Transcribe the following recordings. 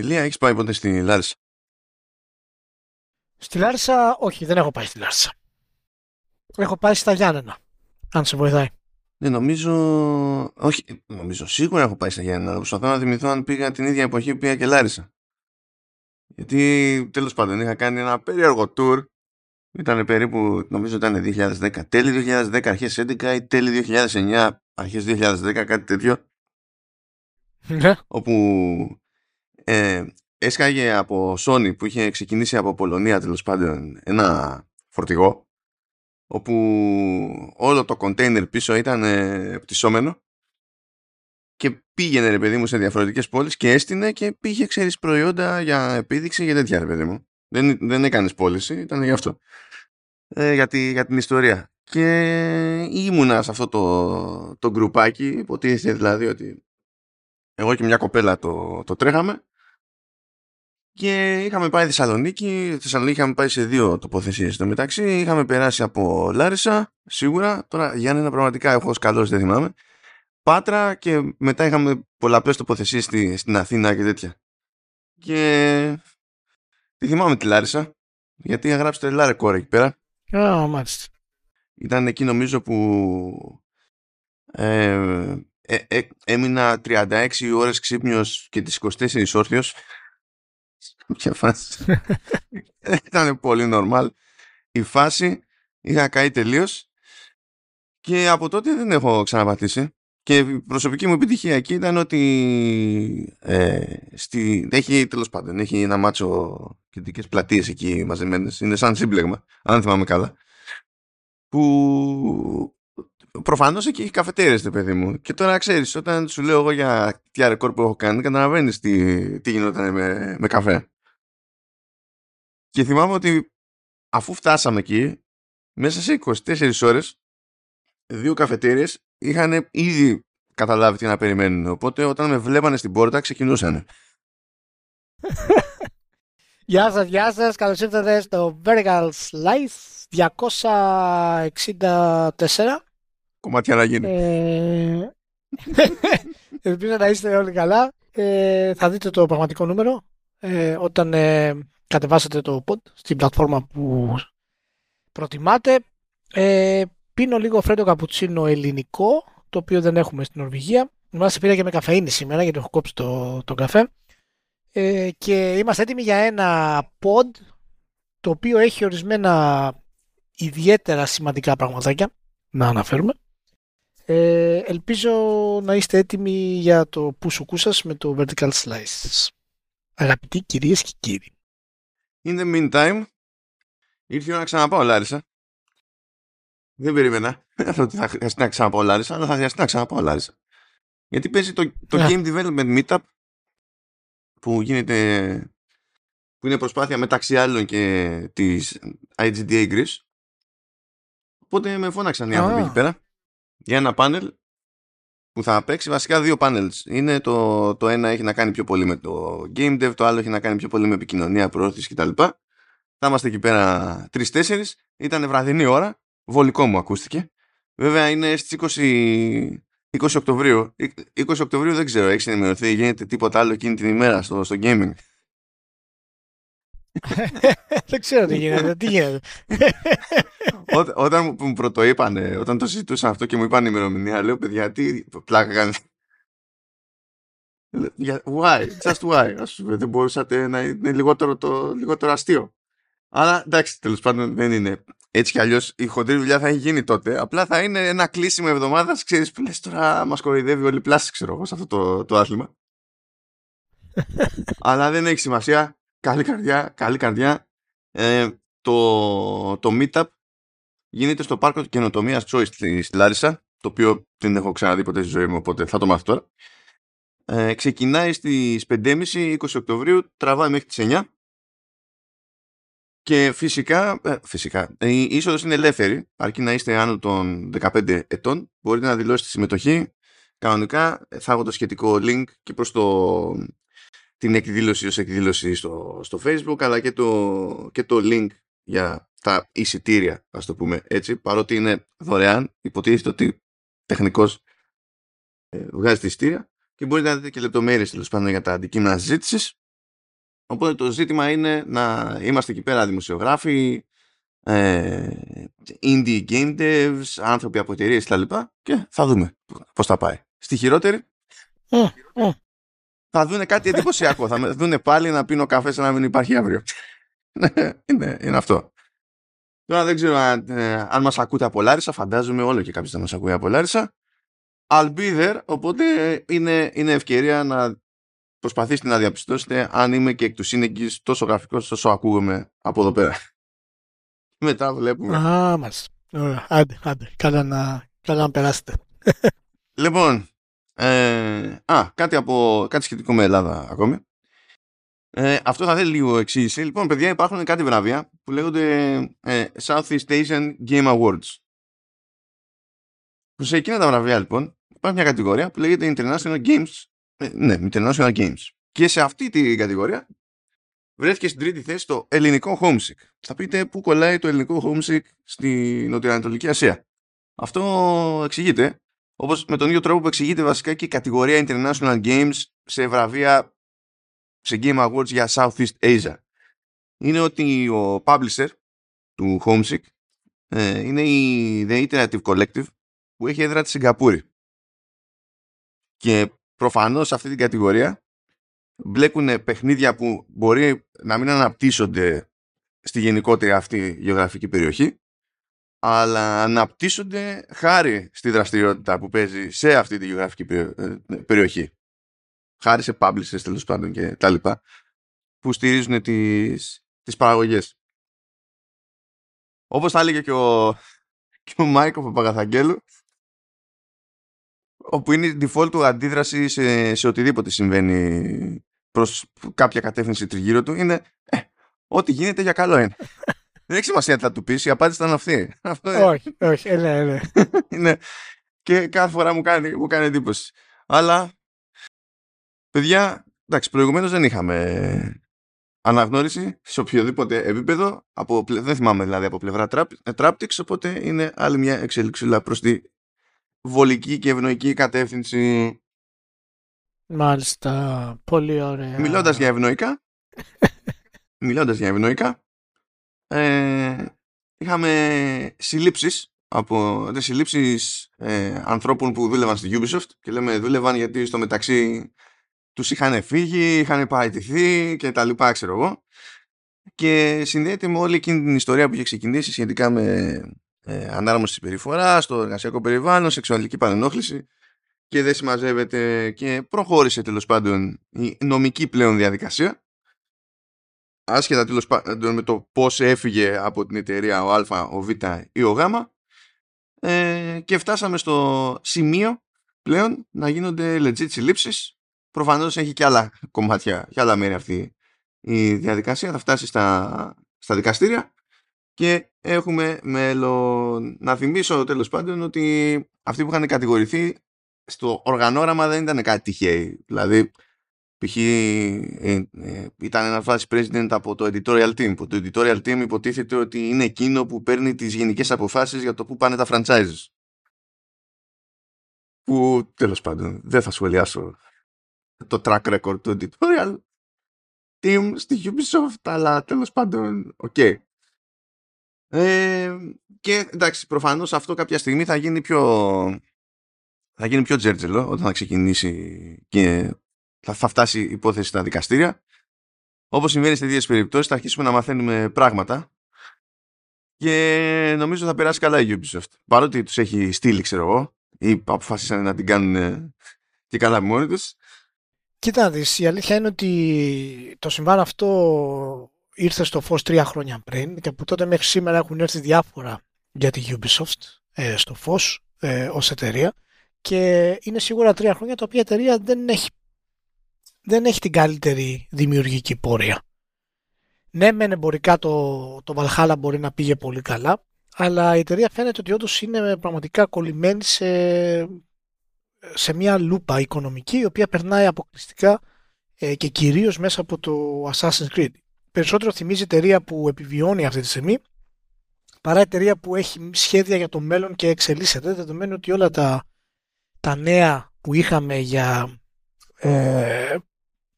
Ηλία, έχεις πάει ποτέ στη Λάρισα; Στη Λάρισα, όχι, δεν έχω πάει στη Λάρισα. Έχω πάει στα Γιάννενα, αν σε βοηθάει. Ναι, νομίζω. Όχι, νομίζω. Σίγουρα έχω πάει στα Γιάννενα. Προσπαθώ να θυμηθώ αν πήγα την ίδια εποχή που πήγα και Λάρισα. Γιατί τέλος πάντων είχα κάνει ένα περίεργο tour. Ήταν περίπου, νομίζω ήταν 2010. Τέλη 2010, αρχές 2011 ή τέλη 2009, αρχές 2010, κάτι τέτοιο. Ναι. όπου ε, έσκαγε από Sony που είχε ξεκινήσει από Πολωνία τέλος πάντων ένα φορτηγό όπου όλο το κοντέινερ πίσω ήταν ε, πτυσσόμενο και πήγαινε ρε παιδί μου σε διαφορετικές πόλεις και έστεινε και πήγε ξέρεις προϊόντα για επίδειξη και τέτοια ρε παιδί μου. Δεν, δεν έκανες πώληση, ήταν γι' αυτό. Ε, για, τη, για την ιστορία. Και ήμουνα σε αυτό το, το γκρουπάκι, υποτίθεται δηλαδή ότι εγώ και μια κοπέλα το, το τρέχαμε και είχαμε πάει Θεσσαλονίκη. Θεσσαλονίκη είχαμε πάει σε δύο τοποθεσίες. Στο μεταξύ είχαμε περάσει από Λάρισα, σίγουρα. Τώρα Γιάννη πραγματικά έχω ως καλός, δεν θυμάμαι. Πάτρα και μετά είχαμε πολλαπλές τοποθεσίες στη, στην Αθήνα και τέτοια. Και τη θυμάμαι τη Λάρισα, γιατί είχα γράψει το Λάρε Κόρε εκεί πέρα. Α, μάλιστα. Ήταν εκεί νομίζω που ε, ε, ε, έμεινα 36 ώρες ξύπνιος και τις 24 όρθιος. Ποια φάση. Ήταν πολύ normal. Η φάση είχα καεί τελείως και από τότε δεν έχω ξαναπατήσει. Και η προσωπική μου επιτυχία εκεί ήταν ότι ε, στη, έχει τέλος πάντων έχει ένα μάτσο κριτικές πλατείες εκεί μαζεμένες. Είναι σαν σύμπλεγμα, αν θυμάμαι καλά. Που προφανώς εκεί έχει καφετέρες, το παιδί μου. Και τώρα ξέρεις, όταν σου λέω εγώ για τι ρεκόρ που έχω κάνει, καταλαβαίνεις τι, τι γινόταν με, με καφέ. Και θυμάμαι ότι αφού φτάσαμε εκεί, μέσα σε 24 ώρες, δύο καφετέριες είχαν ήδη καταλάβει τι να περιμένουν. Οπότε όταν με βλέπανε στην πόρτα ξεκινούσαν. Γεια σας, γεια σας. Καλώς ήρθατε στο Vertical Slice 264. Κομμάτια να γίνει. Ε... Ελπίζω να είστε όλοι καλά. Ε, θα δείτε το πραγματικό νούμερο ε, όταν ε, κατεβάσετε το pod στην πλατφόρμα που προτιμάτε. Ε, πίνω λίγο φρέντο καπουτσίνο ελληνικό, το οποίο δεν έχουμε στην Νορβηγία. Είμαστε πήρα και με καφεΐνη σήμερα γιατί έχω κόψει το, το καφέ. Ε, και είμαστε έτοιμοι για ένα pod το οποίο έχει ορισμένα ιδιαίτερα σημαντικά πραγματάκια να αναφέρουμε. Ε, ελπίζω να είστε έτοιμοι για το πουσουκού σας με το Vertical Slice. Αγαπητοί κυρίες και κύριοι. In the meantime, ήρθε η ώρα να ξαναπάω Λάρισα. Δεν περίμενα ότι θα χρειαστεί να ξαναπάω Λάρισα, αλλά θα χρειαστεί να ξαναπάω Λάρισα. Γιατί παίζει το, το Yeah. Game Development Meetup που γίνεται που είναι προσπάθεια μεταξύ άλλων και της IGDA Greece. Οπότε με φώναξαν οι άνθρωποι Α. εκεί πέρα για ένα πάνελ που θα παίξει βασικά δύο panels. Είναι το, το ένα έχει να κάνει πιο πολύ με το game dev, το άλλο έχει να κάνει πιο πολύ με επικοινωνία, προώθηση κτλ. Θα είμαστε εκεί πέρα τρει-τέσσερι. Ήταν βραδινή ώρα. Βολικό μου ακούστηκε. Βέβαια είναι στις 20, 20 Οκτωβρίου. 20 Οκτωβρίου δεν ξέρω, έχει ενημερωθεί, γίνεται τίποτα άλλο εκείνη την ημέρα στο, στο gaming. Δεν ξέρω τι γίνεται. Τι γίνεται. Ό, όταν μου, μου πρωτοείπανε, όταν το συζητούσαν αυτό και μου είπαν ημερομηνία, λέω παιδιά, τι πλάκα κάνει. Για- Why? Just why? Ας πούμε, δεν μπορούσατε να είναι λιγότερο, το, λιγότερο αστείο. Αλλά εντάξει, τέλος πάντων δεν είναι. Έτσι κι αλλιώς η χοντρή δουλειά θα έχει γίνει τότε. Απλά θα είναι ένα κλείσιμο εβδομάδας. Ξέρεις που λες τώρα μας κοροϊδεύει όλη πλάση, ξέρω εγώ, σε αυτό το, το άθλημα. Αλλά δεν έχει σημασία. Καλή καρδιά, καλή καρδιά. Ε, το, το meetup γίνεται στο πάρκο καινοτομίας Choice στη, στη Λάρισα, το οποίο δεν έχω ξαναδεί ποτέ στη ζωή μου, οπότε θα το μάθω τώρα. Ε, ξεκινάει στις 5.30 20 Οκτωβρίου, τραβάει μέχρι τις 9 και φυσικά, ε, φυσικά η είσοδος είναι ελεύθερη, αρκεί να είστε άνω των 15 ετών, μπορείτε να δηλώσετε συμμετοχή. Κανονικά ε, θα έχω το σχετικό link και προς το, την εκδήλωση ως εκδήλωση στο, στο facebook αλλά και το, και το link για τα εισιτήρια, ας το πούμε έτσι, παρότι είναι δωρεάν, υποτίθεται ότι τεχνικός ε, βγάζει τη εισιτήρια και μπορείτε να δείτε και λεπτομέρειες τέλος πάντων για τα αντικείμενα συζήτηση. Οπότε το ζήτημα είναι να είμαστε εκεί πέρα δημοσιογράφοι, ε, indie game devs, άνθρωποι από εταιρείες κτλ. Και θα δούμε πώς θα πάει. Στη χειρότερη θα δούνε κάτι εντυπωσιακό. θα με δούνε πάλι να πίνω καφέ σαν να μην υπάρχει αύριο. είναι, είναι αυτό. Τώρα δεν ξέρω αν, ε, αν μας ακούτε από Λάρισα, φαντάζομαι όλο και κάποιος θα μας ακούει από Λάρισα. I'll be there, οπότε είναι, είναι ευκαιρία να προσπαθήσετε να διαπιστώσετε αν είμαι και εκ του σύνεγγυς τόσο γραφικός όσο ακούγομαι από εδώ πέρα. Μετά βλέπουμε. Α, μας. Ωραία. Άντε, άντε. Καλά να, καλά να περάσετε. Λοιπόν, ε, α, κάτι, από, κάτι σχετικό με Ελλάδα ακόμη. Ε, αυτό θα θέλει λίγο εξήγηση. Λοιπόν, παιδιά, υπάρχουν κάτι βραβεία που λέγονται ε, Southeast Asian Game Awards. Σε εκείνα τα βραβεία, λοιπόν, υπάρχει μια κατηγορία που λέγεται International Games. Ε, ναι, International Games. Και σε αυτή την κατηγορία βρέθηκε στην τρίτη θέση το ελληνικό homesick. Θα πείτε πού κολλάει το ελληνικό homesick στη Νοτιοανατολική Ασία; Αυτό εξηγείται, όπως με τον ίδιο τρόπο που εξηγείται βασικά και η κατηγορία International Games σε βραβεία σε Game Awards για Southeast Asia. Είναι ότι ο publisher του Homesick ε, είναι η The Iterative Collective που έχει έδρα της Σιγκαπούρη. Και προφανώς σε αυτή την κατηγορία μπλέκουν παιχνίδια που μπορεί να μην αναπτύσσονται στη γενικότερη αυτή γεωγραφική περιοχή αλλά αναπτύσσονται χάρη στη δραστηριότητα που παίζει σε αυτή τη γεωγραφική ε, περιοχή. Χάρη σε publishers τέλος πάντων και τα λοιπά που στηρίζουν τις, τις παραγωγές. Όπως θα έλεγε και ο, και ο Μάικο Παπαγαθαγγέλου όπου είναι η default του αντίδραση σε, σε οτιδήποτε συμβαίνει προς κάποια κατεύθυνση τριγύρω του είναι ε, ό,τι γίνεται για καλό είναι. Δεν έχει σημασία τι θα του πεις, η απάντηση ήταν αυτή. όχι, όχι, ε, ναι, ναι. είναι. Και κάθε φορά μου κάνει, μου κάνει εντύπωση. Αλλά, παιδιά, εντάξει, προηγουμένως δεν είχαμε αναγνώριση σε οποιοδήποτε επίπεδο, από, δεν θυμάμαι δηλαδή από πλευρά Traptix, οπότε είναι άλλη μια εξελίξη προς τη βολική και ευνοϊκή κατεύθυνση. Μάλιστα. Πολύ ωραία. Μιλώντας για ευνοϊκά, μιλώντας για ευνοϊκά, ε, είχαμε συλλήψεις από τις συλλήψεις ε, ανθρώπων που δούλευαν στη Ubisoft και λέμε δούλευαν γιατί στο μεταξύ τους είχαν φύγει, είχαν παραιτηθεί και τα λοιπά ξέρω εγώ. Και συνδέεται με όλη εκείνη την ιστορία που είχε ξεκινήσει σχετικά με ε, ανάρμοση συμπεριφορά, στο εργασιακό περιβάλλον, σεξουαλική παρενόχληση και δεν συμμαζεύεται και προχώρησε τέλος πάντων η νομική πλέον διαδικασία άσχετα τέλος πάντων με το πώς έφυγε από την εταιρεία ο Α, ο Β ή ο Γ ε, και φτάσαμε στο σημείο πλέον να γίνονται legit συλλήψεις προφανώς έχει και άλλα κομμάτια και άλλα μέρη αυτή η διαδικασία θα φτάσει στα, στα δικαστήρια και έχουμε μέλλον. Να θυμίσω τέλος πάντων ότι αυτοί που είχαν κατηγορηθεί στο οργανόραμα δεν ήταν κάτι τυχαίοι. Δηλαδή, π.χ. Ε, ε, ήταν ένα vice president από το editorial team. Που το editorial team υποτίθεται ότι είναι εκείνο που παίρνει τις γενικές αποφάσεις για το που πάνε τα franchises. Που τέλος πάντων δεν θα σχολιάσω το track record του editorial team στη Ubisoft, αλλά τέλος πάντων, οκ. Okay. Ε, και εντάξει, προφανώς αυτό κάποια στιγμή θα γίνει πιο. Θα γίνει πιο τζέρτζελο όταν θα ξεκινήσει και θα, θα φτάσει η υπόθεση στα δικαστήρια. Όπως συμβαίνει σε δύο περιπτώσεις, θα αρχίσουμε να μαθαίνουμε πράγματα και νομίζω θα περάσει καλά η Ubisoft. Παρότι τους έχει στείλει, ξέρω εγώ, ή αποφάσισαν να την κάνουν και καλά μόνοι τους. Κοίτα δεις, η αλήθεια είναι ότι το συμβάν αυτό ήρθε στο φως τρία χρόνια πριν και από τότε μέχρι σήμερα έχουν έρθει διάφορα για τη Ubisoft ε, στο φως ε, ως εταιρεία και είναι σίγουρα τρία χρόνια τα οποία η εταιρεία δεν έχει, δεν έχει την καλύτερη δημιουργική πορεία. Ναι, μεν εμπορικά το, το Valhalla μπορεί να πήγε πολύ καλά, αλλά η εταιρεία φαίνεται ότι όντως είναι πραγματικά κολλημένη σε, σε μια λούπα οικονομική η οποία περνάει αποκλειστικά ε, και κυρίως μέσα από το Assassin's Creed περισσότερο θυμίζει εταιρεία που επιβιώνει αυτή τη στιγμή παρά εταιρεία που έχει σχέδια για το μέλλον και εξελίσσεται δεδομένου ότι όλα τα, τα νέα που είχαμε για ε,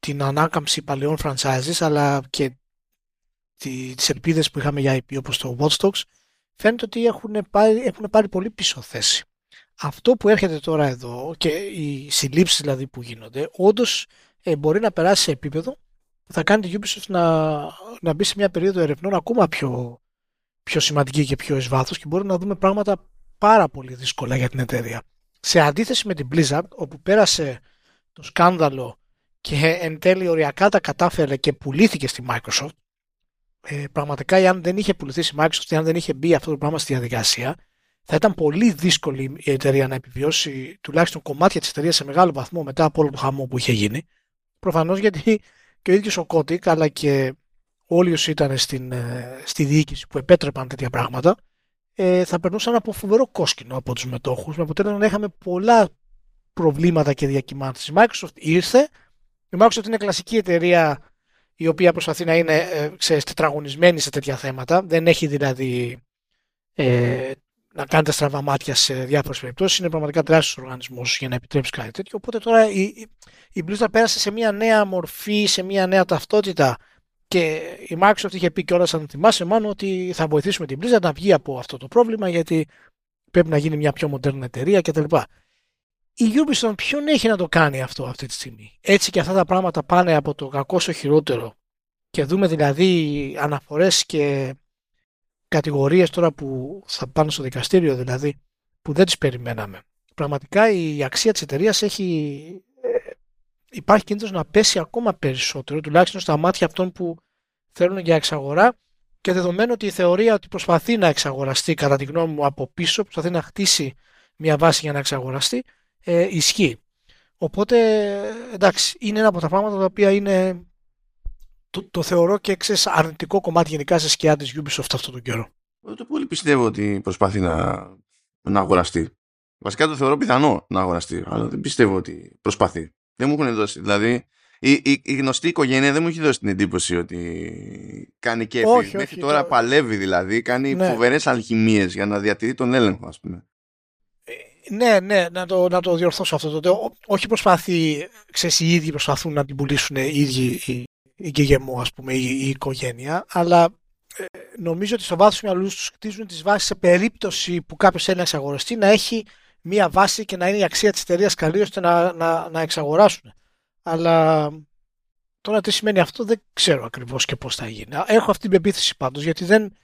την ανάκαμψη παλαιών franchises αλλά και τις ελπίδες που είχαμε για IP όπως το Watch Dogs φαίνεται ότι έχουν πάρει, έχουν πάρει πολύ πίσω θέση. Αυτό που έρχεται τώρα εδώ και οι συλλήψεις δηλαδή που γίνονται όντως ε, μπορεί να περάσει σε επίπεδο που θα κάνει τη Ubisoft να, να μπει σε μια περίοδο ερευνών ακόμα πιο, πιο σημαντική και πιο εσβάθος και μπορεί να δούμε πράγματα πάρα πολύ δύσκολα για την εταιρεία. Σε αντίθεση με την Blizzard όπου πέρασε το σκάνδαλο και εν τέλει οριακά τα κατάφερε και πουλήθηκε στη Microsoft ε, πραγματικά αν δεν είχε πουληθεί στη Microsoft αν δεν είχε μπει αυτό το πράγμα στη διαδικασία θα ήταν πολύ δύσκολη η εταιρεία να επιβιώσει τουλάχιστον κομμάτια της εταιρείας σε μεγάλο βαθμό μετά από όλο το χαμό που είχε γίνει προφανώς γιατί και ο ίδιος ο Κώτικ αλλά και όλοι όσοι ήταν στην, ε, στη διοίκηση που επέτρεπαν τέτοια πράγματα ε, θα περνούσαν από φοβερό κόσκινο από τους μετόχους με αποτέλεσμα να είχαμε πολλά προβλήματα και διακυμάνσεις. Η Microsoft ήρθε, η Microsoft είναι κλασική εταιρεία η οποία προσπαθεί να είναι ε, ξέρεις, τετραγωνισμένη σε τέτοια θέματα, δεν έχει δηλαδή ε, να κάνετε στραβά μάτια σε διάφορες περιπτώσεις. Είναι πραγματικά τεράστιος οργανισμός για να επιτρέψει κάτι τέτοιο. Οπότε τώρα η, η Blizzard πέρασε σε μια νέα μορφή, σε μια νέα ταυτότητα και η Microsoft είχε πει κιόλας, αν θυμάσαι, μάλλον ότι θα βοηθήσουμε την Blizzard να βγει από αυτό το πρόβλημα γιατί πρέπει να γίνει μια πιο μοντέρνη εταιρεία κτλ. Η Ubisoft ποιον έχει να το κάνει αυτό αυτή τη στιγμή; Έτσι και αυτά τα πράγματα πάνε από το κακό στο χειρότερο και δούμε δηλαδή αναφορές και κατηγορίες τώρα που θα πάνε στο δικαστήριο δηλαδή που δεν τις περιμέναμε. Πραγματικά η αξία της εταιρείας έχει ε, υπάρχει κίνδυνος να πέσει ακόμα περισσότερο τουλάχιστον στα μάτια αυτών που θέλουν για εξαγορά και δεδομένου ότι η θεωρία ότι προσπαθεί να εξαγοραστεί κατά τη γνώμη μου από πίσω, προσπαθεί να χτίσει μια βάση για να εξαγοραστεί, ε, ισχύει. Οπότε εντάξει, είναι ένα από τα πράγματα τα οποία είναι το, το θεωρώ και ξέρεις, αρνητικό κομμάτι γενικά σε σκιά της Ubisoft αυτό τον καιρό. Το πολύ πιστεύω ότι προσπαθεί να, να αγοραστεί. Βασικά το θεωρώ πιθανό να αγοραστεί, αλλά δεν πιστεύω ότι προσπαθεί. Δεν μου έχουν δώσει. Δηλαδή, η, η, η γνωστή οικογένεια δεν μου έχει δώσει την εντύπωση ότι κάνει κέφι. Όχι, Μέχρι όχι, τώρα το- παλεύει δηλαδή, κάνει Ναι. φοβερές αλχημίες για να διατηρεί τον έλεγχο, ας πούμε. Ναι, ναι, να το, να το διορθώσω αυτό. Το, ό- όχι προσπαθεί, ξέρεις, οι ίδιοι προσπαθούν να την πουλήσουν οι ίδιοι η, η Γκεγεμό, ας πούμε, η, η οικογένεια, αλλά ε, νομίζω ότι στο βάθος του μυαλού τους χτίζουν τις βάσεις σε περίπτωση που κάποιος θέλει να εξαγοραστεί να έχει μία βάση και να είναι η αξία της εταιρείας καλή ώστε να, να, να εξαγοράσουν. Αλλά τώρα τι σημαίνει αυτό δεν ξέρω ακριβώς και πώς θα γίνει. Έχω αυτή την πεποίθηση πάντως γιατί δεν,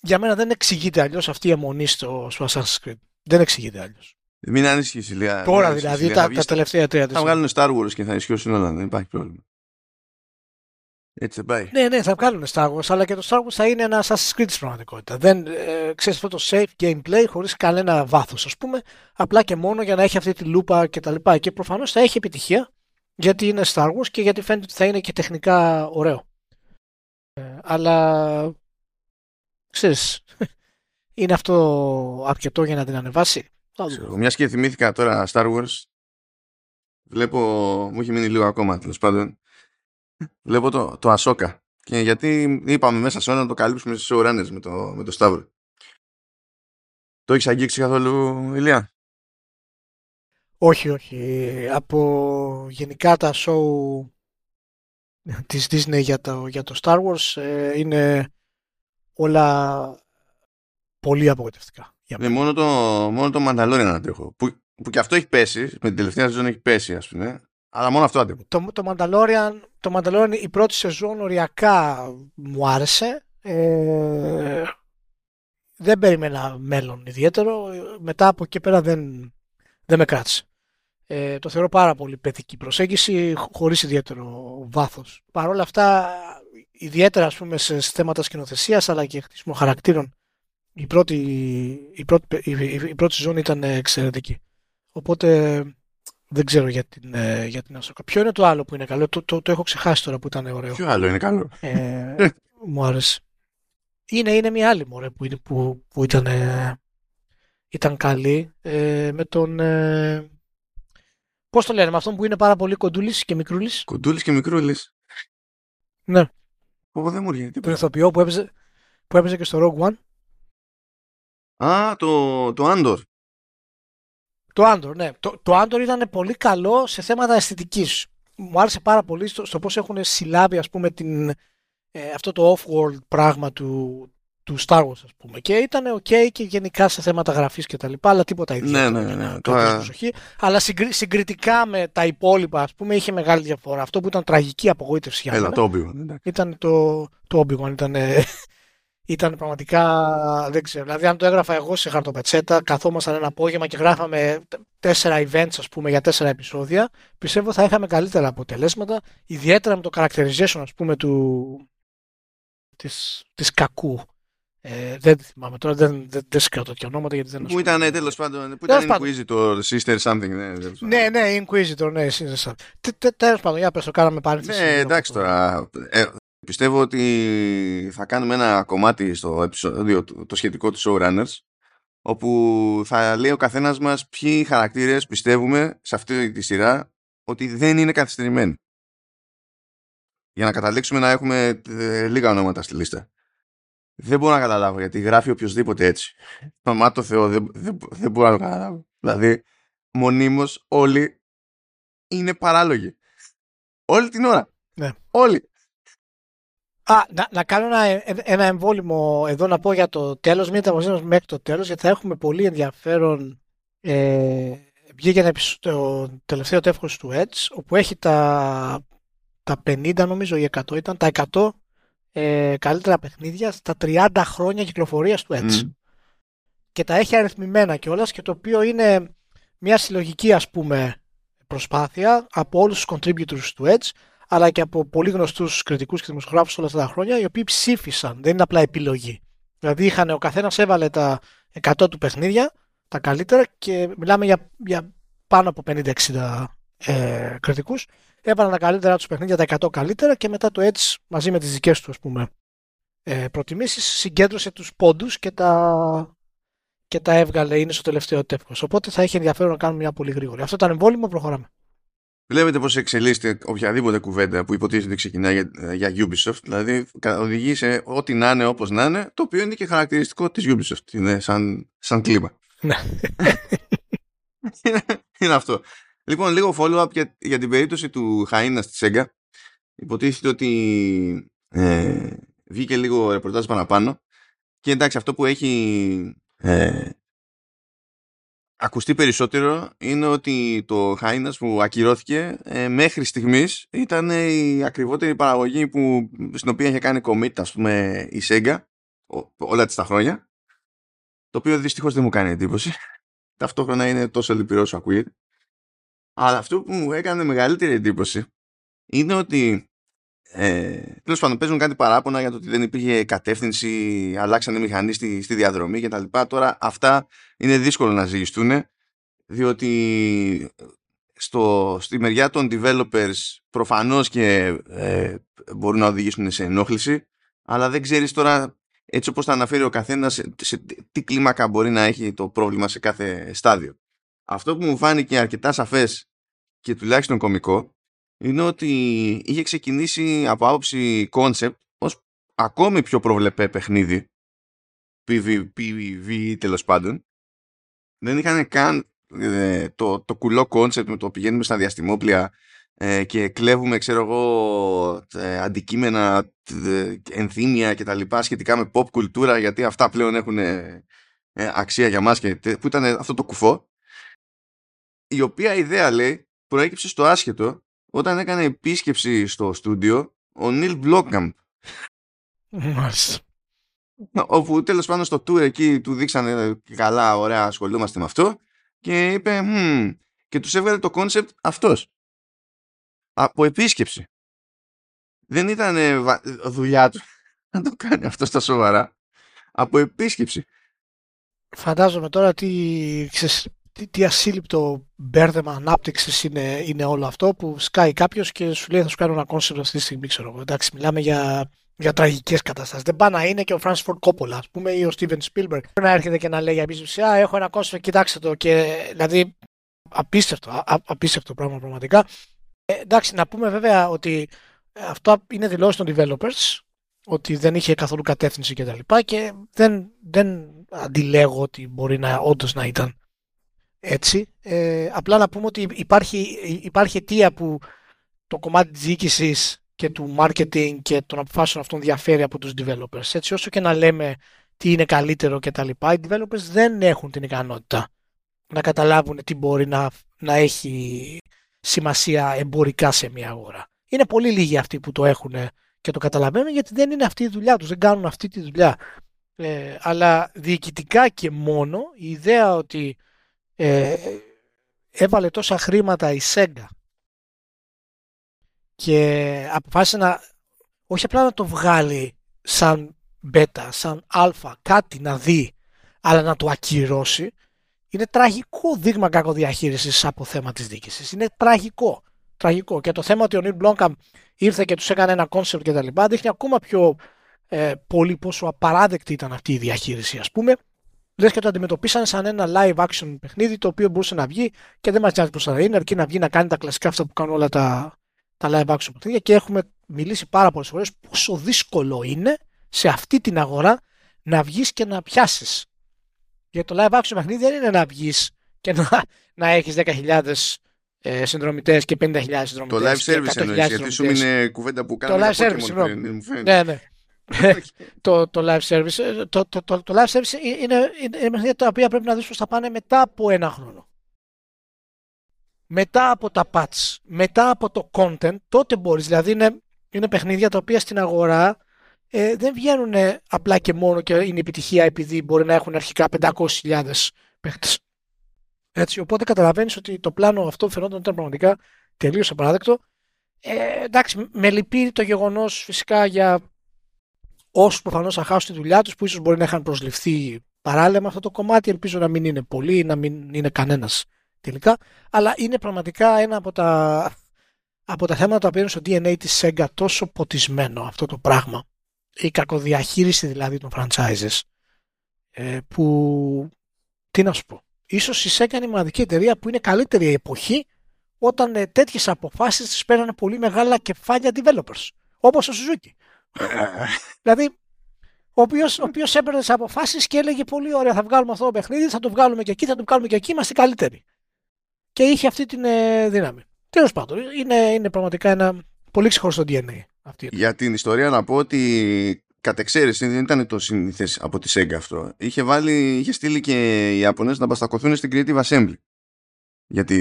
για μένα δεν εξηγείται αλλιώς αυτή η αιμονή στο, στο Assassin's Creed. Δεν εξηγείται αλλιώς. Μην ανησυχείς, Ηλία. Τώρα μην ανησυχείς, δηλαδή, Ηλία. τα, Θα βγεις τα στα- τελευταία τρία Θα τέσσερα. βγάλουν Star Wars και θα ισχύσουν όλα, δεν υπάρχει πρόβλημα. Έτσι δεν πάει. Ναι, ναι, θα βγάλουν Star Wars, αλλά και το Star Wars θα είναι ένα Assassin's Creed στην πραγματικότητα. Δεν ε, ξέρεις αυτό το safe gameplay χωρίς κανένα βάθος, ας πούμε, απλά και μόνο για να έχει αυτή τη λούπα και τα λοιπά. Και προφανώς θα έχει επιτυχία, γιατί είναι Star Wars και γιατί φαίνεται ότι θα είναι και τεχνικά ωραίο. Ε, αλλά, ξέρεις, είναι αυτό αρκετό για να την ανεβάσει; Θα δούμε. Ξέρω, Μιας και θυμήθηκα τώρα Star Wars, βλέπω, μου έχει μείνει λίγο ακόμα τέλος πάντων, βλέπω το, το Ahsoka. Και γιατί είπαμε μέσα σε όλα να το καλύψουμε στις showrunners με το, με το Σταύρο. Το έχεις αγγίξει καθόλου, Ηλία; Όχι, όχι. Από γενικά τα show της Disney για το, για το Star Wars ε, είναι όλα πολύ απογοητευτικά. Για Ναι, μένα. μόνο το, μόνο το Mandalorian αντέχω. Που, που και αυτό έχει πέσει, με την τελευταία σεζόν έχει πέσει, ας πούμε. Αλλά μόνο αυτό αντέχω. Το, το, Mandalorian, το Mandalorian η πρώτη σεζόν οριακά μου άρεσε. Ε, δεν περίμενα μέλλον ιδιαίτερο. Μετά από εκεί πέρα δεν, δεν με κράτησε. Ε, το θεωρώ πάρα πολύ παιδική προσέγγιση, χ- χωρίς ιδιαίτερο βάθος. Παρ' όλα αυτά, ιδιαίτερα ας πούμε σε θέματα σκηνοθεσίας αλλά και χτίσιμο χαρακτήρων, η πρώτη, η πρώτη, η, η- η πρώτη σεζόν ήταν εξαιρετική. Οπότε δεν ξέρω για την, ε, για την Ahsoka. Ποιο είναι το άλλο που είναι καλό, το, το, το έχω ξεχάσει τώρα που ήταν ωραίο. Ποιο άλλο είναι καλό; Ε, μου άρεσε. Είναι, είναι μια άλλη μωρέ που, είναι- που, που ήταν, ε, ήταν καλή ε, με τον ε, πώς το λένε με αυτόν που είναι πάρα πολύ κοντούλης και μικρούλης Κοντούλης και μικρούλης. ναι, Πω, δεν μου έρχεται τον τίποτα. ηθοποιό που έπαιζε, που έπαιζε και στο Rogue One Α, το, το Andor. το Andor ναι, το, το Andor ήταν πολύ καλό σε θέματα αισθητικής. Μου άρεσε πάρα πολύ στο, στο πώς έχουν συλλάβει ας πούμε την, ε, αυτό το off-world πράγμα του, του Star Wars ας πούμε. Και ήταν ok και γενικά σε θέματα γραφής και τα λοιπά αλλά τίποτα ιδιαίτερο ναι, ναι, ναι, ναι. Τώρα... αλλά συγκρι, συγκριτικά με τα υπόλοιπα ας πούμε είχε μεγάλη διαφορά. Αυτό που ήταν τραγική απογοήτευση για μένα το Obi-Wan ήταν το, το Obi-Wan ήταν, ήταν πραγματικά δεν ξέρω δηλαδή αν το έγραφα εγώ σε χαρτοπετσέτα καθόμασταν ένα απόγευμα και γράφαμε τέσσερα events ας πούμε για τέσσερα επεισόδια πιστεύω θα είχαμε καλύτερα αποτελέσματα ιδιαίτερα με το characterization ας πούμε του, της, της κακού ε, δεν θυμάμαι τώρα, δεν, δεν, δεν σκέφτομαι τέτοια ονόματα γιατί δεν Που ήταν τέλος πάντων, που ήταν Inquisitor, Sister Something. Ναι, ναι, ναι, Inquisitor, ναι, Sister Something. Τέλος πάντων, για πες το κάναμε πάλι. Ναι, εντάξει τώρα. Ε, πιστεύω ότι θα κάνουμε ένα κομμάτι στο επεισόδιο το σχετικό του Showrunners όπου θα λέει ο καθένας μας ποιοι χαρακτήρες πιστεύουμε σε αυτή τη σειρά ότι δεν είναι καθυστερημένοι. Για να καταλήξουμε να έχουμε ε, λίγα ονόματα στη λίστα. Δεν μπορώ να καταλάβω γιατί γράφει οποιοδήποτε έτσι. Μα το Θεό δεν, δεν, δεν μπορώ να το καταλάβω. Δηλαδή, μονίμως όλοι είναι παράλογοι. Όλη την ώρα. Ναι. Όλοι. Α, να, να κάνω ένα, ένα εμβόλυμο εδώ να πω για το τέλος, μην τα μέχρι το τέλος, γιατί θα έχουμε πολύ ενδιαφέρον. Ε, βγήκε το τελευταίο τεύχος του Edge, όπου έχει τα, τα 50 νομίζω ή 100 ήταν, τα 100 ε, καλύτερα παιχνίδια στα 30 χρόνια κυκλοφορίας του Edge. Και τα έχει αριθμημένα κιόλας και το οποίο είναι μια συλλογική ας πούμε προσπάθεια από όλους τους contributors του Edge αλλά και από πολύ γνωστούς κριτικούς και δημοσιογράφους όλα αυτά τα χρόνια οι οποίοι ψήφισαν, δεν είναι απλά επιλογή. Δηλαδή είχαν, ο καθένας έβαλε τα 100 του παιχνίδια, τα καλύτερα και μιλάμε για, για πάνω από 50-60 ε, κριτικούς έβαλαν τα καλύτερα τους παιχνίδια, τα 100 καλύτερα και μετά το Edge μαζί με τις δικές του ας πούμε ε, προτιμήσεις συγκέντρωσε τους πόντους και τα, και τα έβγαλε, είναι στο τελευταίο τεύχος. Οπότε θα έχει ενδιαφέρον να κάνουμε μια πολύ γρήγορη. Αυτό ήταν εμβόλυμο, προχωράμε. Βλέπετε πώς εξελίσσεται οποιαδήποτε κουβέντα που υποτίθεται ξεκινάει για, για Ubisoft. Δηλαδή οδηγεί σε ό,τι να είναι όπως να είναι, το οποίο είναι και χαρακτηριστικό της Ubisoft. Είναι σαν, σαν κλίμα. Ναι. είναι, είναι αυτό. Λοιπόν, λίγο follow-up για, για την περίπτωση του Χαΐνα στη Σέγγα. Υποτίθεται ότι ε, βγήκε λίγο ρεπορτάζ παραπάνω και εντάξει αυτό που έχει ε, ακουστεί περισσότερο είναι ότι το Χάινας που ακυρώθηκε ε, μέχρι στιγμής ήταν η ακριβότερη παραγωγή που, στην οποία είχε κάνει commit ας πούμε η Sega όλα τις τα χρόνια. Το οποίο δυστυχώς δεν μου κάνει εντύπωση. Ταυτόχρονα είναι τόσο λυπηρός όσο ακούγεται. Αλλά αυτό που μου έκανε μεγαλύτερη εντύπωση είναι ότι ε, Τέλος πάντων, παίζουν κάτι παράπονα για το ότι δεν υπήρχε κατεύθυνση, αλλάξανε μηχανή στη, στη διαδρομή κτλ. Τώρα αυτά είναι δύσκολο να ζυγιστούν, διότι στο, στη μεριά των developers προφανώς και ε, μπορούν να οδηγήσουν σε ενόχληση, αλλά δεν ξέρεις τώρα έτσι όπως τα αναφέρει ο καθένας σε, σε τι κλίμακα μπορεί να έχει το πρόβλημα σε κάθε στάδιο. Αυτό που μου φάνηκε αρκετά σαφές και τουλάχιστον κομικό είναι ότι είχε ξεκινήσει από άποψη concept ως ακόμη πιο προβλεπέ παιχνίδι. PvP τέλος πάντων. Δεν είχαν καν ε, το, το κουλό concept με το πηγαίνουμε στα διαστημόπλια ε, και κλέβουμε ξέρω εγώ ε, αντικείμενα ενθύμια και τα λοιπά σχετικά με pop κουλτούρα γιατί αυτά πλέον έχουν αξία για μας και, που ήταν αυτό το κουφό. Η οποία ιδέα λέει προέκυψε στο άσχετο όταν έκανε επίσκεψη στο στούντιο ο Νίλ Μπλόκαμπ. Μάλιστα. Όπου τέλος πάντων στο tour εκεί του δείξανε καλά, ωραία, ασχολούμαστε με αυτό και είπε hm, και τους έβγαλε το concept αυτός. Από επίσκεψη. Δεν ήταν δουλειά του να το κάνει αυτό στα σοβαρά. Από επίσκεψη. Φαντάζομαι τώρα τι, ξέρεις, τι, τι ασύλληπτο μπέρδεμα ανάπτυξης είναι, είναι όλο αυτό που σκάει κάποιος και σου λέει θα σου κάνω ένα concept αυτή τη στιγμή, ξέρω εγώ. Εντάξει, μιλάμε για, για τραγικές καταστάσεις. Δεν πάει να είναι και ο Francis Ford ας πούμε, ή ο Steven Spielberg. να έρχεται και να λέει για επίσκεψη, Α, έχω ένα concept, κοιτάξτε το. Και, δηλαδή, απίστευτο, α, απίστευτο πράγμα πραγματικά. Ε, εντάξει, να πούμε βέβαια ότι αυτό είναι δηλώσεις των developers, ότι δεν είχε καθόλου κατεύθυνση κτλ. Και, και δεν, δεν αντιλέγω ότι μπορεί να όντως να ήταν έτσι. Ε, απλά να πούμε ότι υπάρχει, υπάρχει αιτία που το κομμάτι της διοίκησης και του marketing και των αποφάσεων αυτών διαφέρει από τους developers. Έτσι όσο και να λέμε τι είναι καλύτερο και τα λοιπά, οι developers δεν έχουν την ικανότητα να καταλάβουν τι μπορεί να, να έχει σημασία εμπορικά σε μια αγορά. Είναι πολύ λίγοι αυτοί που το έχουν και το καταλαβαίνουν γιατί δεν είναι αυτή η δουλειά τους, δεν κάνουν αυτή τη δουλειά. Ε, αλλά διοικητικά και μόνο η ιδέα ότι ε, έβαλε τόσα χρήματα η Sega και αποφάσισε να όχι απλά να το βγάλει σαν β, σαν α, κάτι να δει, αλλά να το ακυρώσει, είναι τραγικό δείγμα κακοδιαχείρισης από θέμα της διοίκησης. Είναι τραγικό. Τραγικό. Και το θέμα ότι ο Neill Blomkamp ήρθε και τους έκανε ένα concept και τα λοιπά, δείχνει ακόμα πιο ε, πολύ πόσο απαράδεκτη ήταν αυτή η διαχείριση, ας πούμε. Λες και το αντιμετωπίσαν σαν ένα live action παιχνίδι το οποίο μπορούσε να βγει και δεν μας νοιάζει πως θα είναι, αρκεί να βγει να κάνει τα κλασικά αυτά που κάνουν όλα τα, τα live action παιχνίδια και έχουμε μιλήσει πάρα πολλές φορές πόσο δύσκολο είναι σε αυτή την αγορά να βγεις και να πιάσεις. Γιατί το live action παιχνίδι δεν είναι να βγεις και να, να έχεις 10.000 ε, συνδρομητές και 50.000 συνδρομητές. Το live service εννοείς, γιατί σου είναι κουβέντα που κάνουμε το live service, ναι, ναι. Το, το live service. Ε, το, το, το, το live service είναι, είναι, είναι τα οποία πρέπει να δεις πως θα πάνε μετά από ένα χρόνο. Μετά από τα patch, μετά από το content, τότε μπορείς. Δηλαδή είναι, είναι παιχνίδια τα οποία στην αγορά ε, δεν βγαίνουν απλά και μόνο και είναι επιτυχία επειδή μπορεί να έχουν αρχικά 500.000 παίχτες. Έτσι, οπότε καταλαβαίνεις ότι το πλάνο αυτό φαινόταν ήταν πραγματικά τελείως απαράδεκτο. Ε, εντάξει, με λυπεί το γεγονός φυσικά για όσου προφανώς θα χάσουν τη δουλειά τους, που ίσως μπορεί να είχαν προσληφθεί παράλληλα με αυτό το κομμάτι. Ελπίζω να μην είναι πολλοί, να μην είναι κανένας τελικά. Αλλά είναι πραγματικά ένα από τα, από τα θέματα που είναι στο DNA της Sega τόσο ποτισμένο αυτό το πράγμα. Η κακοδιαχείριση δηλαδή των franchises. Ε, που. Τι να σου πω. Ίσως η Sega είναι η μοναδική εταιρεία που είναι καλύτερη η εποχή όταν ε, τέτοιες αποφάσεις τις παίρνανε πολύ μεγάλα κεφάλια developers. Όπως ο Suzuki δηλαδή, ο οποίος ο οποίος έπαιρνε τις αποφάσεις και έλεγε πολύ ωραία, θα βγάλουμε αυτό το παιχνίδι, θα το βγάλουμε και εκεί, θα το βγάλουμε και εκεί, είμαστε καλύτεροι. Και είχε αυτή την ε, δύναμη. Τέλος πάντων, είναι, είναι πραγματικά ένα πολύ ξεχωριστό DNA. Αυτή. Για την ιστορία να πω ότι κατ' εξαίρεση δεν ήταν το σύνηθες από τη Sega αυτό. Είχε, βάλει, είχε στείλει και Ιάπωνες να μπαστακωθούν στην Creative Assembly για, τη,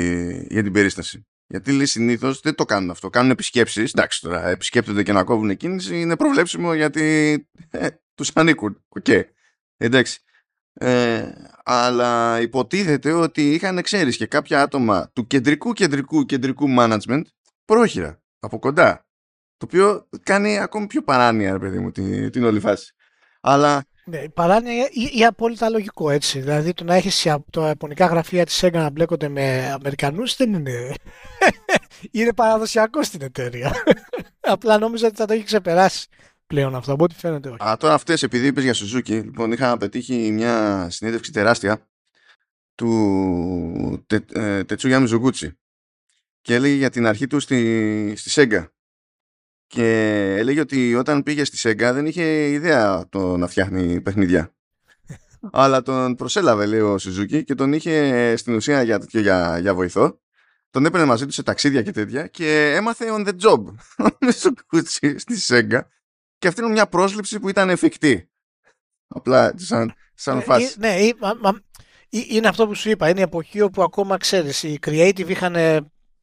για την περίσταση. Γιατί λέει συνήθως δεν το κάνουν αυτό. Κάνουν επισκέψεις. Εντάξει τώρα, επισκέπτονται και να κόβουν κίνηση. Είναι προβλέψιμο γιατί ε, τους ανήκουν. Οκ. Okay. Εντάξει. Ε, αλλά υποτίθεται ότι είχαν ξέρεις και κάποια άτομα του κεντρικού κεντρικού κεντρικού management πρόχειρα από κοντά. Το οποίο κάνει ακόμη πιο παράνοια, ρε παιδί μου, την, την όλη φάση. Αλλά ναι, η παράνοια ή, απόλυτα λογικό έτσι. Δηλαδή το να έχεις τα ιαπωνικά γραφεία της Sega να μπλέκονται με Αμερικανούς δεν είναι. είναι παραδοσιακό στην εταιρεία. Απλά νόμιζα ότι θα το έχει ξεπεράσει πλέον αυτό. Από ό,τι φαίνεται όχι. Α, τώρα αυτές, επειδή είπες για Suzuki, λοιπόν, είχα πετύχει μια συνέντευξη τεράστια του τε, ε, Τετσούγια Μιζογκούτσι και έλεγε για την αρχή του στη, στη Sega και έλεγε ότι όταν πήγε στη Sega δεν είχε ιδέα το να φτιάχνει παιχνίδια. Αλλά τον προσέλαβε, λέει ο Σουζούκι, και τον είχε στην ουσία για, για, για βοηθό. Τον έπαιρνε μαζί του σε ταξίδια και τέτοια και έμαθε on the job στο κούτσι στη Sega. Και αυτή είναι μια πρόσληψη που ήταν εφικτή. Απλά σαν, σαν ε, φάση. ναι, είναι αυτό που σου είπα. Είναι η εποχή όπου ακόμα ξέρεις, οι creative είχαν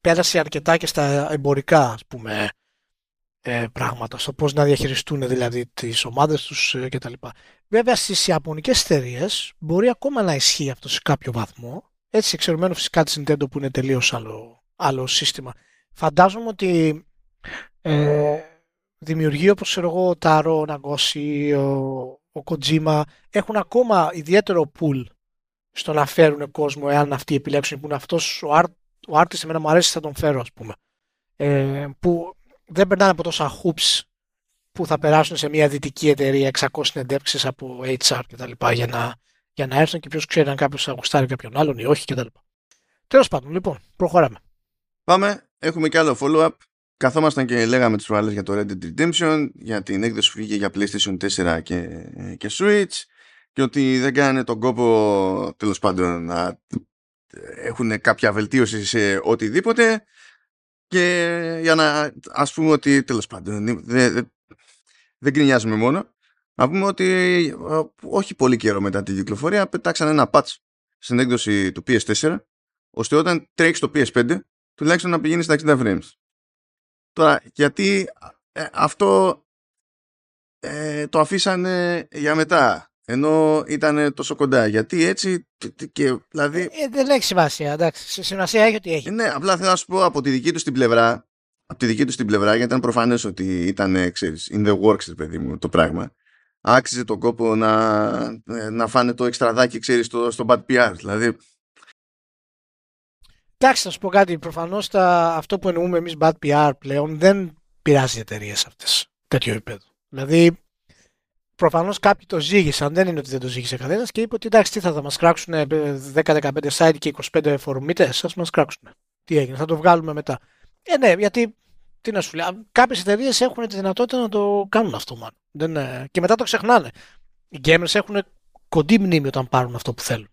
πέρασει αρκετά και στα εμπορικά, ας πούμε, ε, πράγματα, στο πώς να διαχειριστούν δηλαδή τις ομάδες τους ε, κτλ. Βέβαια στις ιαπωνικές εταιρείε μπορεί ακόμα να ισχύει αυτό σε κάποιο βαθμό, έτσι εξαιρουμένο φυσικά της Nintendo που είναι τελείως άλλο, άλλο σύστημα. Φαντάζομαι ότι ε, δημιουργεί όπως ξέρω εγώ ο Τάρο, ο Ναγκώση, ο, ο Kojima έχουν ακόμα ιδιαίτερο pool στο να φέρουν κόσμο εάν αυτοί επιλέξουν που είναι αυτός ο, art, ο artist εμένα μου αρέσει θα τον φέρω ας πούμε ε, που δεν περνάνε από τόσα hoops που θα περάσουν σε μια δυτική εταιρεία 600 συνεντεύξεις από HR κτλ. Για να, για να έρθουν και ποιος ξέρει αν κάποιος θα γουστάρει κάποιον άλλον ή όχι κτλ. Τέλος πάντων, λοιπόν, προχωράμε. Πάμε. Έχουμε και άλλο follow-up. Καθόμασταν και λέγαμε τις προάλλες για το Red Dead Redemption, για την έκδοση που βγήκε για PlayStation 4 και, και Switch και ότι δεν κάνει τον κόπο τέλος πάντων να έχουν κάποια βελτίωση σε οτιδήποτε και για να ας πούμε ότι τέλος πάντων δεν δε, δεν γκρινιάζουμε μόνο να πούμε ότι ε, όχι πολύ καιρό μετά την κυκλοφορία πετάξαν ένα patch στην έκδοση του PS4 ώστε όταν τρέχεις το PS5 τουλάχιστον να πηγαίνεις στα 60 frames. Τώρα, γιατί ε, αυτό ε, το αφήσανε για μετά; Ενώ ήταν τόσο κοντά. Γιατί έτσι και δηλαδή... Ε, δεν έχει σημασία, εντάξει. Σημασία έχει ότι έχει. Ναι, απλά θέλω να σου πω από τη δική τους την πλευρά από τη δική τους την πλευρά, γιατί ήταν προφανές ότι ήταν, ξέρεις, in the works, παιδί μου, το πράγμα. Άξιζε τον κόπο να, να φάνε το εξτραδάκι, ξέρεις, στο, στο bad PR. Δηλαδή, Εντάξει, θα σου πω κάτι. Προφανώς αυτό που εννοούμε εμείς bad PR πλέον δεν πειράζει εταιρείες αυτές τέτοιο επίπεδο. Δηλαδή, προφανώς κάποιοι το ζήγησαν, δεν είναι ότι δεν το ζήγησε κανένας και είπε ότι εντάξει, τι θα, θα μας κράξουν 10-15 site και 25 φορμίτε, ας μας κράξουν. Τι έγινε, θα το βγάλουμε μετά. Ε, ναι, γιατί τι να σου λέει, κάποιες εταιρείες έχουν τη δυνατότητα να το κάνουν αυτό, man. Δεν, ε, και μετά το ξεχνάνε. Οι gamers έχουν κοντή μνήμη όταν πάρουν αυτό που θέλουν.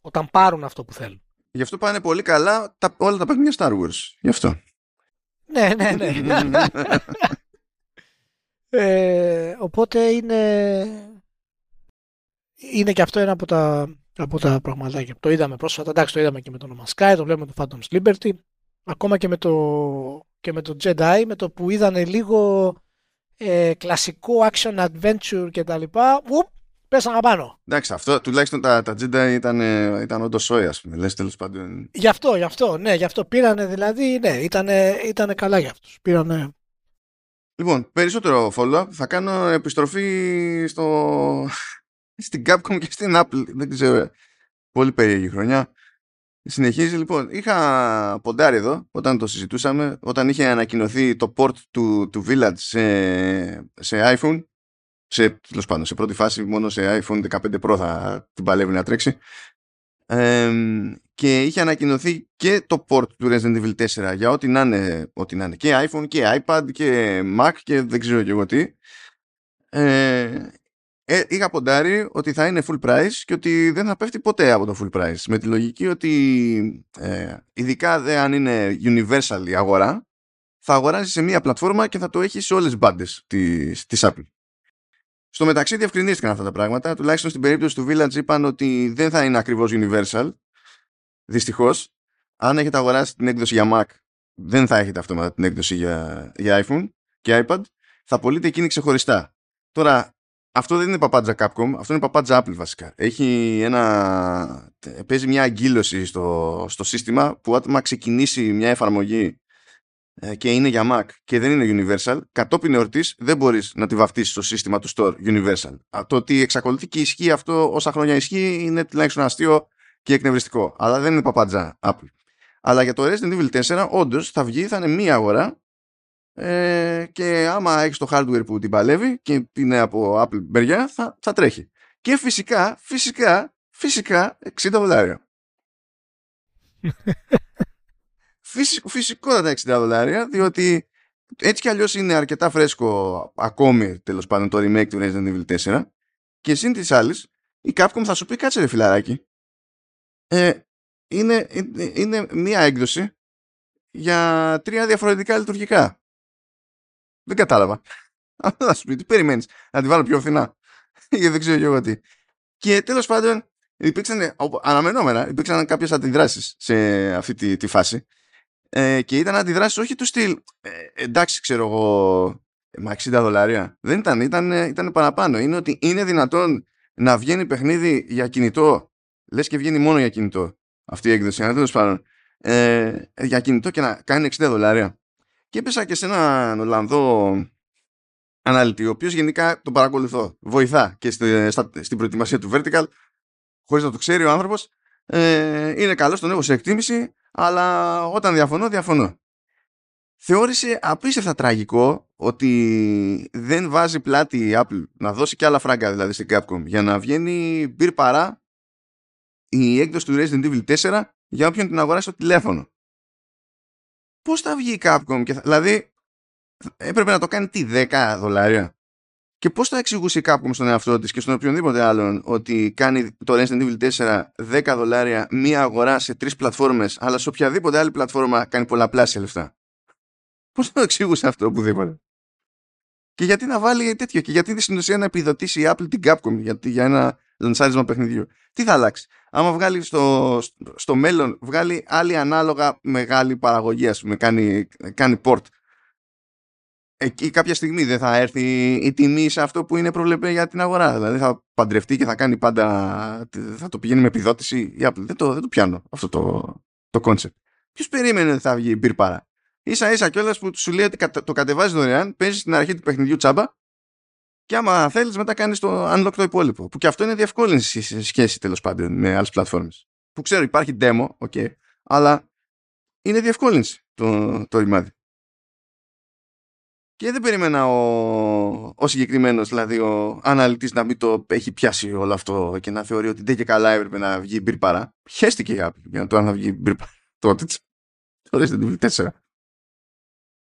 Όταν πάρουν αυτό που θέλουν. Γι' αυτό πάνε πολύ καλά τα, όλα τα παιχνίδια Star Wars. Γι' αυτό. Ναι, ναι, ναι. ε, οπότε είναι είναι και αυτό ένα από τα, από τα πραγματάκια. Το είδαμε πρόσφατα, εντάξει το είδαμε και με τον No Sky, το βλέπουμε το Phantom's Liberty, ακόμα και με το, και με το Jedi, με το που είδανε λίγο ε, κλασικό action adventure και τα λοιπά, πέσαν απάνω. Εντάξει, αυτό τουλάχιστον τα, τα Jedi ήταν, ήταν όντως σόι, ας πούμε. Λες τέλος πάντων. Γι' αυτό, γι' αυτό, ναι, γι' αυτό πήρανε δηλαδή, ναι, ήταν, ήτανε καλά για αυτούς. Πήρανε. Λοιπόν, περισσότερο follow-up. Θα κάνω επιστροφή στο... στην Capcom και στην Apple. Δεν ξέρω. Πολύ περίεργη χρονιά. Συνεχίζει λοιπόν. Είχα ποντάρει εδώ όταν το συζητούσαμε, όταν είχε ανακοινωθεί το port του, του Village σε, σε iPhone σε, τέλος πάντων, σε πρώτη φάση μόνο σε iPhone 15 Pro θα την παλεύει να τρέξει και είχε ανακοινωθεί και το port του Resident Evil 4 για ό,τι να είναι, ό,τι να είναι. Και iPhone και iPad και Mac και δεν ξέρω και εγώ τι. Ε, ε, είχα ποντάρει ότι θα είναι full price και ότι δεν θα πέφτει ποτέ από το full price. Με τη λογική ότι ε, ειδικά δε αν είναι universal η αγορά θα αγοράζει σε μία πλατφόρμα και θα το έχει σε όλες τις μπάντες της, της Apple στο μεταξύ διευκρινίστηκαν αυτά τα πράγματα. Τουλάχιστον στην περίπτωση του Village είπαν ότι δεν θα είναι ακριβώς universal. Δυστυχώς. Αν έχετε αγοράσει την έκδοση για Mac, δεν θα έχετε αυτόματα την έκδοση για, για iPhone και iPad. Θα πωλείτε εκείνη ξεχωριστά. Τώρα, αυτό δεν είναι παπάντζα Capcom, αυτό είναι παπάντζα Apple βασικά. Έχει ένα, παίζει μια αγκύλωση στο, στο σύστημα που όταν ξεκινήσει μια εφαρμογή ε, και είναι για Mac και δεν είναι Universal, κατόπιν εορτής δεν μπορείς να τη βαφτίσεις στο σύστημα του Store Universal. Το ότι εξακολουθεί και ισχύει αυτό όσα χρόνια ισχύει είναι τουλάχιστον αστείο και εκνευριστικό. Αλλά δεν είναι παπάντζα Apple. Αλλά για το Resident Evil 4 όντως θα βγει, θα είναι μία αγορά ε, και άμα έχεις το hardware που την παλεύει και είναι από Apple μεριά θα, θα τρέχει. Και φυσικά, φυσικά, φυσικά 60 δολάρια. Φυσικό, φυσικότατα 60 δολάρια, διότι έτσι κι αλλιώς είναι αρκετά φρέσκο ακόμη τέλος πάντων το remake του Resident Evil 4 και συν της άλλης, η Capcom θα σου πει κάτσε ρε φιλαράκι ε, είναι, είναι μία έκδοση για τρία διαφορετικά λειτουργικά. Δεν κατάλαβα. Αυτό θα σου πει, τι περιμένεις να τη βάλω πιο φθηνά. Γιατί δεν ξέρω εγώ τι. Και τέλος πάντων υπήρξαν αναμενόμενα υπήρξαν κάποιες αντιδράσεις σε αυτή τη, τη φάση ε, και ήταν αντιδράσεις όχι του στυλ. Ε, εντάξει, ξέρω εγώ, μα 60 δολάρια. Δεν ήταν, ήταν, ήταν παραπάνω. Είναι ότι είναι δυνατόν να βγαίνει παιχνίδι για κινητό. Λες και βγαίνει μόνο για κινητό αυτή η έκδοση. Αν τέλος πάντων. Ε, για κινητό και να κάνει 60 δολάρια. Και έπεσα και σε έναν Ολλανδό αναλυτή, ο οποίος γενικά τον παρακολουθώ. Βοηθά και στη, στα, στην προετοιμασία του Vertical, χωρίς να το ξέρει ο άνθρωπος. Ε, είναι καλός, τον έχω σε εκτίμηση αλλά όταν διαφωνώ, διαφωνώ. Θεώρησε απίστευτα τραγικό ότι δεν βάζει πλάτη η Apple να δώσει και άλλα φράγκα δηλαδή στην Capcom για να βγαίνει μπυρ παρά η έκδοση του Resident Evil 4 για όποιον την αγοράσει στο τηλέφωνο. Πώς θα βγει η Capcom και θα... δηλαδή έπρεπε να το κάνει τι 10 δολάρια; Και πώς θα εξηγούσε η Capcom στον εαυτό της και στον οποιονδήποτε άλλον ότι κάνει το Resident Evil 4 10 δολάρια μία αγορά σε τρεις πλατφόρμες αλλά σε οποιαδήποτε άλλη πλατφόρμα κάνει πολλαπλάσια λεφτά; Πώς το εξηγούσε αυτό οπουδήποτε; Και γιατί να βάλει τέτοιο, και γιατί στην ουσία να επιδοτήσει η Apple την Capcom για, για ένα λανσάρισμα παιχνιδιού; Τι θα αλλάξει; Άμα βγάλει στο, στο μέλλον, βγάλει άλλη ανάλογα μεγάλη παραγωγή, ας πούμε, κάνει, κάνει port. Εκεί κάποια στιγμή δεν θα έρθει η τιμή σε αυτό που είναι προβλεπέ για την αγορά. Δηλαδή θα παντρευτεί και θα κάνει πάντα. θα το πηγαίνει με επιδότηση η Apple. Δεν το, δεν το πιάνω αυτό το, το concept. Ποιος περίμενε ότι θα βγει η μπυρπάρα σα ίσα κιόλας που σου λέει ότι το κατεβάζεις δωρεάν, παίζεις στην αρχή του παιχνιδιού τσάμπα και άμα θέλεις μετά κάνεις το unlock το υπόλοιπο. Που και αυτό είναι διευκόλυνση σε σχέση τέλος πάντων με άλλες πλατφόρμες. Που ξέρω υπάρχει demo, ok, αλλά είναι διευκόλυνση το, το ρημάδι. Και δεν περίμενα ο, ο συγκεκριμένος, δηλαδή ο αναλυτής, να μην το έχει πιάσει όλο αυτό και να θεωρεί ότι δεν και καλά έπρεπε να βγει μπυρ παρά. Χαίστηκε η Apple για να το να βγει μπυρ παρά. Τότε. Τότε στην 4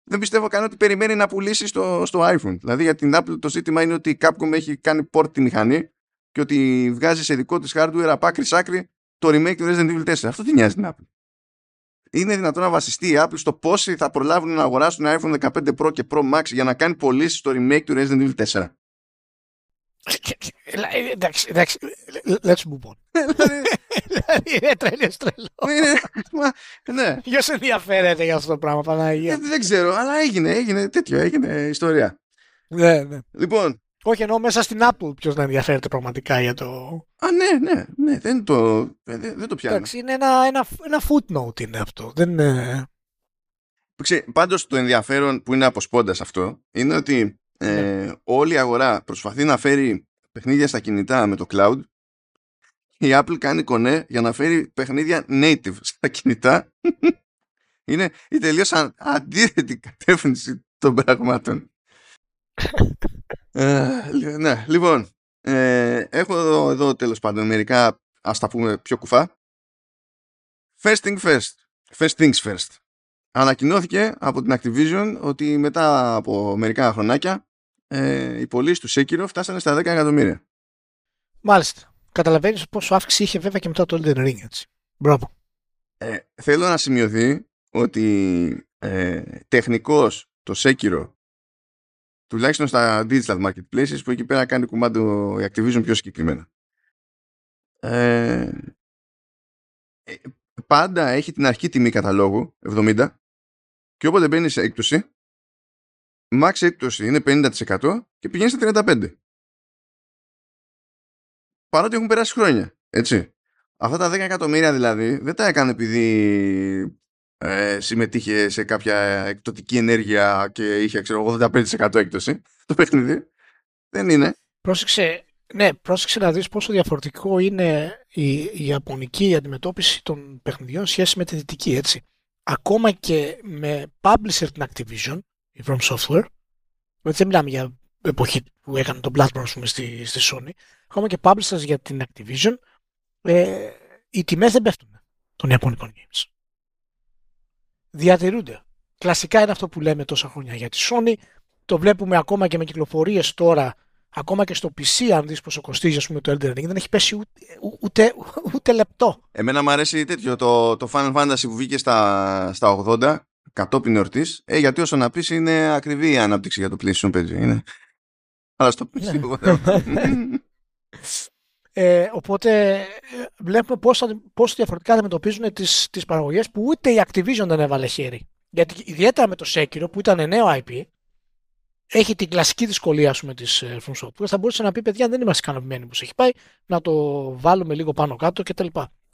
δεν πιστεύω καν ότι περιμένει να πουλήσει στο, στο iPhone. Δηλαδή για την Apple το ζήτημα είναι ότι η Capcom έχει κάνει port τη μηχανή και ότι βγάζει σε δικό της hardware από άκρη σ' άκρη το remake του Resident Evil 4. Αυτό τι νοιάζει την Apple. Είναι δυνατόν να βασιστεί η Apple στο πόσοι θα προλάβουν να αγοράσουν iPhone 15 Pro και Pro Max για να κάνει πωλήσει στο remake του Resident Evil 4. Εντάξει, εντάξει, let's move on. Δηλαδή είναι τρέλιο τρελός. Ναι. Ποιος ενδιαφέρεται για αυτό το πράγμα, Παναγία; Δεν ξέρω, αλλά έγινε, έγινε τέτοιο, έγινε ιστορία. Ναι, ναι. Λοιπόν. Όχι, εννοώ μέσα στην Apple ποιος να ενδιαφέρεται πραγματικά για το. Α, ναι, ναι, ναι δεν το, δεν, το πιάνω. Εντάξει, είναι ένα, ένα, ένα footnote είναι αυτό. Δεν είναι... Πάντως το ενδιαφέρον που είναι από σπόντας αυτό είναι ότι ε, ναι. όλη η αγορά προσπαθεί να φέρει παιχνίδια στα κινητά με το cloud η Apple κάνει κονέ για να φέρει παιχνίδια native στα κινητά είναι η τελείως αντίθετη κατεύθυνση των πραγμάτων ε, ναι, λοιπόν ε, έχω εδώ, εδώ τέλος πάντων μερικά ας τα πούμε πιο κουφά first thing first first things first ανακοινώθηκε από την Activision ότι μετά από μερικά χρονάκια ε, οι πωλήσεις του Sekiro φτάσανε στα 10 εκατομμύρια. Μάλιστα. Καταλαβαίνεις πόσο αύξηση είχε βέβαια και μετά το Elden Ring, έτσι. Μπράβο. Ε, θέλω να σημειωθεί ότι ε, τεχνικώς το Sekiro τουλάχιστον στα digital marketplaces που εκεί πέρα κάνει κουμάντο η Activision πιο συγκεκριμένα. Ε, ε πάντα έχει την αρχή τιμή καταλόγου 70 και όποτε μπαίνει σε έκπτωση max έκπτωση είναι 50% και πηγαίνει στα 35%. Παρότι έχουν περάσει χρόνια, έτσι. Αυτά τα 10 εκατομμύρια δηλαδή δεν τα έκανε επειδή ε, συμμετείχε σε κάποια εκπτωτική ενέργεια και είχε ξέρω 85% έκπτωση το παιχνίδι. Δεν είναι. Πρόσεξε, ναι, πρόσεξε να δεις πόσο διαφορετικό είναι η, η ιαπωνική αντιμετώπιση των παιχνιδιών σχέση με τη δυτική, έτσι. Ακόμα και με publisher την Activision, η From Software, δεν μιλάμε για εποχή που έκανε τον Bloodborne πούμε, στη, στη Sony, ακόμα και publishers για την Activision, ε, οι τιμές δεν πέφτουν των Ιαπωνικών games. Διατηρούνται. Κλασικά είναι αυτό που λέμε τόσα χρόνια για τη Sony. Το βλέπουμε ακόμα και με κυκλοφορίες τώρα, ακόμα και στο PC, αν δεις πόσο κοστίζει ας πούμε, το Elden Ring, δεν έχει πέσει ούτε, ούτε, ούτε λεπτό. Εμένα μου αρέσει τέτοιο, το, το Final Fantasy που βγήκε στα, στα 80 κατόπιν εορτής, ε, γιατί όσο να πεις είναι ακριβή η ανάπτυξη για το PlayStation 5. Είναι. Αλλά στο PC. Ναι. ε, οπότε ε, βλέπουμε πόσο, πόσο διαφορετικά αντιμετωπίζουν τις, τις παραγωγές που ούτε η Activision δεν έβαλε χέρι. Γιατί ιδιαίτερα με το Sekiro που ήταν νέο IP, έχει την κλασική δυσκολία με τις ε, From Software. Θα μπορούσε να πει παιδιά δεν είμαστε ικανοποιημένοι που σε έχει πάει, να το βάλουμε λίγο πάνω κάτω κτλ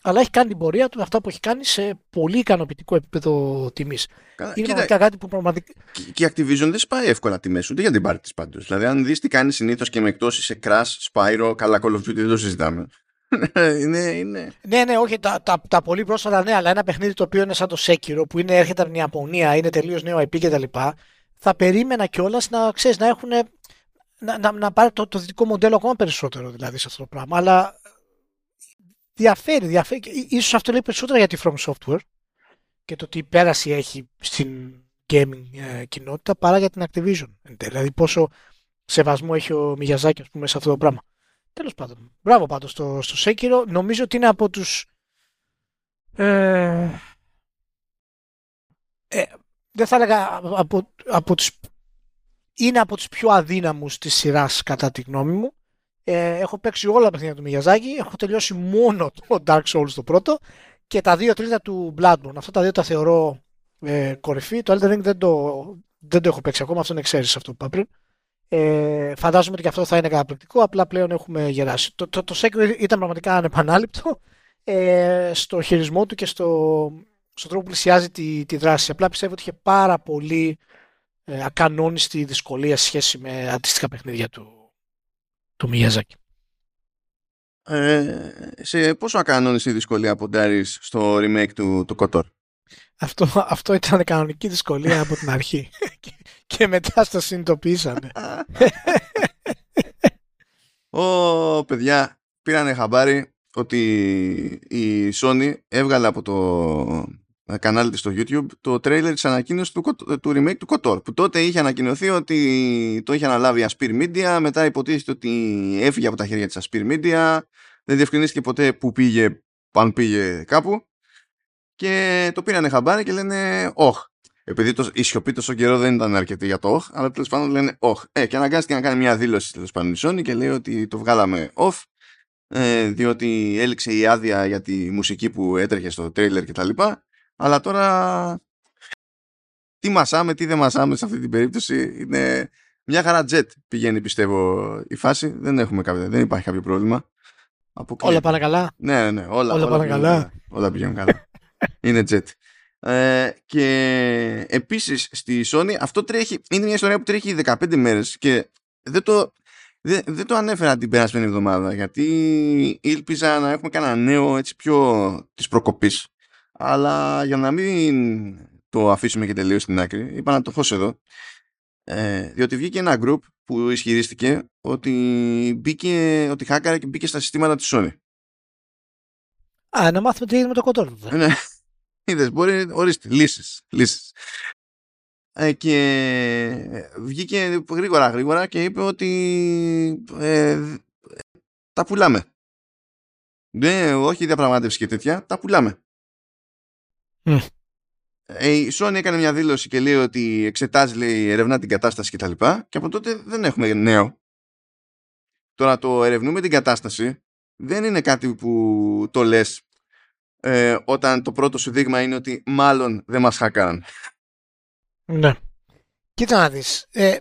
αλλά έχει κάνει την πορεία του αυτά που έχει κάνει σε πολύ ικανοποιητικό επίπεδο τιμής. Είναι πραγματικά κάτι που πραγματικά. Και η Activision δεν σπάει εύκολα τιμές ούτε για την πάρτι της πάντως. Δηλαδή, αν δεις τι κάνει συνήθως και με εκτόσει σε Crash, Spyro, καλά Call of Duty, δεν το συζητάμε. είναι, είναι... Ναι, ναι, όχι, τα, τα, τα, πολύ πρόσφατα ναι, αλλά ένα παιχνίδι το οποίο είναι σαν το Sekiro που είναι, έρχεται από την Ιαπωνία, είναι τελείως νέο IP κτλ. Θα περίμενα κιόλας να ξέρεις να έχουν. Να, να, να πάρει το, το δυτικό μοντέλο ακόμα περισσότερο δηλαδή σε αυτό το πράγμα. Αλλά διαφέρει, διαφέρει. Ίσως αυτό λέει περισσότερα για τη From Software και το τι πέραση έχει στην gaming ε, κοινότητα παρά για την Activision. Δηλαδή πόσο σεβασμό έχει ο Μιγιαζάκη ας πούμε σε αυτό το πράγμα. Τέλος πάντων. Μπράβο πάντως στο, στο Sekiro. Νομίζω ότι είναι από τους ε, ε, δεν θα έλεγα από, από τους, είναι από τους πιο αδύναμους της σειράς κατά τη γνώμη μου. Ε, έχω παίξει όλα τα παιχνίδια του Μιγιαζάκη, έχω τελειώσει μόνο το Dark Souls το πρώτο και τα δύο τρίτα του Bloodborne. Αυτά τα δύο τα θεωρώ ε, κορυφή. Το Elden Ring δεν το, δεν το έχω παίξει ακόμα, αυτό είναι εξαίρεση αυτό που είπα πριν. Ε, φαντάζομαι ότι και αυτό θα είναι καταπληκτικό, απλά πλέον έχουμε γεράσει. Το, το, το Sekiro ήταν πραγματικά ανεπανάληπτο ε, στο χειρισμό του και στο, στον τρόπο που πλησιάζει τη, τη δράση. Απλά πιστεύω ότι είχε πάρα πολύ ε, ακανόνιστη δυσκολία σε σχέση με αντίστοιχα παιχνίδια του, του Μιαζάκη. Ε, σε πόσο ακανόνιστη δυσκολία ποντάρεις στο remake του, του Kotor. Αυτό, αυτό ήταν κανονική δυσκολία από την αρχή. και, και μετά στο συνειδητοποιήσανε. Ω, παιδιά, πήρανε χαμπάρι ότι η Sony έβγαλε από το κανάλι της στο YouTube το τρέιλερ της ανακοίνωσης του, του remake του KOTOR που τότε είχε ανακοινωθεί ότι το είχε αναλάβει η Aspir Media μετά υποτίθεται ότι έφυγε από τα χέρια της Aspir Media δεν διευκρινίστηκε ποτέ που πήγε αν πήγε κάπου και το πήρανε χαμπάρι και λένε όχ επειδή το, η σιωπή τόσο καιρό δεν ήταν αρκετή για το off, αλλά τέλος πάντων λένε όχ. Ε, και αναγκάστηκε να κάνει μια δήλωση τέλος πάντων η Sony και λέει ότι το βγάλαμε off ε, διότι έληξε η άδεια για τη μουσική που έτρεχε στο τρέιλερ κτλ. Αλλά τώρα τι μασάμε, τι δεν μασάμε σε αυτή την περίπτωση είναι μια χαρά jet πηγαίνει πιστεύω η φάση. Δεν, έχουμε κάποιο, δεν υπάρχει κάποιο πρόβλημα. Όλα πάνε καλά; Ναι, ναι, ναι όλα, όλα, όλα πάνε καλά; Όλα πηγαίνουν καλά. είναι jet. Ε, και επίσης στη Sony αυτό τρέχει, είναι μια ιστορία που τρέχει 15 μέρες και δεν το, δεν, δεν το ανέφερα την περασμένη εβδομάδα γιατί ήλπιζα να έχουμε κανένα νέο έτσι πιο της προκοπής. Αλλά για να μην το αφήσουμε και τελείως στην άκρη, είπα να το χώσω εδώ. Ε, διότι βγήκε ένα group που ισχυρίστηκε ότι μπήκε, ότι χάκαρε και μπήκε στα συστήματα της Sony. Α, να μάθουμε τι έγινε με το κοντόρ. Ναι, είδες, μπορεί, ορίστε, λύσεις, λύσεις. Ε, και βγήκε γρήγορα γρήγορα και είπε ότι ε, τα πουλάμε. Ναι, όχι διαπραγμάτευση και τέτοια, τα πουλάμε. Mm. η Sony έκανε μια δήλωση και λέει ότι εξετάζει, λέει, ερευνά την κατάσταση κτλ. Και, και από τότε δεν έχουμε νέο. Τώρα το ερευνούμε την κατάσταση δεν είναι κάτι που το λες ε, όταν το πρώτο σου δείγμα είναι ότι μάλλον δεν μας χακάραν. Ναι. Κοίτα να δεις. Ε,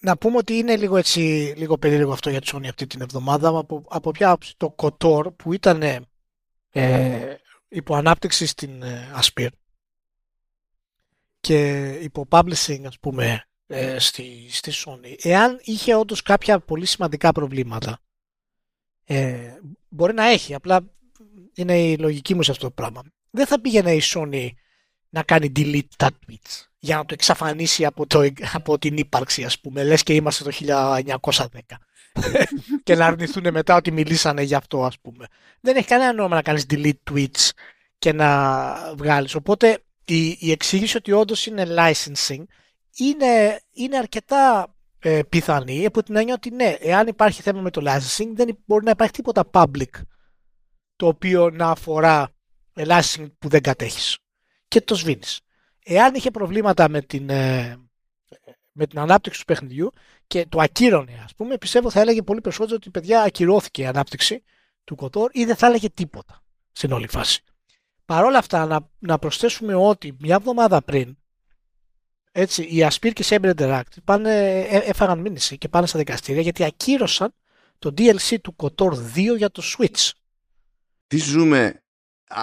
να πούμε ότι είναι λίγο έτσι, λίγο περίεργο αυτό για τη Sony αυτή την εβδομάδα από, από ποια άποψη το Kotor που ήταν ε, υπό ανάπτυξη στην ε, Aspir και υπό publishing ας πούμε ε, στη, στη Sony. Εάν είχε όντως κάποια πολύ σημαντικά προβλήματα ε, μπορεί να έχει απλά είναι η λογική μου σε αυτό το πράγμα. Δεν θα πήγαινε η Sony να κάνει delete τα tweets για να το εξαφανίσει από, το, από την ύπαρξη ας πούμε. Λες και είμαστε το 1910 και να αρνηθούν μετά ότι μιλήσανε γι' αυτό ας πούμε. Δεν έχει κανένα νόημα να κάνεις delete tweets και να βγάλεις. Οπότε η, η εξήγηση ότι όντως είναι licensing είναι, είναι αρκετά ε, πιθανή από την έννοια ότι ναι, εάν υπάρχει θέμα με το licensing δεν μπορεί να υπάρχει τίποτα public το οποίο να αφορά licensing που δεν κατέχεις. Και το σβήνεις. Εάν είχε προβλήματα με την, ε, με την ανάπτυξη του παιχνιδιού και το ακύρωνε, ας πούμε, πιστεύω θα έλεγε πολύ περισσότερο ότι παιδιά ακυρώθηκε η ανάπτυξη του Κοτόρ ή δεν θα έλεγε τίποτα στην όλη φάση. Παρ' όλα αυτά, να, να προσθέσουμε ότι μια εβδομάδα πριν έτσι, οι Aspir και Saber Interact πάνε, ε, έφαγαν μήνυση και πάνε στα δικαστήρια γιατί ακύρωσαν το DLC του Kotor 2 για το Switch. Τι ζούμε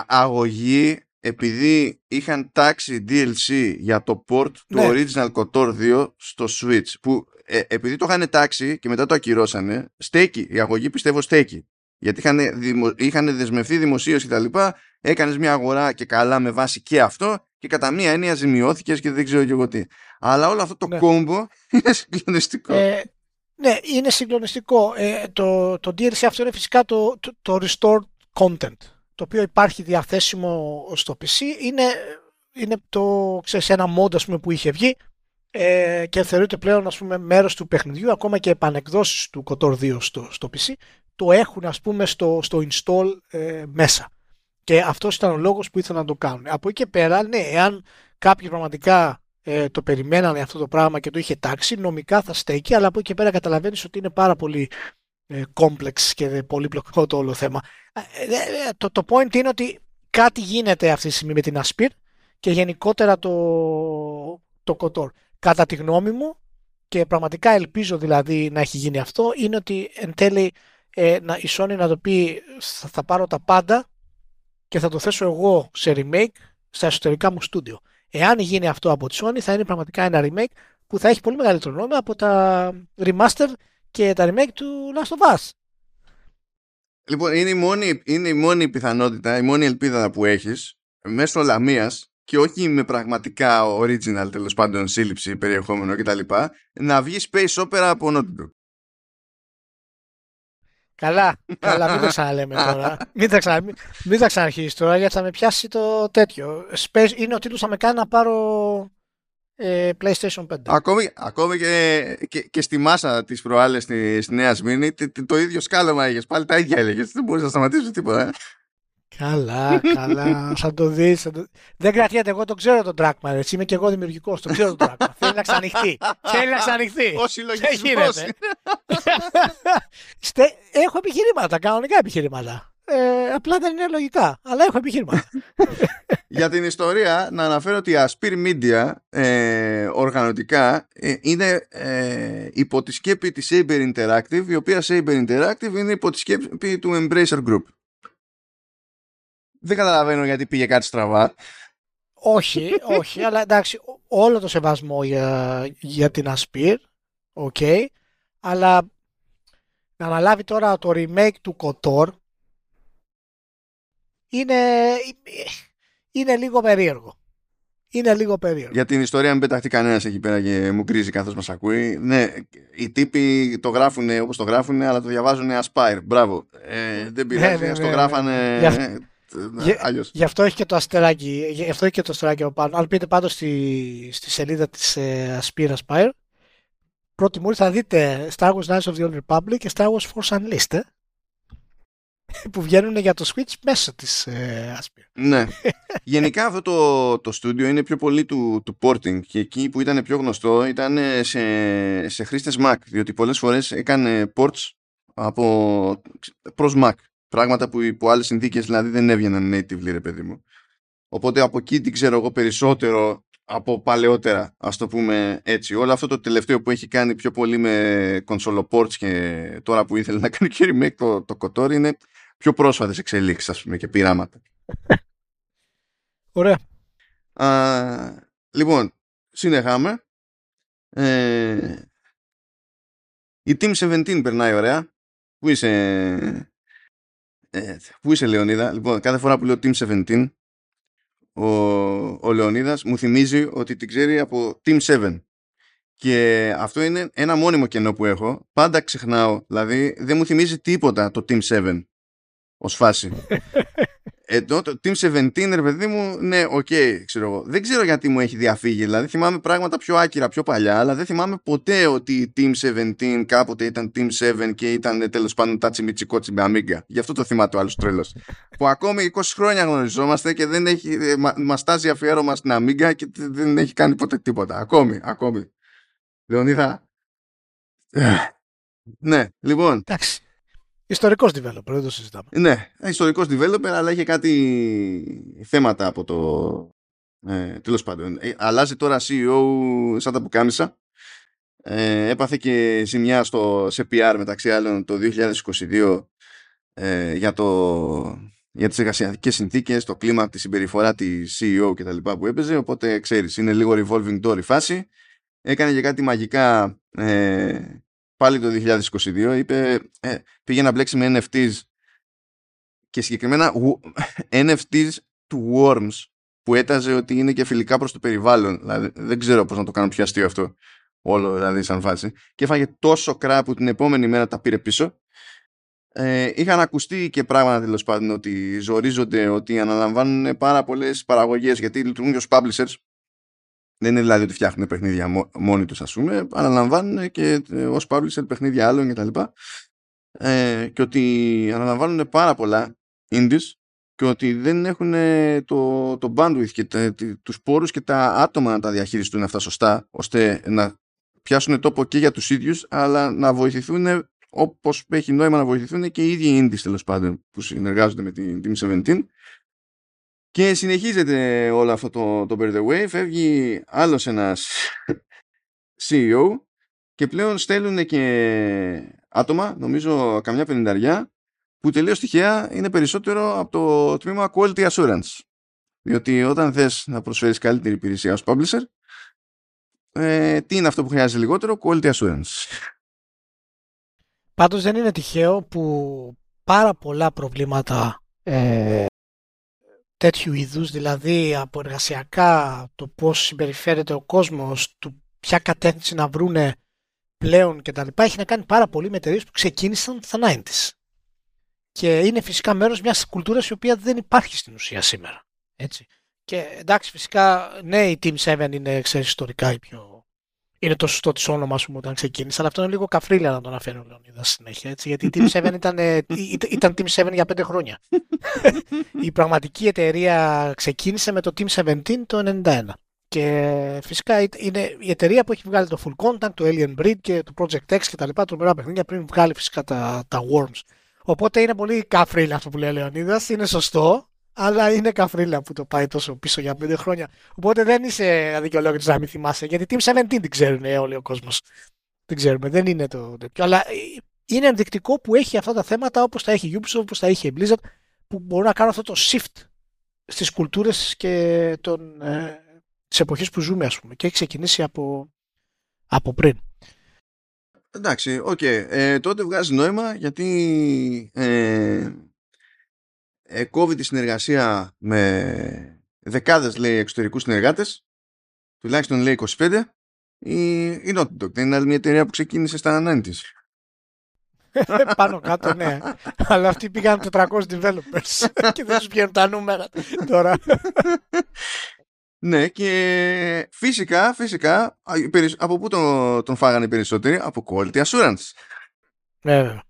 αγωγή επειδή είχαν τάξει DLC για το port του ναι. Original Kotor 2 στο Switch που ε, επειδή το είχαν τάξει και μετά το ακυρώσανε στέκει, η αγωγή πιστεύω στέκει. Γιατί είχαν, δημο, είχαν δεσμευτεί δημοσίω και τα λοιπά έκανες μια αγορά και καλά με βάση και αυτό και κατά μία έννοια ζημιώθηκες και δεν ξέρω και εγώ τι. Αλλά όλο αυτό το ναι. κόμπο είναι συγκλονιστικό. Ε, ναι είναι συγκλονιστικό. Ε, το, το DLC αυτό είναι φυσικά το, το, το restored content το οποίο υπάρχει διαθέσιμο στο PC είναι, είναι το, ξέρεις, ένα mod πούμε, που είχε βγει ε, και θεωρείται πλέον ας πούμε, μέρος του παιχνιδιού ακόμα και επανεκδόσεις του KOTOR 2 στο, στο PC το έχουν ας πούμε στο, στο install ε, μέσα Και αυτός ήταν ο λόγος που ήθελαν να το κάνουν. Από εκεί και πέρα, ναι, εάν κάποιοι πραγματικά ε, το περιμένανε αυτό το πράγμα και το είχε τάξει, νομικά θα στέκει, αλλά από εκεί και πέρα καταλαβαίνεις ότι είναι πάρα πολύ ε, complex και πολύπλοκο το όλο θέμα. Ε, ε, το, το point είναι ότι κάτι γίνεται αυτή τη στιγμή με την Aspir και γενικότερα το, το Kotor. Κατά τη γνώμη μου, και πραγματικά ελπίζω δηλαδή να έχει γίνει αυτό, είναι ότι εν τέλει ε, να, η Sony να το πει θα, θα πάρω τα πάντα και θα το θέσω εγώ σε remake στα εσωτερικά μου στούντιο. Εάν γίνει αυτό από τη Sony θα είναι πραγματικά ένα remake που θα έχει πολύ μεγαλύτερο νόημα από τα remaster και τα remake του Last of Us. Λοιπόν, είναι η μόνη, είναι η μόνη πιθανότητα, η μόνη ελπίδα που έχεις μέσω λαμίας και όχι με πραγματικά original τέλος πάντων σύλληψη, περιεχόμενο κτλ. να βγεις space opera από Naughty Dog. Καλά, καλά, μην τα ξαναλέμε τώρα. μην, τα ξανα, μην, μην τα ξαναρχίσεις τώρα γιατί θα με πιάσει το τέτοιο. Space είναι ο τίτλος θα με κάνει να πάρω ε, PlayStation 5. Ακόμη, ακόμη και, και, και στη μάσα της προάλλες στη, στη Νέα Σμήνη, το, το ίδιο σκάλωμα είχες. Πάλι τα ίδια έλεγες. Δεν μπορείς να σταματήσεις τίποτα. Ε. Καλά, καλά. θα το δεις. Το... Δεν κρατιέται. Εγώ το ξέρω τον Τράκμα. Έτσι είμαι και εγώ δημιουργικός. Το ξέρω τον Τράκμα. Θέλει να ξανοιχτεί. Θέλει να ξανοιχτεί. Ο συλλογισμός. έχω επιχειρήματα. Κανονικά επιχειρήματα. Ε, απλά δεν είναι λογικά. Αλλά έχω επιχειρήματα. Για την ιστορία, να αναφέρω ότι η Aspir Media ε, οργανωτικά ε, είναι ε, υπό τη σκέπη της Saber Interactive, η οποία Saber Interactive είναι υπό τη σκέπη του Embracer Group. Δεν καταλαβαίνω γιατί πήγε κάτι στραβά. Όχι, όχι, αλλά εντάξει, όλο το σεβασμό για, για την Aspir, οκ, okay, αλλά να αναλάβει τώρα το remake του KOTOR είναι, είναι λίγο περίεργο. Είναι λίγο περίεργο. Για την ιστορία μην πεταχτεί κανένας εκεί πέρα και μου κράζει καθώς μας ακούει. Ναι, οι τύποι το γράφουν όπως το γράφουν, αλλά το διαβάζουν Aspyr. Μπράβο. Ε, δεν πειράζει, ναι, ναι, το ναι, γράφανε. Αλλιώς. Γι' αυτό έχει και το αστεράκι, γι' αυτό έχει και το αστεράκι από πάνω. Αν πείτε πάντως στη, στη σελίδα της ε, Aspyr, Aspyr, πρώτη μου θα δείτε Star Wars Knights of the Old Republic και Star Wars Force Unleashed, ε, που βγαίνουν για το Switch μέσα της ε, Aspira. Ναι. Γενικά αυτό το, το studio είναι πιο πολύ του, του porting και εκεί που ήταν πιο γνωστό ήταν σε, σε χρήστες Mac, διότι πολλές φορές έκανε ports από, προς Mac. Πράγματα που υπό άλλες συνθήκες δηλαδή δεν έβγαιναν native, ρε παιδί μου. Οπότε από εκεί την ξέρω εγώ περισσότερο από παλαιότερα, ας το πούμε έτσι. Όλο αυτό το τελευταίο που έχει κάνει πιο πολύ με console ports και τώρα που ήθελε να κάνει και remake το, το Kotor είναι πιο πρόσφατες εξελίξεις ας πούμε και πειράματα. Ωραία. Α, λοιπόν, συνεχάμε. Ε, η Team 17 περνάει ωραία. Πού είσαι, ε, πού είσαι Λεωνίδα; Λοιπόν, κάθε φορά που λέω Team 17, ο, ο Λεωνίδας μου θυμίζει ότι την ξέρει από Team 7. Και αυτό είναι ένα μόνιμο κενό που έχω. Πάντα ξεχνάω. Δηλαδή δεν μου θυμίζει τίποτα το Team 7 ως φάση. Εδώ το Team 17, ρε παιδί μου, ναι, οκ, okay, ξέρω εγώ. Δεν ξέρω γιατί μου έχει διαφύγει. Δηλαδή θυμάμαι πράγματα πιο άκυρα, πιο παλιά, αλλά δεν θυμάμαι ποτέ ότι η Team 17 κάποτε ήταν Team 7 και ήταν τέλος πάντων τάτσι μιτσικότσι με Amiga. Γι' αυτό το θυμάται ο άλλος ο τρελός. που ακόμη 20 χρόνια γνωριζόμαστε και δεν έχει, ε, μα, μας τάζει αφιέρωμα στην Amiga και δεν έχει κάνει ποτέ τίποτα. Ακόμη, ακόμη. Λεωνίδα. ναι, λοιπόν. Εντάξει. Ιστορικός developer, δεν το συζητάμε. Ναι, ιστορικός developer, αλλά είχε κάτι θέματα από το. Ε, Τέλος πάντων. Ε, αλλάζει τώρα CEO σαν τα πουκάμισα. Ε, έπαθε και ζημιά στο, σε PR μεταξύ άλλων το 2022 ε, για, το, για τις εργασιακές συνθήκες, το κλίμα, τη συμπεριφορά τη CEO και τα λοιπά που έπαιζε, οπότε ξέρεις, είναι λίγο revolving door η φάση. Έκανε και κάτι μαγικά ε, πάλι το 2022 είπε ε, πήγε να μπλέξει με NFTs και συγκεκριμένα NFTs του Worms που έταζε ότι είναι και φιλικά προς το περιβάλλον. Δηλαδή, δεν ξέρω πώς να το κάνω πιο αστείο αυτό όλο δηλαδή σαν φάση. Και έφαγε τόσο κρά που την επόμενη μέρα τα πήρε πίσω. Ε, είχαν ακουστεί και πράγματα τέλος πάντων ότι ζορίζονται, ότι αναλαμβάνουν πάρα πολλές παραγωγές γιατί λειτουργούν και ως publishers δεν είναι δηλαδή ότι φτιάχνουν παιχνίδια μόνοι τους ας πούμε, αναλαμβάνουν και ε, ως publisher παιχνίδια άλλων και τα λοιπά. Ε, και ότι αναλαμβάνουν πάρα πολλά indies και και ότι δεν έχουν το, το bandwidth και τα, τους πόρους και τα άτομα να τα διαχειριστούν αυτά σωστά ώστε να πιάσουν τόπο και για τους ίδιους αλλά να βοηθηθούν όπως έχει νόημα να βοηθηθούν και οι ίδιοι οι indies τέλος πάντων που συνεργάζονται με την Team 17 και συνεχίζεται όλο αυτό το, το Bear the Way φεύγει άλλος ένας CEO και πλέον στέλνουν και άτομα, νομίζω καμιά πενηνταριά, που τελείως τυχαία είναι περισσότερο από το τμήμα Quality Assurance. Διότι όταν θες να προσφέρεις καλύτερη υπηρεσία ως publisher, ε, τι είναι αυτό που χρειάζεται λιγότερο, Quality Assurance. Πάντως δεν είναι τυχαίο που πάρα πολλά προβλήματα ε, τέτοιου είδους, δηλαδή από εργασιακά, το πώς συμπεριφέρεται ο κόσμος, του ποια κατεύθυνση να βρούνε πλέον κτλ. Έχει να κάνει πάρα πολύ με εταιρείες που ξεκίνησαν στα 90s. Και είναι φυσικά μέρος μιας κουλτούρας η οποία δεν υπάρχει στην ουσία σήμερα. Έτσι. Και εντάξει, φυσικά, ναι, η Team 7 είναι, ξέρεις, ιστορικά η πιο... Είναι το σωστό της όνομα, σου όταν ξεκίνησε, αλλά αυτό είναι λίγο καφρίλα να το αναφέρει ο Λεωνίδας συνέχεια. Έτσι, γιατί η Team 7 ήταν, ήταν Team 7 για πέντε χρόνια. η πραγματική εταιρεία ξεκίνησε με το Team 17 το 91. Και φυσικά είναι η εταιρεία που έχει βγάλει το Full Contact, το Alien Breed και το Project X και τα λοιπά τρομερά παιχνίδια πριν βγάλει φυσικά τα, τα Worms. Οπότε είναι πολύ καφρίλα αυτό που λέει ο Λεωνίδας. Είναι σωστό, αλλά είναι καφρίλα που το πάει τόσο πίσω για πέντε χρόνια. Οπότε δεν είσαι αδικαιολόγητος να μην θυμάσαι, γιατί Team 17 την ξέρουν όλοι ο κόσμος. Δεν ξέρουμε, δεν είναι το τέτοιο. Αλλά είναι ενδεικτικό που έχει αυτά τα θέματα όπως τα έχει η Ubisoft, όπως τα έχει η Blizzard, που μπορούν να κάνουν αυτό το shift στις κουλτούρες και των, ε, της εποχής που ζούμε ας πούμε και έχει ξεκινήσει από, από πριν. Εντάξει, οκ. Okay. Ε, τότε βγάζει νόημα γιατί ε, ε, κόβει τη συνεργασία με δεκάδες λέει εξωτερικούς συνεργάτες τουλάχιστον λέει 25 η, η Naughty Dog δεν είναι άλλη μια εταιρεία που ξεκίνησε στα 90 Πάνω κάτω, ναι. Αλλά αυτοί πήγαν 400 developers και δεν τους βγαίνουν τα νούμερα τώρα. Ναι, και φυσικά, φυσικά, από πού τον, τον φάγανε οι περισσότεροι, από quality assurance. Βέβαια.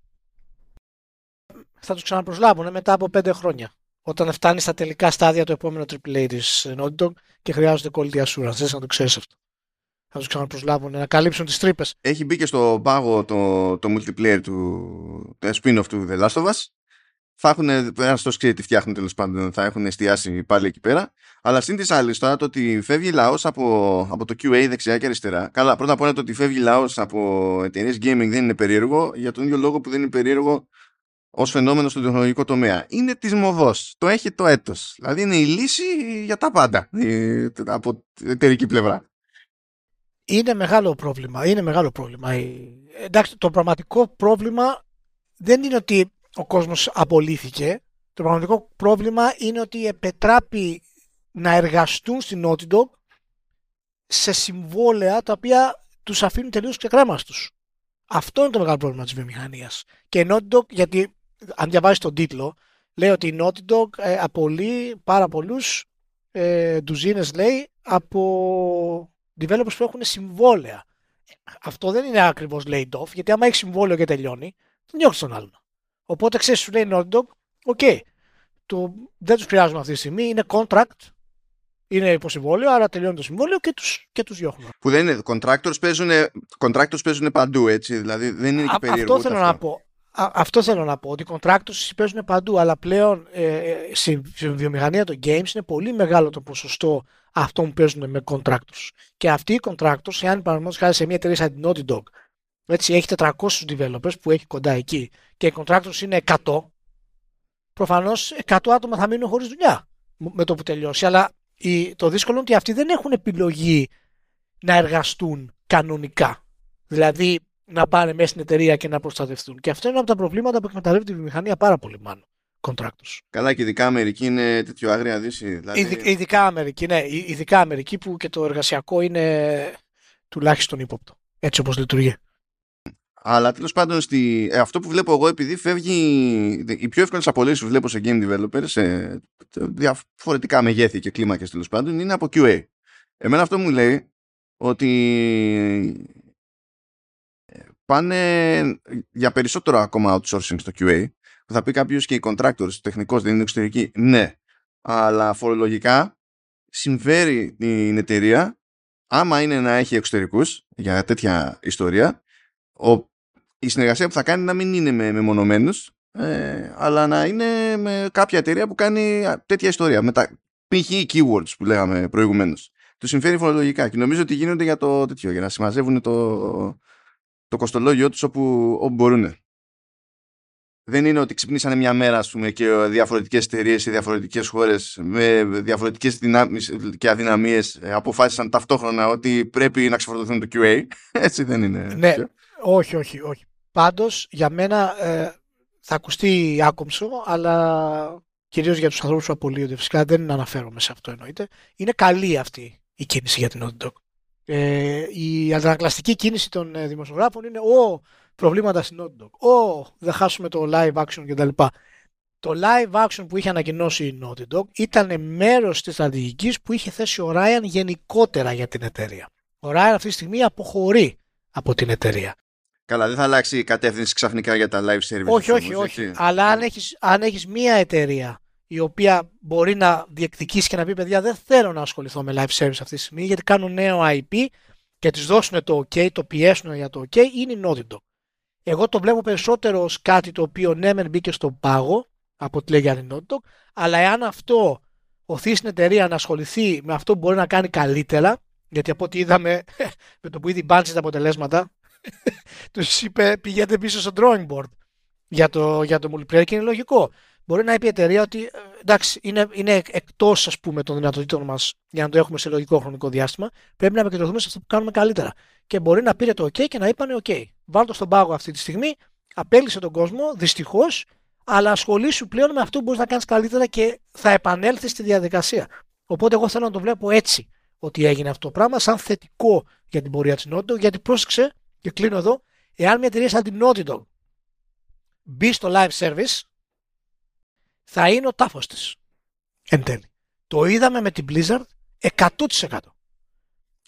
Θα τους ξαναπροσλάβουν μετά από πέντε χρόνια. Όταν φτάνει στα τελικά στάδια το επόμενο AAA της Naughty Dog και χρειάζονται quality assurance. Δεν να το ξέρεις αυτό. Θα τους ξαναπροσλάβουν να καλύψουν τις τρύπες. Έχει μπει και στο πάγο το, το multiplayer του το spin-off του The Last of Us θα έχουν, ένα στο ξέρει τι φτιάχνουν τέλος πάντων, θα έχουν εστιάσει πάλι εκεί πέρα. Αλλά στην της άλλη, τώρα το ότι φεύγει λαός από, από το QA δεξιά και αριστερά. Καλά, πρώτα απ' όλα το ότι φεύγει λαός από εταιρείες gaming δεν είναι περίεργο, για τον ίδιο λόγο που δεν είναι περίεργο ως φαινόμενο στον τεχνολογικό τομέα. Είναι της μοδός. Το έχει το έτος. Δηλαδή είναι η λύση για τα πάντα από εταιρική πλευρά. Είναι μεγάλο πρόβλημα. Είναι μεγάλο πρόβλημα. Εντάξει, το πραγματικό πρόβλημα δεν είναι ότι ο κόσμος απολύθηκε. Το πραγματικό πρόβλημα είναι ότι επετράπει να εργαστούν στην Naughty Dog σε συμβόλαια τα οποία τους αφήνουν τελείως ξεκρέμαστους. Αυτό είναι το μεγάλο πρόβλημα της βιομηχανίας. Και η Naughty Dog, γιατί αν διαβάζεις τον τίτλο, λέει ότι η Naughty Dog ε, απολύει πάρα πολλούς ε, ντουζίνες, λέει, από developers που έχουν συμβόλαια. Αυτό δεν είναι ακριβώς laid off, γιατί άμα έχεις συμβόλαιο και τελειώνει, τον διώχνει τον άλλον. Οπότε ξέρεις, σου λέει Naughty Dog, οκ, okay, το, δεν τους χρειάζομαι αυτή τη στιγμή, είναι contract, είναι υπό συμβόλαιο, άρα τελειώνει το συμβόλαιο και τους και τους διώχνουν. Που δεν είναι, contractors παίζουν, contractors παίζουν παντού, έτσι, δηλαδή δεν είναι και περίεργο. Αυτό θέλω αυτό. να πω. Α, αυτό θέλω να πω, ότι οι contractors παίζουν παντού, αλλά πλέον ε, ε στη βιομηχανία των games είναι πολύ μεγάλο το ποσοστό αυτών που παίζουν με contractors. Και αυτοί οι contractors, εάν παραδείγματος χάρη σε μια εταιρεία σαν την Naughty Dog, έτσι, έχει 400 developers που έχει κοντά εκεί και οι contractors είναι 100, προφανώς 100 άτομα θα μείνουν χωρίς δουλειά με το που τελειώσει. Αλλά το δύσκολο είναι ότι αυτοί δεν έχουν επιλογή να εργαστούν κανονικά. Δηλαδή να πάνε μέσα στην εταιρεία και να προστατευτούν. Και αυτό είναι από τα προβλήματα που εκμεταλλεύεται η βιομηχανία πάρα πολύ μάλλον. Contractors. Καλά και ειδικά Αμερική είναι τέτοιο άγρια δύση. Δηλαδή... Ειδικά Αμερική, ναι. Ειδικά Αμερική που και το εργασιακό είναι τουλάχιστον ύποπτο. Έτσι όπως λειτουργεί. Αλλά τέλος πάντων, στη, ε, αυτό που βλέπω εγώ, επειδή φεύγει. Οι πιο εύκολες απολύσεις που βλέπω σε game developers, σε διαφορετικά μεγέθη και κλίμακες τέλος πάντων, είναι από QA. Εμένα αυτό μου λέει ότι ε, πάνε για περισσότερο ακόμα outsourcing στο QA, Θα πει κάποιος και οι contractors, τεχνικός δεν είναι εξωτερική. Ναι. Αλλά φορολογικά συμφέρει την εταιρεία άμα είναι να έχει εξωτερικούς για τέτοια ιστορία ο, η συνεργασία που θα κάνει να μην είναι με μεμονωμένους ε, αλλά να είναι με κάποια εταιρεία που κάνει τέτοια ιστορία με τα π.χ. keywords που λέγαμε προηγουμένως τους συμφέρει φορολογικά και νομίζω ότι γίνονται για το τέτοιο για να συμμαζεύουν το, το κοστολόγιο τους όπου, όπου μπορούν δεν είναι ότι ξυπνήσανε μια μέρα ας πούμε, και διαφορετικές εταιρείες σε διαφορετικές χώρες με διαφορετικές δυνάμεις και αδυναμίες ε, αποφάσισαν ταυτόχρονα ότι πρέπει να ξεφορτωθούν το QA. Έτσι δεν είναι. Ναι, όχι, όχι, όχι. Πάντως για μένα ε, θα ακουστεί άκομψο, αλλά κυρίως για τους ανθρώπους που απολύονται. Φυσικά δεν αναφέρομαι σε αυτό εννοείται. Είναι καλή αυτή η κίνηση για την Naughty Dog. Ε, η αντανακλαστική κίνηση των ε, δημοσιογράφων είναι ο προβλήματα στην Naughty Dog. Ω, δεν χάσουμε το live action κτλ. Το live action που είχε ανακοινώσει η Naughty Dog ήταν μέρος της στρατηγικής που είχε θέσει ο Ryan γενικότερα για την εταιρεία. Ο Ryan αυτή τη στιγμή αποχωρεί από την εταιρεία. Καλά, δεν θα αλλάξει η κατεύθυνση ξαφνικά για τα live services. Όχι, όχι, όχι. Αλλά αν έχεις, αν έχεις μία εταιρεία η οποία μπορεί να διεκδικήσει και να πει παιδιά δεν θέλω να ασχοληθώ με live service αυτή τη στιγμή γιατί κάνουν νέο IP και τις δώσουν το OK, το πιέσουν για το OK, είναι η Naughty Dog. Εγώ το βλέπω περισσότερο ως κάτι το οποίο ναι μεν μπήκε στον πάγο από ό,τι λέει για αλλά εάν αυτό οθεί στην εταιρεία να ασχοληθεί με αυτό που μπορεί να κάνει καλύτερα, γιατί από ό,τι είδαμε με το που ήδη μπάντσε τα αποτελέσματα, τους είπε πηγαίνετε πίσω στο drawing board για το, για το multiplayer και είναι λογικό. Μπορεί να είπε η εταιρεία ότι ε, εντάξει, είναι, είναι εκτός ας πούμε των δυνατοτήτων μας για να το έχουμε σε λογικό χρονικό διάστημα. Πρέπει να επικεντρωθούμε σε αυτό που κάνουμε καλύτερα. Και μπορεί να πήρε το OK και να είπανε OK. Βάλτε στον πάγο αυτή τη στιγμή, απέλησε τον κόσμο, δυστυχώς, αλλά ασχολήσου πλέον με αυτό που μπορείς να κάνεις καλύτερα και θα επανέλθεις στη διαδικασία. Οπότε εγώ θέλω να το βλέπω έτσι ότι έγινε αυτό το πράγμα, σαν θετικό για την πορεία της Naughty γιατί πρόσεξε, και κλείνω εδώ, εάν μια εταιρεία σαν την Naughty μπει στο live service, θα είναι ο τάφος της. Εν τέλει. Το είδαμε με την Blizzard 100%.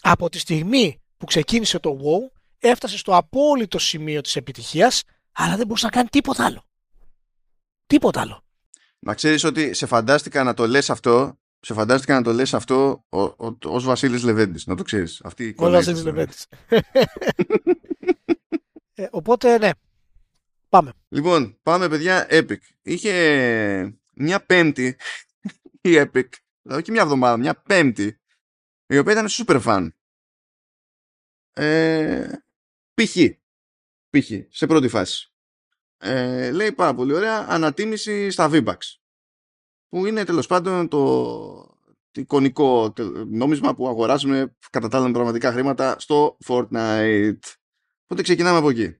Από τη στιγμή που ξεκίνησε το WoW, έφτασε στο απόλυτο σημείο της επιτυχίας, αλλά δεν μπορούσε να κάνει τίποτα άλλο. Τίποτα άλλο. Να ξέρεις ότι σε φαντάστηκα να το λες αυτό, σε φαντάστηκα να το λες αυτό ο, ο, ως Βασίλης Λεβέντης, να το ξέρεις. Αυτή ο Βασίλης Λεβέντης. ε, οπότε, ναι. Πάμε. Λοιπόν, πάμε παιδιά, Epic. Είχε μια πέμπτη η Epic, δηλαδή και μια εβδομάδα, μια πέμπτη, η οποία ήταν super fan. Ε, π.χ. π.χ. σε πρώτη φάση. Ε, λέει πάρα πολύ ωραία ανατίμηση στα V-Bucks που είναι τέλος πάντων το εικονικό νόμισμα που αγοράζουμε κατά τα άλλα πραγματικά χρήματα στο Fortnite. Οπότε ξεκινάμε από εκεί.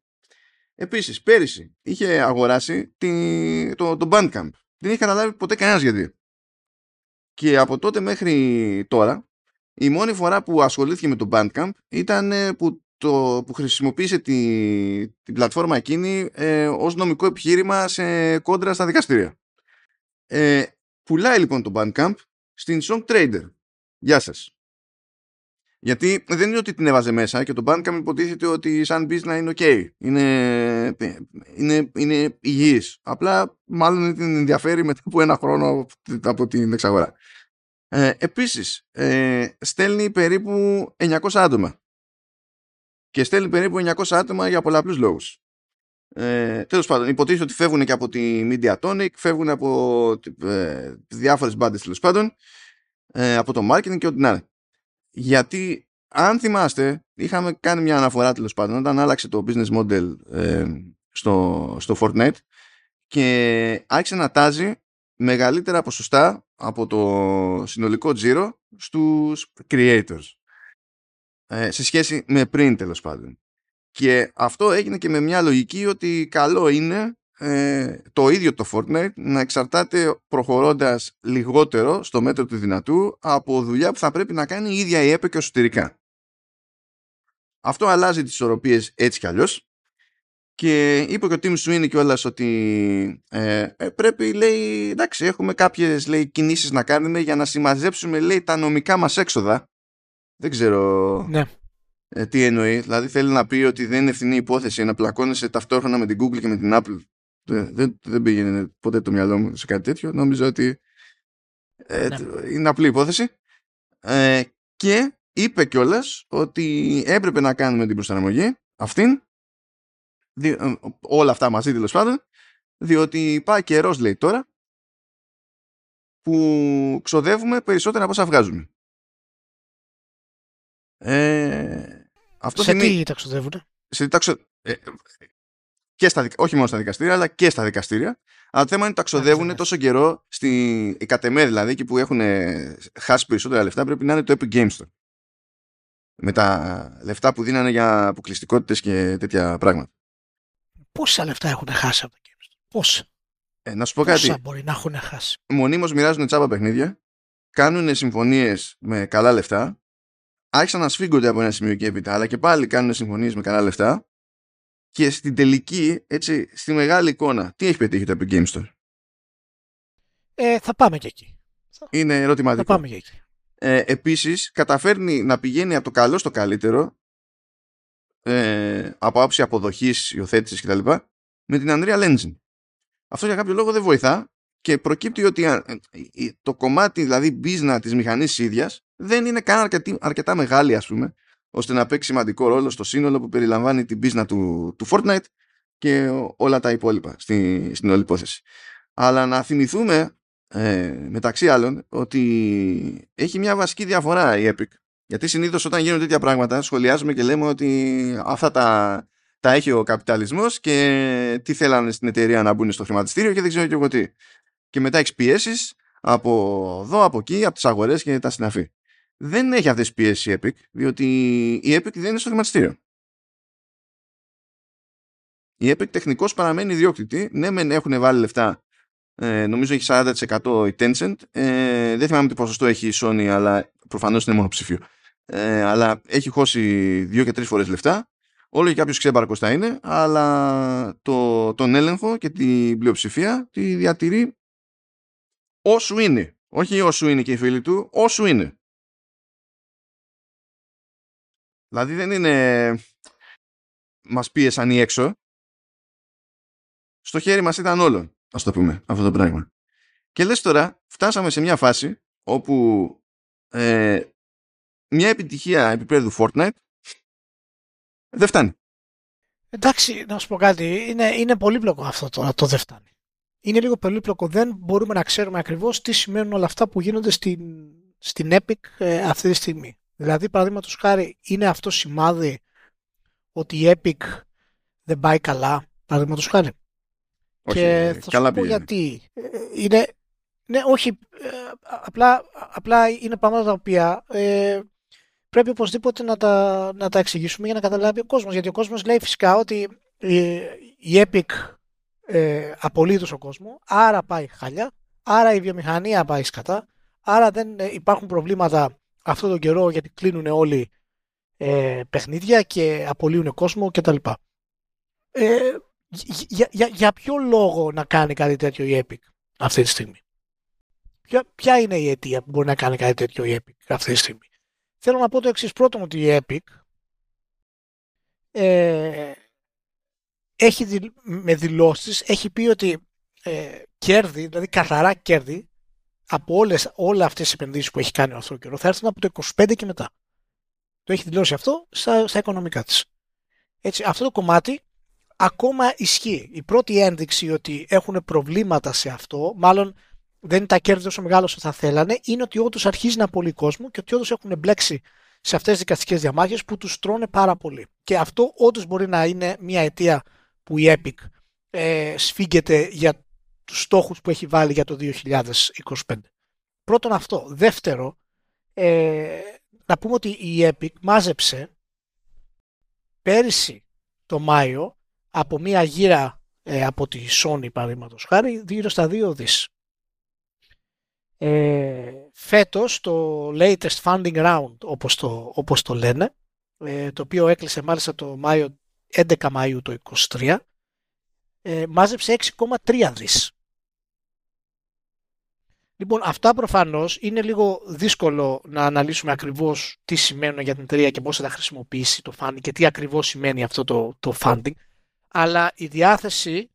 Επίσης, πέρυσι είχε αγοράσει τη, το, το Bandcamp. Δεν είχε καταλάβει ποτέ κανένας γιατί. Και από τότε μέχρι τώρα η μόνη φορά που ασχολήθηκε με το Bandcamp ήταν ε, που, το, που χρησιμοποίησε τη, την πλατφόρμα εκείνη ε, ως νομικό επιχείρημα σε κόντρα στα δικαστήρια. Ε, πουλάει λοιπόν το Bandcamp στην Song Trader. Γεια σας. Γιατί δεν είναι ότι την έβαζε μέσα και το Bandcamp υποτίθεται ότι σαν business είναι ok. Είναι, είναι, είναι υγιής. Απλά μάλλον την ενδιαφέρει μετά από ένα χρόνο από την εξαγορά. Ε, επίσης, ε, στέλνει περίπου 900 άτομα. Και στέλνει περίπου 900 άτομα για πολλαπλούς λόγους. Ε, τέλος πάντων, υποτίθεται ότι φεύγουν και από τη Mediatonic, φεύγουν από ε, διάφορες μπάντες τέλος πάντων, ε, από το marketing και ό,τι να είναι. Γιατί, αν θυμάστε, είχαμε κάνει μια αναφορά τέλος πάντων, όταν άλλαξε το business model ε, στο, στο Fortnite και άρχισε να τάζει μεγαλύτερα ποσοστά από το συνολικό τζίρο στους creators ε, σε σχέση με πριν τέλος πάντων. Και αυτό έγινε και με μια λογική ότι καλό είναι ε, το ίδιο το Fortnite να εξαρτάται προχωρώντας λιγότερο στο μέτρο του δυνατού από δουλειά που θα πρέπει να κάνει η ίδια η ΕΠΕ και εσωτερικά. Αυτό αλλάζει τις ισορροπίες έτσι κι αλλιώς και είπε και ο Tim Sweeney κιόλας ότι ε, ε, πρέπει, λέει, εντάξει, έχουμε κάποιες λέει, κινήσεις να κάνουμε για να συμμαζέψουμε, λέει, τα νομικά μας έξοδα. Δεν ξέρω ναι. ε, τι εννοεί. Δηλαδή θέλει να πει ότι δεν είναι ευθυνή υπόθεση να πλακώνεσαι ταυτόχρονα με την Google και με την Apple Δεν, δεν, δεν πήγαινε ποτέ το μυαλό μου σε κάτι τέτοιο. Νομίζω ότι ε, ναι. είναι απλή υπόθεση. Ε, και είπε κιόλας ότι έπρεπε να κάνουμε την προσαρμογή αυτήν ε, όλα αυτά μαζί τέλος πάντων διότι πάει καιρός λέει τώρα που ξοδεύουμε περισσότερα από όσα βγάζουμε. Ε, αυτό σε τι τα ξοδεύουν; Σε τι τα ε, και στα, όχι μόνο στα δικαστήρια, αλλά και στα δικαστήρια. Αλλά το θέμα είναι ότι τα ξοδεύουν τόσο καιρό, στη, η κατεμέ δηλαδή, εκεί που έχουν χάσει περισσότερα λεφτά, πρέπει να είναι το Epic Games Store. Με τα λεφτά που δίνανε για αποκλειστικότητες και τέτοια πράγματα. Πόσα λεφτά έχουν χάσει από το Games Store, Πόσα; Ε, να σου πω Πόσα κάτι. μπορεί να έχουν χάσει; Μονίμως μοιράζουν τσάπα παιχνίδια, κάνουν συμφωνίες με καλά λεφτά, άρχισαν να σφίγγονται από ένα σημείο και έπειτα, αλλά και πάλι κάνουν συμφωνίες με καλά λεφτά και στην τελική, έτσι, στη μεγάλη εικόνα, τι έχει πετύχει το Epic Games Store; Ε, θα πάμε και εκεί. Είναι ερωτηματικό. Θα πάμε και εκεί. Ε, επίσης, καταφέρνει να πηγαίνει από το καλό στο καλύτερο ε, από άψη αποδοχής, υιοθέτησης κτλ. με την Unreal Engine. Αυτός για κάποιο λόγο δεν βοηθά και προκύπτει ότι ε, το κομμάτι, δηλαδή business της μηχανής ίδιας δεν είναι καν αρκετά, αρκετά μεγάλη ας πούμε ώστε να παίξει σημαντικό ρόλο στο σύνολο που περιλαμβάνει την business του, του Fortnite και όλα τα υπόλοιπα στη, στην όλη υπόθεση. Αλλά να θυμηθούμε ε, μεταξύ άλλων ότι έχει μια βασική διαφορά η Epic. Γιατί συνήθως όταν γίνονται τέτοια πράγματα σχολιάζουμε και λέμε ότι αυτά τα, τα έχει ο καπιταλισμός και τι θέλανε στην εταιρεία να μπουν στο χρηματιστήριο και δεν ξέρω και εγώ τι. Και μετά έχει πιέσεις από εδώ, από εκεί, από τις αγορές και τα συναφή δεν έχει αυτές τις πιέσεις η Epic, διότι η Epic δεν είναι στο χρηματιστήριο. Η Epic τεχνικώς παραμένει ιδιόκτητη. Ναι, μεν έχουν βάλει λεφτά. Ε, νομίζω έχει 40% η Tencent. Ε, δεν θυμάμαι τι ποσοστό έχει η Sony, αλλά προφανώς είναι μονοψήφιο. Ε, αλλά έχει χώσει δύο και τρεις φορές λεφτά. Όλο και κάποιος ξέμπαρκος θα είναι, αλλά το, τον έλεγχο και την πλειοψηφία τη διατηρεί όσο είναι. Όχι όσο είναι και οι φίλοι του, όσο είναι. Δηλαδή δεν είναι μας πίεσαν ή έξω. Στο χέρι μας ήταν όλο, ας το πούμε, αυτό το πράγμα. Και λες τώρα, φτάσαμε σε μια φάση όπου ε, μια επιτυχία επίπεδου Fortnite δεν φτάνει. Εντάξει, να σου πω κάτι, είναι, είναι πολύπλοκο αυτό τώρα, το δεν φτάνει. Είναι λίγο πολύπλοκο, δεν μπορούμε να ξέρουμε ακριβώς τι σημαίνουν όλα αυτά που γίνονται στην, στην Epic ε, αυτή τη στιγμή. Δηλαδή, παραδείγματος χάρη, είναι αυτό σημάδι ότι η Epic δεν πάει καλά, παραδείγματος χάρη. Όχι, και θα καλά σου πω γιατί. Ε, είναι, ναι, όχι, ε, απλά, απλά είναι πράγματα τα οποία ε, πρέπει οπωσδήποτε να τα, να τα εξηγήσουμε για να καταλάβει ο κόσμος. Γιατί ο κόσμος λέει φυσικά ότι η, η Epic ε, απολύει τόσο κόσμο, άρα πάει χάλια, άρα η βιομηχανία πάει σκατά, άρα δεν υπάρχουν προβλήματα αυτόν τον καιρό γιατί κλείνουν όλοι ε, παιχνίδια και απολύουν κόσμο κτλ. Ε, για, για, για ποιο λόγο να κάνει κάτι τέτοιο η Epic αυτή τη στιγμή; Ποια, ποια είναι η αιτία που μπορεί να κάνει κάτι τέτοιο η Epic αυτή τη στιγμή; Θέλω να πω το εξής πρώτον ότι η Epic ε, έχει με δηλώσεις έχει πει ότι ε, κέρδη, δηλαδή καθαρά κέρδη από όλες, όλα αυτές τις επενδύσεις που έχει κάνει ο αυτό καιρό θα έρθουν από το 25 και μετά. Το έχει δηλώσει αυτό στα, στα οικονομικά της. Έτσι, αυτό το κομμάτι ακόμα ισχύει. Η πρώτη ένδειξη ότι έχουν προβλήματα σε αυτό, μάλλον δεν είναι τα κέρδη τόσο μεγάλο όσο θα θέλανε, είναι ότι όντως αρχίζει να απολύει κόσμο και ότι όντως έχουν μπλέξει σε αυτές τις δικαστικές διαμάχες που τους τρώνε πάρα πολύ. Και αυτό όντως μπορεί να είναι μια αιτία που η Epic ε, σφίγγεται για τους στόχους που έχει βάλει για το 2025. Πρώτον αυτό. Δεύτερο, ε, να πούμε ότι η Epic μάζεψε πέρυσι το Μάιο από μία γύρα ε, από τη Sony παραδείγματος χάρη γύρω στα 2 δις. Ε, φέτος το latest funding round όπως το, όπως το λένε ε, το οποίο έκλεισε μάλιστα το Μάιο 11 Μαΐου το 2023 ε, μάζεψε 6,3 δις. Λοιπόν, αυτά προφανώς είναι λίγο δύσκολο να αναλύσουμε ακριβώς τι σημαίνουν για την εταιρεία και πώς θα τα χρησιμοποιήσει το funding και τι ακριβώς σημαίνει αυτό το, το funding. Αλλά η διάθεση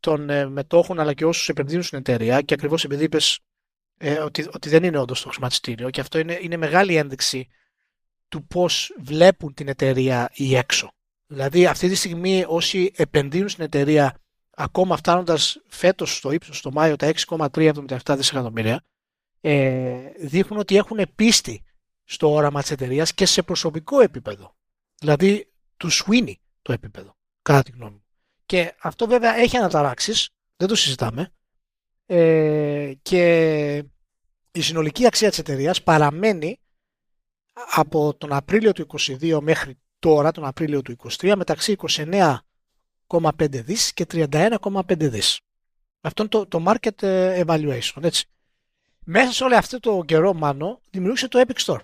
των ε, μετόχων αλλά και όσους επενδύουν στην εταιρεία και ακριβώς επειδή είπες ε, ότι, ότι δεν είναι όντως το χρηματιστήριο και αυτό είναι, είναι μεγάλη ένδειξη του πώς βλέπουν την εταιρεία ή έξω. Δηλαδή αυτή τη στιγμή όσοι επενδύουν στην εταιρεία ακόμα φτάνοντας φέτος στο ύψος στο Μάιο τα 6,377 δισεκατομμύρια ε, δείχνουν ότι έχουν πίστη στο όραμα της εταιρείας και σε προσωπικό επίπεδο. Δηλαδή τους σουίνει το επίπεδο, κατά τη γνώμη μου. Και αυτό βέβαια έχει αναταράξεις, δεν το συζητάμε, ε, και η συνολική αξία της εταιρείας παραμένει από τον Απρίλιο του 2022 μέχρι τώρα, τον Απρίλιο του 2023, μεταξύ 29,5 δις και 31,5 δις. Αυτό είναι το, το market ε, evaluation, έτσι. Μέσα σε όλο αυτό το καιρό, Μάνο, δημιούργησε το Epic Store.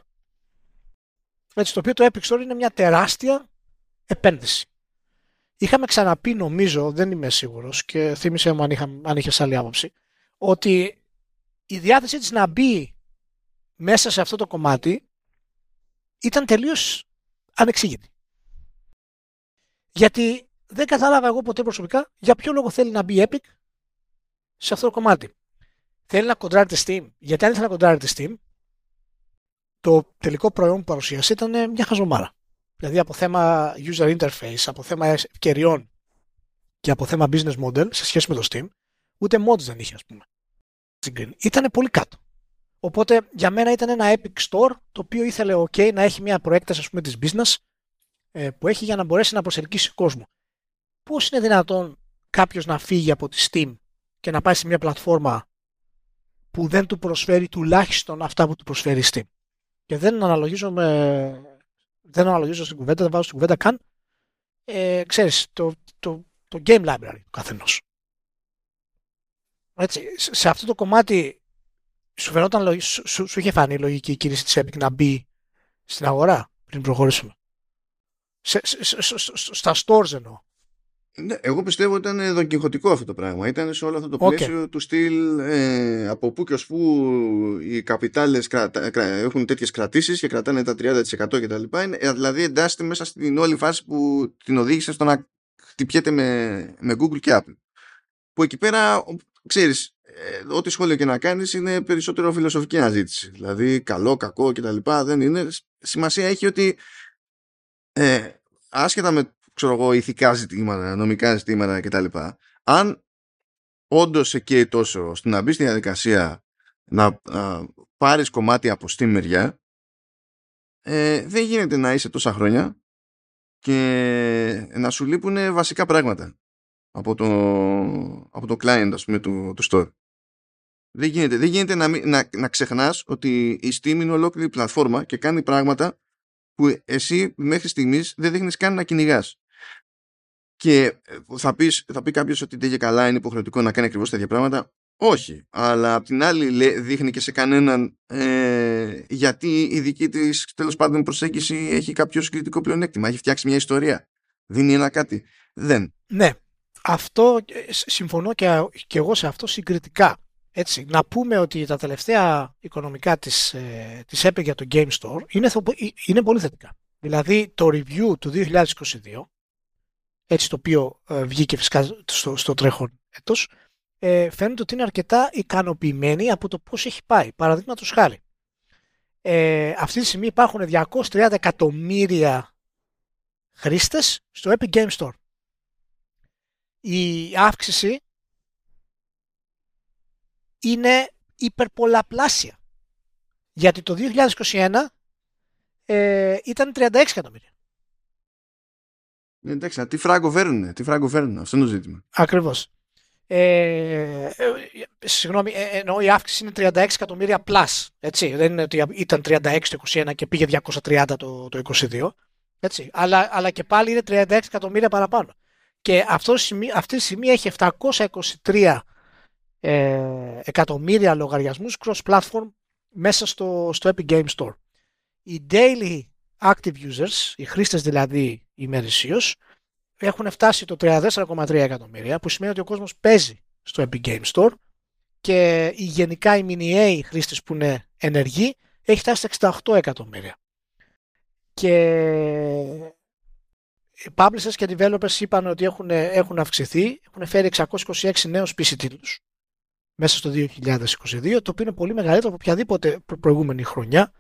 Έτσι, το οποίο το Epic Store είναι μια τεράστια επένδυση. Είχαμε ξαναπεί, νομίζω, δεν είμαι σίγουρος και θύμισε μου αν, είχα, αν είχες άλλη άποψη, ότι η διάθεσή της να μπει μέσα σε αυτό το κομμάτι ήταν τελείως ανεξήγητη. Γιατί δεν κατάλαβα εγώ ποτέ προσωπικά για ποιο λόγο θέλει να μπει Epic σε αυτό το κομμάτι. Θέλει να κοντράρει τη Steam. Γιατί αν ήθελε να κοντράρει τη Steam, το τελικό προϊόν που παρουσίασε ήταν μια χαζομάρα. Δηλαδή από θέμα user interface, από θέμα ευκαιριών και από θέμα business model σε σχέση με το Steam, ούτε mods δεν είχε, ας πούμε. Ήταν πολύ κάτω. Οπότε για μένα ήταν ένα epic store το οποίο ήθελε OK να έχει μια προέκταση ας πούμε της business ε, που έχει για να μπορέσει να προσελκύσει κόσμο. Πώς είναι δυνατόν κάποιος να φύγει από τη Steam και να πάει σε μια πλατφόρμα που δεν του προσφέρει τουλάχιστον αυτά που του προσφέρει Steam; Και δεν αναλογίζω, με... δεν αναλογίζω στην κουβέντα, δεν βάζω στην κουβέντα καν ε, ξέρεις, το, το, το game library του καθενός. Έτσι, σε αυτό το κομμάτι σου, φαινόταν, σου, σου, σου είχε φανεί η λογική κίνηση της Epic να μπει στην αγορά πριν προχωρήσουμε; Σε, σε, σε, στα stores εννοώ. Ναι, εγώ πιστεύω ότι ήταν δοκιμωτικό αυτό το πράγμα. Ήταν σε όλο αυτό το πλαίσιο του στυλ ε, από πού και ως πού οι καπιτάλες κρατα, έχουν τέτοιες κρατήσεις και κρατάνε τα 30% κτλ. Ε, δηλαδή εντάσσεται μέσα στην όλη φάση που την οδήγησε στο να χτυπιέται με, με Google και Apple. Που εκεί πέρα, ξέρεις, ε, ό,τι σχόλιο και να κάνεις είναι περισσότερο φιλοσοφική αναζήτηση. Δηλαδή καλό, κακό κτλ. Δεν είναι. Σημασία έχει ότι ε, άσχετα με ξέρω εγώ, ηθικά ζητήματα, νομικά ζητήματα κτλ. Αν όντως σε καίει τόσο ώστε να μπεις στη διαδικασία να πάρεις κομμάτι από στη μεριά, ε, δεν γίνεται να είσαι τόσα χρόνια και να σου λείπουν βασικά πράγματα από το, από το client ας πούμε του, του store. Δεν γίνεται, δεν γίνεται να, να, να ξεχνάς ότι η Steam είναι ολόκληρη πλατφόρμα και κάνει πράγματα που εσύ μέχρι στιγμής δεν δείχνεις καν να κυνηγάς. Και ε, θα, πεις, θα πει κάποιος ότι δεν καλά είναι υποχρεωτικό να κάνει ακριβώς τέτοια πράγματα; Όχι. Αλλά απ' την άλλη δείχνει και σε κανέναν ε, γιατί η δική της τέλος πάντων προσέγγιση έχει κάποιο συγκριτικό πλεονέκτημα. Έχει φτιάξει μια ιστορία. Δίνει ένα κάτι. Δεν. Ναι. Αυτό ε, συμφωνώ και, και εγώ σε αυτό συγκριτικά. Έτσι, να πούμε ότι τα τελευταία οικονομικά της, ε, της Epic για το Game Store είναι, είναι πολύ θετικά. Δηλαδή το review του 2022 έτσι το οποίο ε, βγήκε φυσικά στο, στο τρέχον έτος, ε, φαίνεται ότι είναι αρκετά ικανοποιημένοι από το πώς έχει πάει. Παραδείγματος χάρη. Ε, αυτή τη στιγμή υπάρχουν 230 εκατομμύρια χρήστες στο Epic Game Store. Η αύξηση είναι υπερπολαπλάσια. Γιατί το 2021 ε, ήταν 36 εκατομμύρια. Ε, εντάξει, τι φράγκο φέρνουν, τι φράγκο φέρνουν, αυτό είναι το ζήτημα. Ακριβώς. Ε, ε, συγγνώμη, ε, ενώ η αύξηση είναι 36 εκατομμύρια plus. Έτσι. Δεν είναι ότι ήταν 36 το 21 και πήγε 230 το, το 22. Έτσι. Αλλά, αλλά και πάλι είναι 36 εκατομμύρια παραπάνω. Και αυτό, αυτή τη στιγμή έχει 723 ε, εκατομμύρια λογαριασμούς cross-platform μέσα στο, στο Epic Game Store. Οι daily active users, οι χρήστες δηλαδή ημερησίως, έχουν φτάσει το 34,3 εκατομμύρια, που σημαίνει ότι ο κόσμος παίζει στο Epic Game Store και η γενικά η mini A χρήστες που είναι ενεργοί έχει φτάσει στα 68 εκατομμύρια. Και οι publishers και developers είπαν ότι έχουν, έχουν αυξηθεί, έχουν φέρει 626 νέους PC τίτλους μέσα στο 2022, το οποίο είναι πολύ μεγαλύτερο από οποιαδήποτε προηγούμενη χρονιά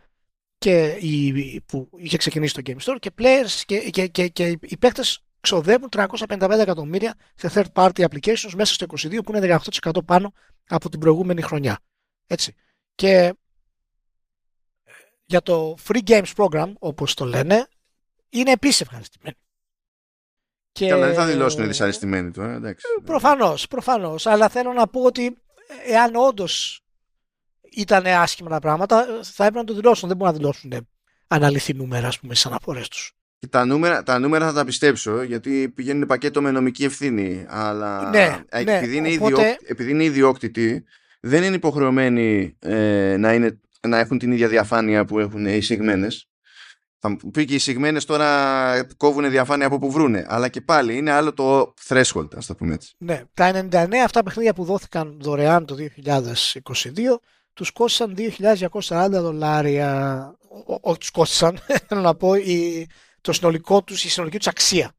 και η, που είχε ξεκινήσει το Game Store και players και, και, και, και οι παίκτες ξοδεύουν 355 εκατομμύρια σε third party applications μέσα στο 2022 που είναι 18% πάνω από την προηγούμενη χρονιά. Έτσι. Και ε, για το Free Games Program, όπως το λένε, είναι επίσης ευχαριστημένοι. Και... Καλά, δεν θα δηλώσουν δυσαρεστημένοι τώρα, εντάξει. Ε, προφανώς, προφανώς. Αλλά θέλω να πω ότι εάν όντως ήταν άσχημα τα πράγματα, θα έπρεπε να το δηλώσουν. Δεν μπορούν να δηλώσουν αναλυθεί νούμερα, ας πούμε, στι αναφορέ τους. Τα νούμερα, τα νούμερα θα τα πιστέψω γιατί πηγαίνουν πακέτο με νομική ευθύνη. Αλλά ναι, ναι, επειδή, είναι οπότε... επειδή είναι ιδιόκτητοι, δεν είναι υποχρεωμένοι ε, να, είναι, να έχουν την ίδια διαφάνεια που έχουν οι συγμένες. Θα μου πει και οι συγμένες τώρα κόβουν διαφάνεια από που βρούνε. Αλλά και πάλι είναι άλλο το threshold, ας το πούμε έτσι. Ναι. Τα 99 αυτά παιχνίδια που δόθηκαν δωρεάν το 2022 τους κόστησαν 2.240 δολάρια. Όχι τους κόστησαν, θέλω να πω, η, το συνολικό τους, η συνολική τους αξία.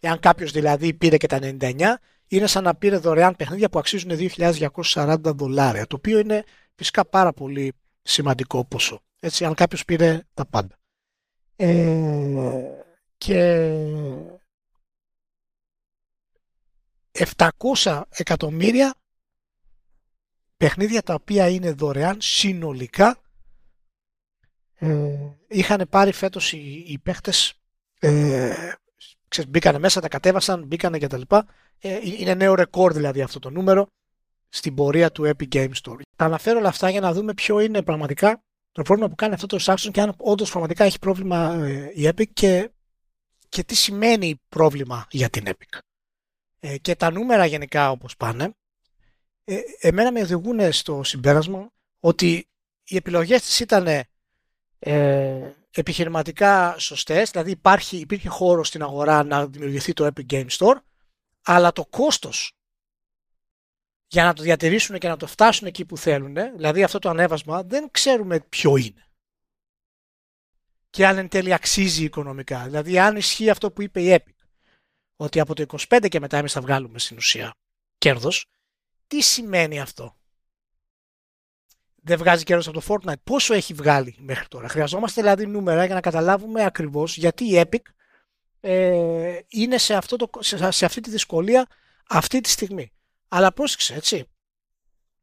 Εάν κάποιος δηλαδή πήρε και τα 99, είναι σαν να πήρε δωρεάν παιχνίδια που αξίζουν 2.240 δολάρια, το οποίο είναι φυσικά πάρα πολύ σημαντικό ποσό. Έτσι, αν κάποιος πήρε τα πάντα. Ε, και 700 εκατομμύρια παιχνίδια τα οποία είναι δωρεάν συνολικά ε, είχαν πάρει φέτος οι, οι παίχτες ε, μπήκανε μέσα, τα κατέβασαν, μπήκανε κτλ. Ε, είναι νέο ρεκόρ δηλαδή αυτό το νούμερο στην πορεία του Epic Game Store. Θα αναφέρω όλα αυτά για να δούμε ποιο είναι πραγματικά το πρόβλημα που κάνει αυτό το Saxon και αν όντως πραγματικά έχει πρόβλημα ε, η Epic και, και τι σημαίνει πρόβλημα για την Epic. Ε, και τα νούμερα γενικά όπως πάνε, ε, εμένα με οδηγούν στο συμπέρασμα ότι οι επιλογές της ήταν ε, επιχειρηματικά σωστές, δηλαδή υπάρχει, υπήρχε χώρος στην αγορά να δημιουργηθεί το Epic Game Store, αλλά το κόστος για να το διατηρήσουν και να το φτάσουν εκεί που θέλουν, δηλαδή αυτό το ανέβασμα, δεν ξέρουμε ποιο είναι. Και αν εν τέλει αξίζει οικονομικά. Δηλαδή αν ισχύει αυτό που είπε η Epic, ότι από το 25 και μετά εμείς θα βγάλουμε στην ουσία κέρδος, τι σημαίνει αυτό; Δεν βγάζει κέρδο από το Fortnite. Πόσο έχει βγάλει μέχρι τώρα; Χρειαζόμαστε δηλαδή νούμερα για να καταλάβουμε ακριβώς γιατί η Epic ε, είναι σε, αυτό το, σε, σε αυτή τη δυσκολία αυτή τη στιγμή. Αλλά πρόσεξε, έτσι.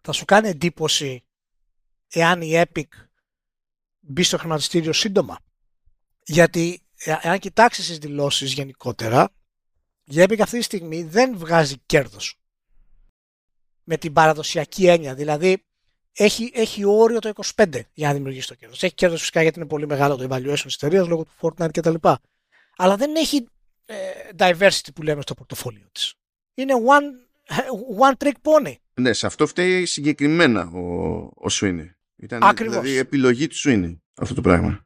Θα σου κάνει εντύπωση εάν η Epic μπει στο χρηματιστήριο σύντομα. Γιατί εάν κοιτάξεις τις δηλώσεις γενικότερα, η Epic αυτή τη στιγμή δεν βγάζει κέρδος. Με την παραδοσιακή έννοια. Δηλαδή, έχει, έχει όριο το 25 για να δημιουργήσει το κέρδος. Έχει κέρδος φυσικά γιατί είναι πολύ μεγάλο το evaluation της εταιρείας λόγω του Fortnite κτλ. Αλλά δεν έχει ε, diversity που λέμε στο πορτοφόλιο της. Είναι one, one trick pony. Ναι, σε αυτό φταίει συγκεκριμένα ο, ο Sweeney. Ήταν Ακριβώς. δηλαδή η επιλογή του Sweeney αυτό το πράγμα.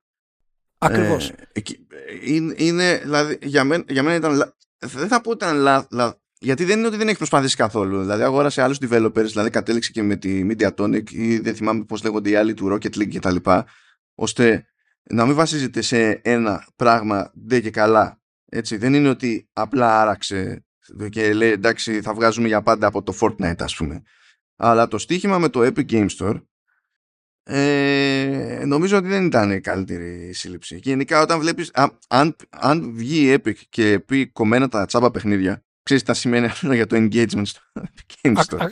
Ακριβώς. Ε, είναι, είναι, δηλαδή, για μένα, για μένα ήταν, δεν θα πω ότι ήταν λάθος, γιατί δεν είναι ότι δεν έχει προσπαθήσει καθόλου. Δηλαδή, αγόρασε άλλους developers, δηλαδή κατέληξε και με τη Mediatonic ή δεν θυμάμαι πώς λέγονται οι άλλοι του Rocket League κτλ. ώστε να μην βασίζεται σε ένα πράγμα ντε και καλά. Έτσι, δεν είναι ότι απλά άραξε και λέει εντάξει θα βγάζουμε για πάντα από το Fortnite ας πούμε. Αλλά το στοίχημα με το Epic Game Store ε, νομίζω ότι δεν ήταν η καλύτερη σύλληψη. Και γενικά όταν βλέπεις, αν, αν βγει η Epic και πει κομμένα τα τσάμπα παιχνίδια ξέρεις τα σημαίνει αυτό για το engagement στο Game Store.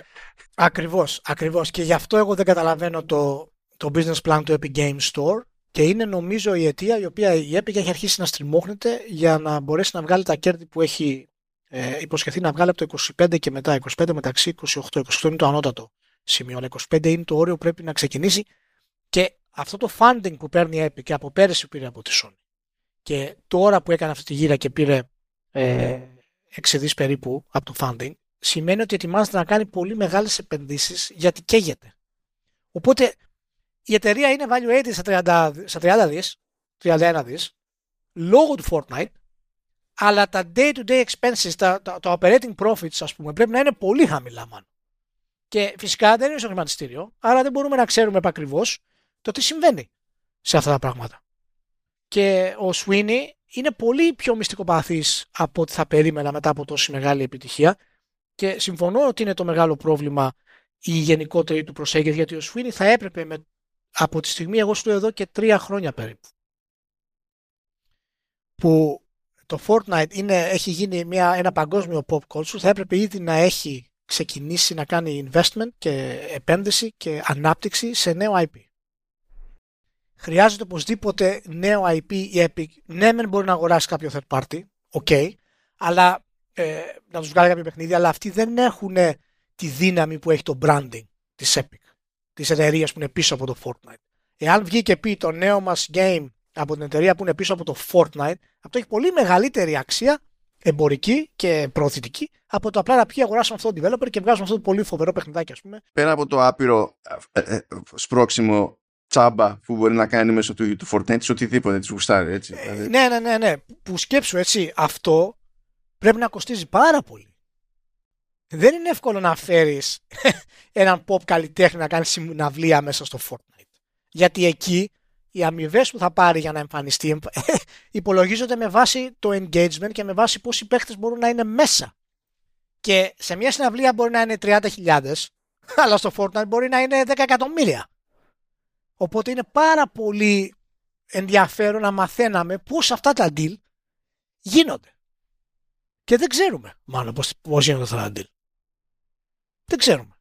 ακριβώς, ακριβώς. Και γι' αυτό εγώ δεν καταλαβαίνω το, το business plan του Epic Game Store και είναι νομίζω η αιτία η οποία η Epic έχει αρχίσει να στριμώχνεται για να μπορέσει να βγάλει τα κέρδη που έχει ε, υποσχεθεί να βγάλει από το 25 και μετά 25 μεταξύ 28. 28 είναι το ανώτατο σημείο, αλλά 25 είναι το όριο που πρέπει να ξεκινήσει και αυτό το funding που παίρνει η Epic και από πέρυσι πήρε από τη Sony και τώρα που έκανε αυτή τη γύρα και πήρε ε, 6 δις περίπου από το funding, σημαίνει ότι ετοιμάζεται να κάνει πολύ μεγάλες επενδύσεις γιατί καίγεται. Οπότε η εταιρεία είναι valuated στα 30, στα 30 δις, 31 δις, λόγω του Fortnite, αλλά τα day-to-day expenses, τα, τα, τα operating profits, ας πούμε, πρέπει να είναι πολύ χαμηλά, μάλλον. Και φυσικά δεν είναι στο χρηματιστήριο, άρα δεν μπορούμε να ξέρουμε επακριβώς το τι συμβαίνει σε αυτά τα πράγματα. Και ο Sweeney είναι πολύ πιο μυστικοπαθής από ό,τι θα περίμενα μετά από τόση μεγάλη επιτυχία και συμφωνώ ότι είναι το μεγάλο πρόβλημα η γενικότερη του προσέγγιση γιατί ο Σουίνι θα έπρεπε με, από τη στιγμή εγώ σου εδώ και τρία χρόνια περίπου που το Fortnite είναι, έχει γίνει μια, ένα παγκόσμιο pop culture θα έπρεπε ήδη να έχει ξεκινήσει να κάνει investment και επένδυση και ανάπτυξη σε νέο IP. Χρειάζεται οπωσδήποτε νέο IP ή Epic. Ναι, μεν μπορεί να αγοράσει κάποιο third party, ok, αλλά ε, να τους βγάλει κάποιο παιχνίδι, αλλά αυτοί δεν έχουν τη δύναμη που έχει το branding της Epic, της εταιρείας που είναι πίσω από το Fortnite. Εάν βγει και πει το νέο μας game από την εταιρεία που είναι πίσω από το Fortnite, αυτό έχει πολύ μεγαλύτερη αξία εμπορική και προωθητική από το απλά να πιει αγοράσουμε αυτό το developer και βγάζουμε αυτό το πολύ φοβερό παιχνιδάκι, ας πούμε. Πέρα από το άπειρο ε, ε, σπρώξιμο τσάμπα που μπορεί να κάνει μέσω του, του Fortnite σε οτιδήποτε της γουστάρει, έτσι. Ε, δηλαδή. ναι, ναι, ναι, ναι. Που σκέψου έτσι, αυτό πρέπει να κοστίζει πάρα πολύ. Δεν είναι εύκολο να φέρεις έναν pop καλλιτέχνη να κάνει συναυλία μέσα στο Fortnite. Γιατί εκεί οι αμοιβές που θα πάρει για να εμφανιστεί υπολογίζονται με βάση το engagement και με βάση πόσοι παίχτες μπορούν να είναι μέσα. Και σε μια συναυλία μπορεί να είναι 30.000, αλλά στο Fortnite μπορεί να είναι 10 εκατομμύρια. Οπότε είναι πάρα πολύ ενδιαφέρον να μαθαίναμε πώς αυτά τα deal γίνονται. Και δεν ξέρουμε μάλλον πώς, πώς γίνονται αυτά τα deal. Δεν ξέρουμε.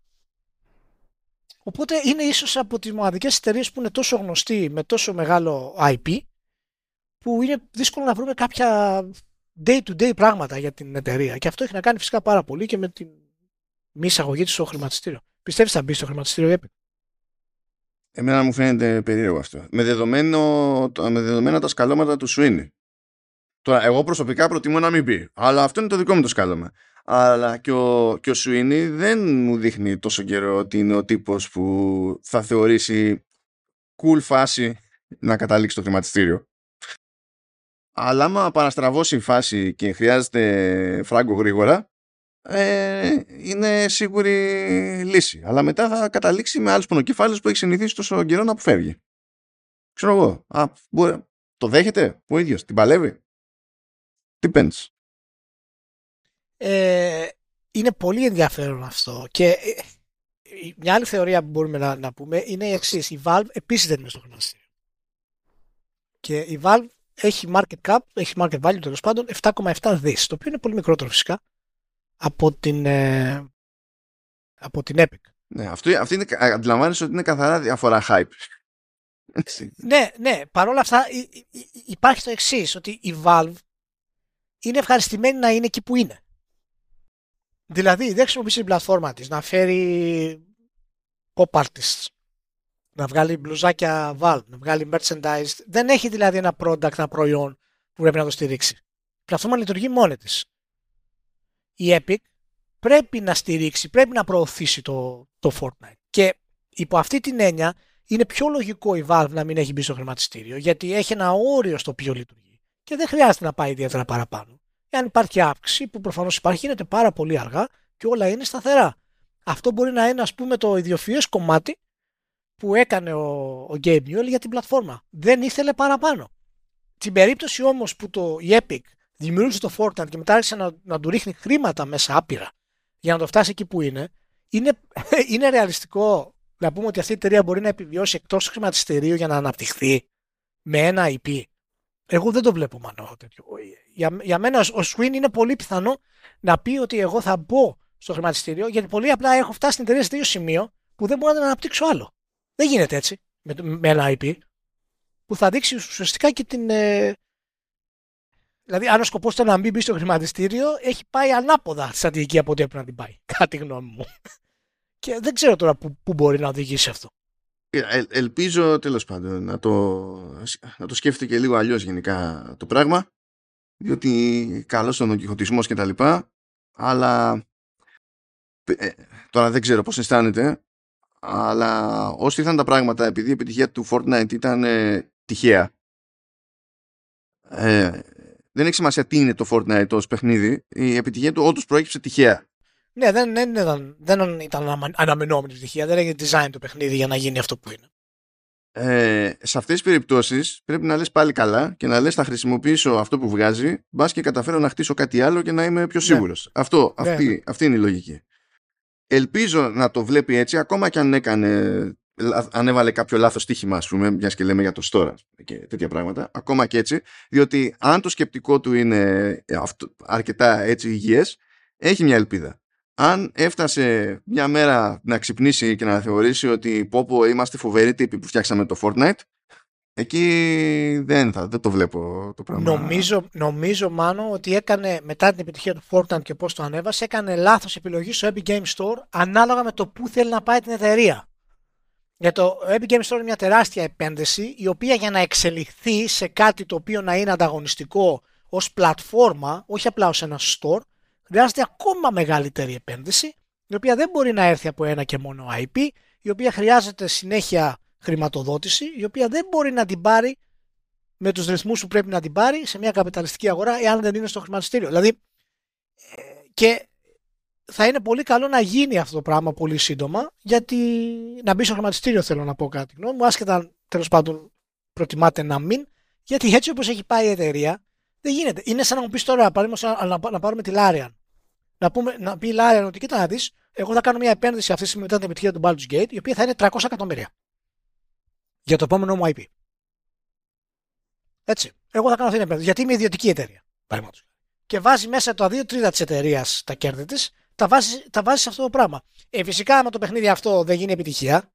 Οπότε είναι ίσως από τις μοναδικές εταιρείες που είναι τόσο γνωστοί με τόσο μεγάλο IP που είναι δύσκολο να βρούμε κάποια day-to-day πράγματα για την εταιρεία. Και αυτό έχει να κάνει φυσικά πάρα πολύ και με την μη εισαγωγή της στο χρηματιστήριο. Πιστεύεις θα μπει στο χρηματιστήριο Epic; Εμένα μου φαίνεται περίεργο αυτό. Με, δεδομένο, με δεδομένα τα σκαλώματα του Sweeney. Τώρα, εγώ προσωπικά προτιμώ να μην πει. Αλλά αυτό είναι το δικό μου το σκάλωμα. Αλλά και ο, και ο Sweeney δεν μου δείχνει τόσο καιρό ότι είναι ο τύπος που θα θεωρήσει cool φάση να καταλήξει στο χρηματιστήριο. Αλλά άμα παραστραβώσει η φάση και χρειάζεται φράγκο γρήγορα, ε, είναι σίγουρη λύση. Αλλά μετά θα καταλήξει με άλλους πονοκεφάλους που έχει συνηθίσει τόσο καιρό να αποφεύγει. Ξέρω εγώ. Α, μπορεί, το δέχεται ο ίδιος, την παλεύει. Depends. Ε, είναι πολύ ενδιαφέρον αυτό. Και ε, μια άλλη θεωρία που μπορούμε να, να πούμε είναι η εξής. Η Valve επίσης δεν είναι στο χρηματιστήριο. Και η Valve έχει market cap, έχει market value τέλος πάντων 7,7 δις, το οποίο είναι πολύ μικρότερο φυσικά από την, ε, από την Epic. Ναι, αυτό, αυτή είναι, αντιλαμβάνεσαι ότι είναι καθαρά διαφορά hype. ναι, ναι, παρόλα αυτά υπάρχει το εξής ότι η Valve είναι ευχαριστημένη να είναι εκεί που είναι. Δηλαδή δεν χρησιμοποιήσει την πλατφόρμα της να φέρει pop artists, να βγάλει μπλουζάκια Valve, να βγάλει merchandise. Δεν έχει δηλαδή ένα product, ένα προϊόν που πρέπει να το στηρίξει. Η πλατφόρμα λειτουργεί μόνη της η Epic πρέπει να στηρίξει, πρέπει να προωθήσει το, το Fortnite. Και υπό αυτή την έννοια είναι πιο λογικό η Valve να μην έχει μπει στο χρηματιστήριο γιατί έχει ένα όριο στο οποίο λειτουργεί και δεν χρειάζεται να πάει ιδιαίτερα παραπάνω. Εάν υπάρχει αύξηση που προφανώς υπάρχει γίνεται πάρα πολύ αργά και όλα είναι σταθερά. Αυτό μπορεί να είναι ας πούμε το ιδιοφυές κομμάτι που έκανε ο, ο Gabe Newell για την πλατφόρμα. Δεν ήθελε παραπάνω. Στην περίπτωση όμως που το, η Epic δημιούργησε το Fortnite και μετά άρχισε να, να του ρίχνει χρήματα μέσα άπειρα για να το φτάσει εκεί που είναι, είναι, είναι ρεαλιστικό να πούμε ότι αυτή η εταιρεία μπορεί να επιβιώσει εκτός του χρηματιστηρίου για να αναπτυχθεί με ένα IP. Εγώ δεν το βλέπω μανώ τέτοιο. Για, για μένα ο Swin είναι πολύ πιθανό να πει ότι εγώ θα μπω στο χρηματιστήριο γιατί πολύ απλά έχω φτάσει στην εταιρεία σε τέτοιο σημείο που δεν μπορώ να αναπτύξω άλλο. Δεν γίνεται έτσι με, με ένα IP που θα δείξει ουσιαστικά και την, ε, Δηλαδή, αν ο σκοπός ήταν να μην μπει στο χρηματιστήριο, έχει πάει ανάποδα στρατηγική από ό,τι έπρεπε να την πάει. Κάτι γνώμη μου. Και δεν ξέρω τώρα πού, πού μπορεί να οδηγήσει αυτό. Ε, ε, ελπίζω τέλος πάντων να το, να το σκέφτεται και λίγο αλλιώς γενικά το πράγμα. Διότι καλός ο νοκιχωτισμός και τα λοιπά. Αλλά ε, τώρα δεν ξέρω πώς αισθάνεται αλλά όσοι ήρθαν τα πράγματα επειδή η επιτυχία του Fortnite ήταν ε, τυχαία ε, δεν έχει σημασία τι είναι το Fortnite ως παιχνίδι. Η επιτυχία του όντως προέκυψε τυχαία. Ναι, δεν, δεν, ήταν, δεν ήταν αναμενόμενη επιτυχία. Δεν έγινε design το παιχνίδι για να γίνει αυτό που είναι. ε, σε αυτές τις περιπτώσεις πρέπει να λες πάλι καλά και να λες θα χρησιμοποιήσω αυτό που βγάζει μπας και καταφέρω να χτίσω κάτι άλλο και να είμαι πιο Ναι. σίγουρος. Αυτό, Ναι, αυτή, ναι. αυτή είναι η λογική. Ελπίζω να το βλέπει έτσι ακόμα και αν έκανε λα- αν έβαλε κάποιο λάθος στοίχημα ας πούμε μιας και λέμε για το store ας πούμε, και τέτοια πράγματα ακόμα και έτσι διότι αν το σκεπτικό του είναι ε, αυτό, αρκετά έτσι υγιές έχει μια ελπίδα αν έφτασε μια μέρα να ξυπνήσει και να θεωρήσει ότι πω πω είμαστε φοβεροί τύποι που φτιάξαμε το Fortnite εκεί δεν, θα, δεν το βλέπω το πράγμα. Νομίζω, νομίζω μάλλον ότι έκανε μετά την επιτυχία του Fortnite και πώς το ανέβασε, έκανε λάθος επιλογή στο Epic Game Store ανάλογα με το πού θέλει να πάει την εταιρεία. Για το Epic Game Store είναι μια τεράστια επένδυση η οποία για να εξελιχθεί σε κάτι το οποίο να είναι ανταγωνιστικό ως πλατφόρμα, όχι απλά ως ένα store, χρειάζεται ακόμα μεγαλύτερη επένδυση η οποία δεν μπορεί να έρθει από ένα και μόνο IP, η οποία χρειάζεται συνέχεια χρηματοδότηση, η οποία δεν μπορεί να την πάρει με τους ρυθμούς που πρέπει να την πάρει σε μια καπιταλιστική αγορά εάν δεν είναι στο χρηματιστήριο. Δηλαδή ε, και θα είναι πολύ καλό να γίνει αυτό το πράγμα πολύ σύντομα γιατί να μπει στο χρηματιστήριο θέλω να πω κάτι γνώμη μου άσχετα αν τέλος πάντων προτιμάτε να μην γιατί έτσι όπως έχει πάει η εταιρεία δεν γίνεται. Είναι σαν να μου πεις τώρα παραδείγματος, να, να, να πάρουμε τη Larian να, πούμε, να πει η Larian ότι κοίτα να δεις εγώ θα κάνω μια επένδυση αυτής τη στιγμή μετά την επιτυχία του Baldur's Gate η οποία θα είναι 300 εκατομμύρια για το επόμενο μου IP. Έτσι. Εγώ θα κάνω αυτή την επένδυση. Γιατί είμαι ιδιωτική εταιρεία. παραδείγματος. Και βάζει μέσα το 2 τρίτα της εταιρείας τα κέρδη της, τα βάζεις, τα βάζεις σε αυτό το πράγμα. Ε, φυσικά, άμα το παιχνίδι αυτό δεν γίνει επιτυχία,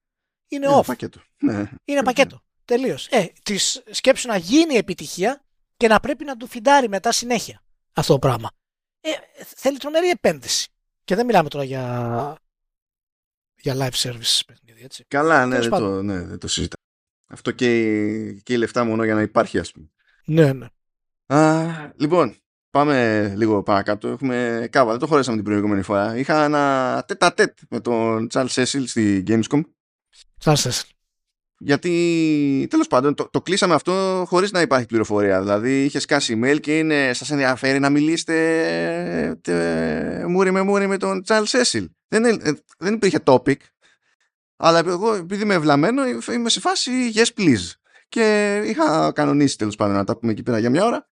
είναι Είναι off. πακέτο. Ναι. Είναι πακέτο. Τελείως. Ε, της σκέψου να γίνει επιτυχία και να πρέπει να του φιντάρει μετά συνέχεια αυτό το πράγμα. Ε, θέλει τρομερή επένδυση. Και δεν μιλάμε τώρα για, για live service παιχνίδι, έτσι. Καλά, ναι Τέλος δεν, το, πάντων. ναι, δεν το συζητά. Αυτό και, η- και η λεφτά μόνο για να υπάρχει, ας πούμε. Ναι, ναι. Α, λοιπόν, πάμε λίγο παρακάτω. Έχουμε κάβα, δεν το χωρέσαμε την προηγούμενη φορά. Είχα ένα τέτα τέτ με τον Charles Cecil στη Gamescom. Σαν σας. Γιατί τέλος πάντων το, το κλείσαμε αυτό χωρίς να υπάρχει πληροφορία. Δηλαδή είχες σκάσει email και είναι σας ενδιαφέρει να μιλήσετε τε, μούρι με μούρι με τον Charles Cecil. Δεν, είναι- ε, δεν υπήρχε topic. Αλλά εγώ επειδή είμαι ευλαμμένο είμαι σε φάση yes please. Και είχα κανονίσει τέλος πάντων να τα πούμε εκεί πέρα για μια ώρα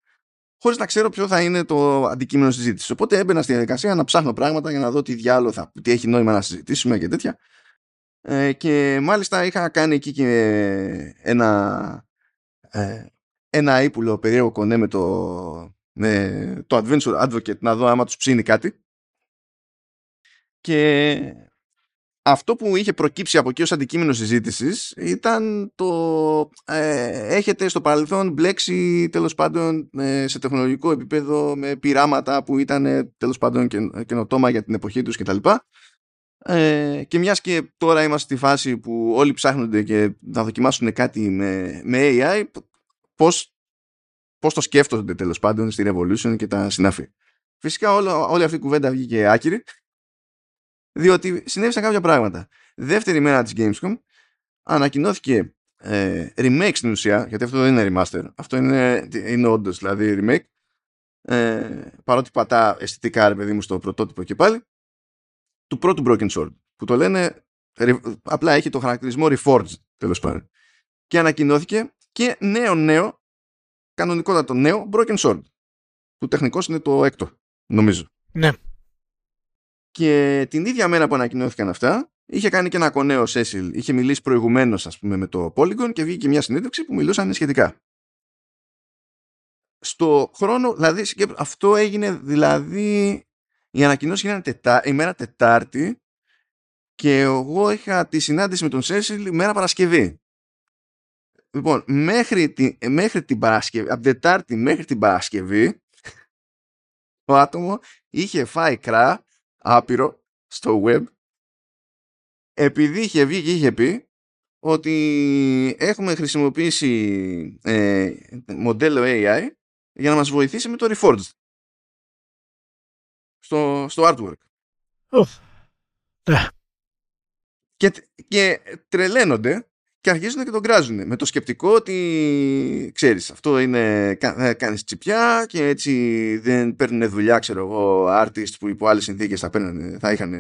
χωρίς να ξέρω ποιο θα είναι το αντικείμενο συζήτηση. Οπότε έμπαινα στη διαδικασία να ψάχνω πράγματα για να δω τι διάλογο θα, τι έχει νόημα να συζητήσουμε και τέτοια. Ε, και μάλιστα είχα κάνει εκεί και ένα ε, ένα ύπουλο περίεργο κονέ με το, με το Adventure Advocate να δω άμα τους ψήνει κάτι και αυτό που είχε προκύψει από εκεί ως αντικείμενο συζήτησης ήταν το ε, έχετε στο παρελθόν μπλέξει τέλος πάντων ε, σε τεχνολογικό επίπεδο με πειράματα που ήταν ε, τέλος πάντων καινο- καινοτόμα για την εποχή τους κτλ. Ε, και μιας και τώρα είμαστε στη φάση που όλοι ψάχνονται και να δοκιμάσουν κάτι με, με AI πώς, πώς το σκέφτονται τέλος πάντων στη Revolution και τα συνάφη. Φυσικά όλο, όλη αυτή η κουβέντα βγήκε άκυρη διότι συνέβησαν κάποια πράγματα. Δεύτερη μέρα της Gamescom ανακοινώθηκε ε, remake στην ουσία, γιατί αυτό δεν είναι remaster, αυτό είναι, είναι όντως δηλαδή remake, ε, παρότι πατά αισθητικά ρε παιδί μου στο πρωτότυπο και πάλι, του πρώτου Broken Sword, που το λένε, re- απλά έχει το χαρακτηρισμό Reforged, τέλος πάντων. Και ανακοινώθηκε και νέο νέο, κανονικότατο νέο Broken Sword, που τεχνικώς είναι το έκτο, νομίζω. Ναι. Και την ίδια μέρα που ανακοινώθηκαν αυτά, είχε κάνει και ένα κονέο Σέσιλ. Είχε μιλήσει προηγουμένως, ας πούμε, με το Polygon και βγήκε μια συνέντευξη που μιλούσαν σχετικά. Στο χρόνο, δηλαδή, σκέπ- αυτό έγινε δηλαδή. Η ανακοινώση έγινε τετά, ημέρα Τετάρτη και εγώ είχα τη συνάντηση με τον Σέσιλ ημέρα Παρασκευή. Λοιπόν, μέχρι, τη, μέχρι την Παρασκευή, από την Τετάρτη μέχρι την Παρασκευή, το άτομο είχε φάει κρά άπειρο στο web επειδή είχε βγει και είχε πει ότι έχουμε χρησιμοποιήσει ε, μοντέλο AI για να μας βοηθήσει με το Reforged στο, στο artwork. Ουφ. Ναι. Και, και τρελαίνονται και αρχίζουν και τον κράζουν με το σκεπτικό ότι ξέρεις αυτό είναι κα- ε, κάνεις τσιπιά και έτσι δεν παίρνουν δουλειά ξέρω εγώ artists που υπό άλλες συνθήκες θα, παίρνουν, θα είχαν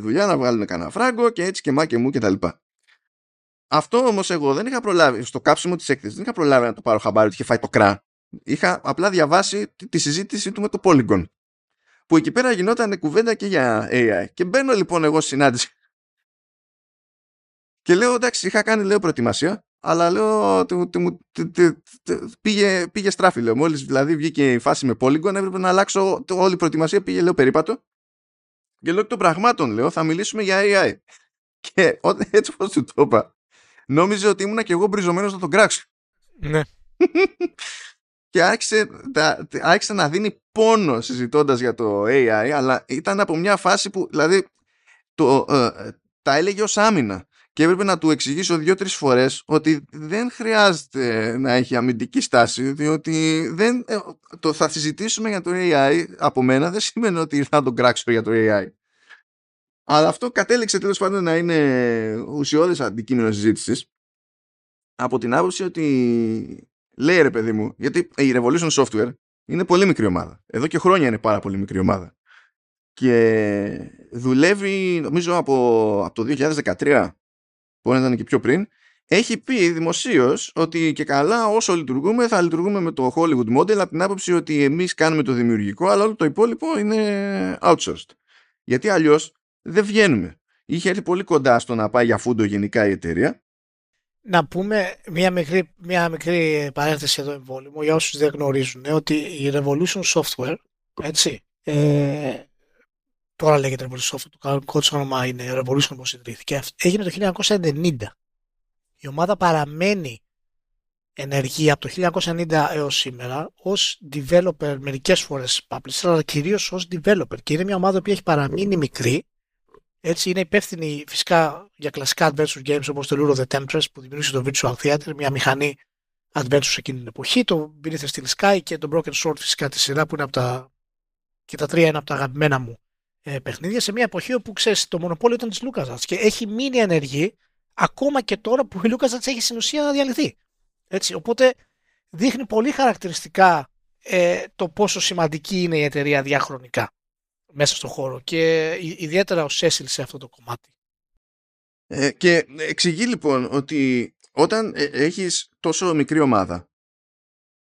δουλειά να βγάλουν κανένα φράγκο και έτσι και μα και μου και τα λοιπά. αυτό όμως εγώ δεν είχα προλάβει, στο κάψιμο της έκθεσης δεν είχα προλάβει να το πάρω χαμπάρι ότι είχε φάει το κρά. Είχα απλά διαβάσει τη συζήτηση του με το Polygon. Που εκεί πέρα γινόταν κουβέντα και για AI. Και μπαίνω λοιπόν εγώ στη συνάντηση. Και λέω εντάξει, είχα κάνει λέω προετοιμασία, αλλά λέω πήγε, πήγε στράφη. Λέω. Μόλις δηλαδή βγήκε η φάση με Polygon, έπρεπε να αλλάξω όλη η προετοιμασία. Πήγε λέω περίπατο. Και λέω των πραγμάτων, λέω, θα μιλήσουμε για AI. Και έτσι όπως του το είπα, νόμιζε ότι ήμουν και εγώ μπριζωμένος να τον κράξω. Ναι. και άρχισε, άρχισε να δίνει πόνο συζητώντας για το AI, αλλά ήταν από μια φάση που, δηλαδή, το, ε, τα έλεγε ως άμυνα. Και έπρεπε να του εξηγήσω δύο-τρεις φορές ότι δεν χρειάζεται να έχει αμυντική στάση, διότι δεν, ε, το θα συζητήσουμε για το AI από μένα δεν σημαίνει ότι θα τον κράξω για το AI. Αλλά αυτό κατέληξε τέλος πάντων να είναι ουσιώδες αντικείμενο συζήτησης από την άποψη ότι λέει ρε παιδί μου, γιατί η Revolution Software είναι πολύ μικρή ομάδα. Εδώ και χρόνια είναι πάρα πολύ μικρή ομάδα. Και δουλεύει, νομίζω, από, από το 2013, που ήταν και πιο πριν, έχει πει δημοσίως ότι και καλά όσο λειτουργούμε θα λειτουργούμε με το Hollywood model από την άποψη ότι εμείς κάνουμε το δημιουργικό αλλά όλο το υπόλοιπο είναι outsourced. Γιατί αλλιώς δεν βγαίνουμε. Είχε έρθει πολύ κοντά στο να πάει για φούντο γενικά η εταιρεία. Να πούμε μια μικρή, μια μικρή παρένθεση εδώ εμβόλυμο για όσους δεν γνωρίζουν ότι η Revolution Software έτσι, ε, τώρα λέγεται Revolution Software, το κανονικό της όνομα είναι Revolution όπως ιδρύθηκε, έγινε το 1990. Η ομάδα παραμένει ενεργή από το 1990 έως σήμερα ως developer μερικές φορές publisher αλλά κυρίως ως developer. Και είναι μια ομάδα που έχει παραμείνει μικρή. Έτσι είναι υπεύθυνη φυσικά για κλασικά adventure games όπως το Lure of the Temptress που δημιούργησε το Virtual Theater, μια μηχανή adventure εκείνη την εποχή, το Beneath Steel Sky και το Broken Sword φυσικά τη σειρά που είναι από τα και τα τρία είναι από τα αγαπημένα μου ε, παιχνίδια σε μια εποχή όπου ξέρεις το μονοπόλιο ήταν της LucasArts και έχει μείνει ενεργή ακόμα και τώρα που η LucasArts έχει στην ουσία διαλυθεί. Έτσι, οπότε δείχνει πολύ χαρακτηριστικά ε, το πόσο σημαντική είναι η εταιρεία διαχρονικά μέσα στον χώρο και ιδιαίτερα ο Σέσιλ σε αυτό το κομμάτι. Ε, και εξηγεί λοιπόν ότι όταν ε, έχεις τόσο μικρή ομάδα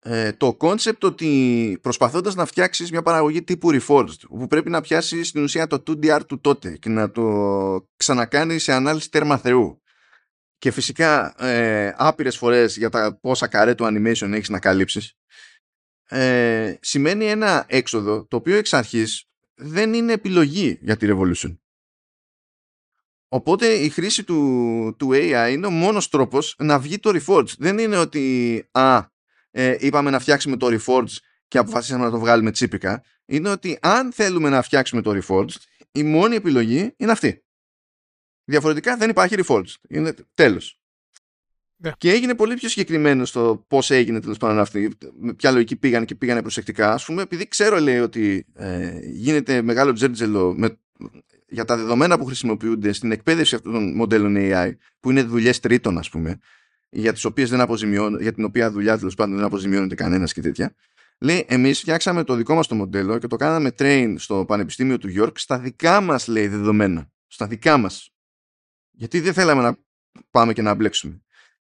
ε, το concept ότι προσπαθώντας να φτιάξεις μια παραγωγή τύπου Reforged που πρέπει να πιάσεις στην ουσία το 2D art του τότε και να το ξανακάνεις σε ανάλυση τέρμα θεού και φυσικά ε, άπειρες φορές για τα πόσα καρέ του animation έχεις να καλύψεις ε, σημαίνει ένα έξοδο το οποίο εξ αρχής δεν είναι επιλογή για τη Revolution. Οπότε η χρήση του, του AI είναι ο μόνος τρόπος να βγει το Reforged. Δεν είναι ότι α, ε, είπαμε να φτιάξουμε το Reforged και αποφασίσαμε να το βγάλουμε τσίπικα. Είναι ότι αν θέλουμε να φτιάξουμε το Reforged, η μόνη επιλογή είναι αυτή. Διαφορετικά δεν υπάρχει Reforged. Είναι τέλος. Ναι. Και έγινε πολύ πιο συγκεκριμένο στο πώς έγινε τέλος πάντων αυτή, με ποια λογική πήγαν και πήγανε προσεκτικά. Α πούμε, επειδή ξέρω, λέει, ότι ε, γίνεται μεγάλο τζέρτζελο με, για τα δεδομένα που χρησιμοποιούνται στην εκπαίδευση αυτών των μοντέλων AI, που είναι δουλειές τρίτων, ας πούμε, για τις οποίες δεν αποζημιώνουν, για την οποία δουλειά τέλος πάντων δεν αποζημιώνεται κανένας και τέτοια. Λέει, εμείς φτιάξαμε το δικό μας το μοντέλο και το κάναμε train στο Πανεπιστήμιο του York στα δικά μας, λέει, δεδομένα. Στα δικά μας. Γιατί δεν θέλαμε να πάμε και να μπλέξουμε.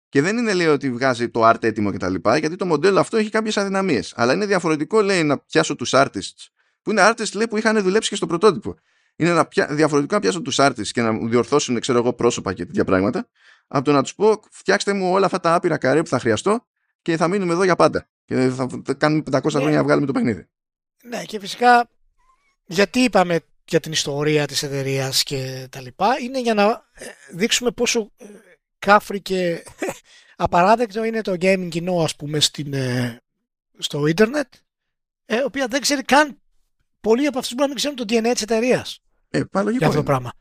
Και δεν είναι λέει ότι βγάζει το art έτοιμο κτλ. Γιατί το μοντέλο αυτό έχει κάποιες αδυναμίες. Αλλά είναι διαφορετικό λέει να πιάσω τους artists που είναι artists λέει, που είχαν δουλέψει και στο πρωτότυπο. Είναι να πια... διαφορετικό να πιάσω τους artists και να μου διορθώσουν ξέρω εγώ, πρόσωπα και τέτοια πράγματα από το να τους πω φτιάξτε μου όλα αυτά τα άπειρα καρέ που θα χρειαστώ και θα μείνουμε εδώ για πάντα. Και θα κάνουμε 500 ναι. χρόνια να βγάλουμε το παιχνίδι. Ναι, και φυσικά γιατί είπαμε για την ιστορία της εταιρείας και τα λοιπά είναι για να ε, δείξουμε πόσο ε, κάφρι και απαράδεκτο είναι το gaming κοινό ας πούμε στην, ε, στο ίντερνετ ε, οποία δεν ξέρει καν πολλοί από αυτούς μπορεί να μην ξέρουν το DNA της εταιρείας. Ε, για αυτό το πράγμα.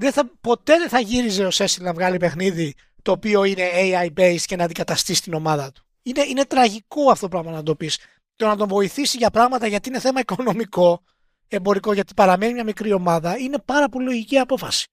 Δεν θα, ποτέ δεν θα γύριζε ο Σέσιλ να βγάλει παιχνίδι το οποίο είναι AI based και να αντικαταστήσει την ομάδα του. Είναι, είναι τραγικό αυτό το πράγμα να το πεις. Το να τον βοηθήσει για πράγματα γιατί είναι θέμα οικονομικό, εμπορικό, γιατί παραμένει μια μικρή ομάδα, είναι πάρα πολύ λογική απόφαση.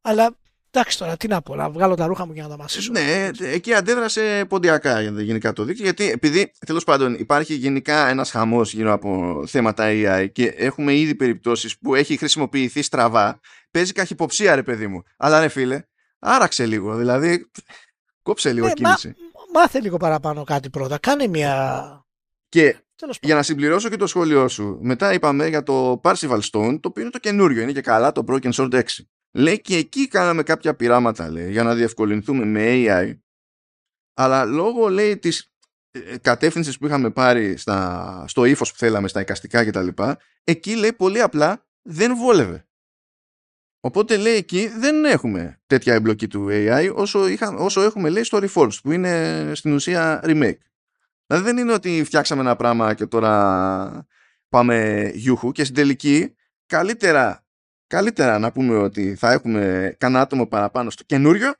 Αλλά Εντάξει τώρα, τι να πω, να βγάλω τα ρούχα μου για να τα μασίσω. Ναι, εκεί αντέδρασε ποντιακά γενικά το δίκτυο, γιατί επειδή τέλος πάντων υπάρχει γενικά ένας χαμός γύρω από θέματα AI και έχουμε ήδη περιπτώσεις που έχει χρησιμοποιηθεί στραβά, παίζει καχυποψία, ρε παιδί μου. Αλλά ρε φίλε, άραξε λίγο. Δηλαδή, Κόψε λίγο Ναι, κίνηση. Μα, μάθε λίγο παραπάνω κάτι πρώτα. Κάνε μια. Και Τέλος για να συμπληρώσω και το σχόλιο σου, μετά είπαμε για το Parsival Stone, το οποίο είναι το καινούριο, είναι και καλά το Broken Sword 6. Λέει και εκεί κάναμε κάποια πειράματα, λέει, για να διευκολυνθούμε με AI. Αλλά λόγω, λέει, της ε, κατεύθυνσης που είχαμε πάρει στα, στο ύφος που θέλαμε, στα εικαστικά κτλ. Εκεί λέει πολύ απλά δεν βόλευε. Οπότε λέει εκεί δεν έχουμε τέτοια εμπλοκή του AI όσο, είχα, όσο έχουμε λέει στο Reforged που είναι στην ουσία remake. Δηλαδή δεν είναι ότι φτιάξαμε ένα πράγμα και τώρα πάμε γιούχου και στην τελική καλύτερα, καλύτερα να πούμε ότι θα έχουμε κανένα άτομο παραπάνω στο καινούριο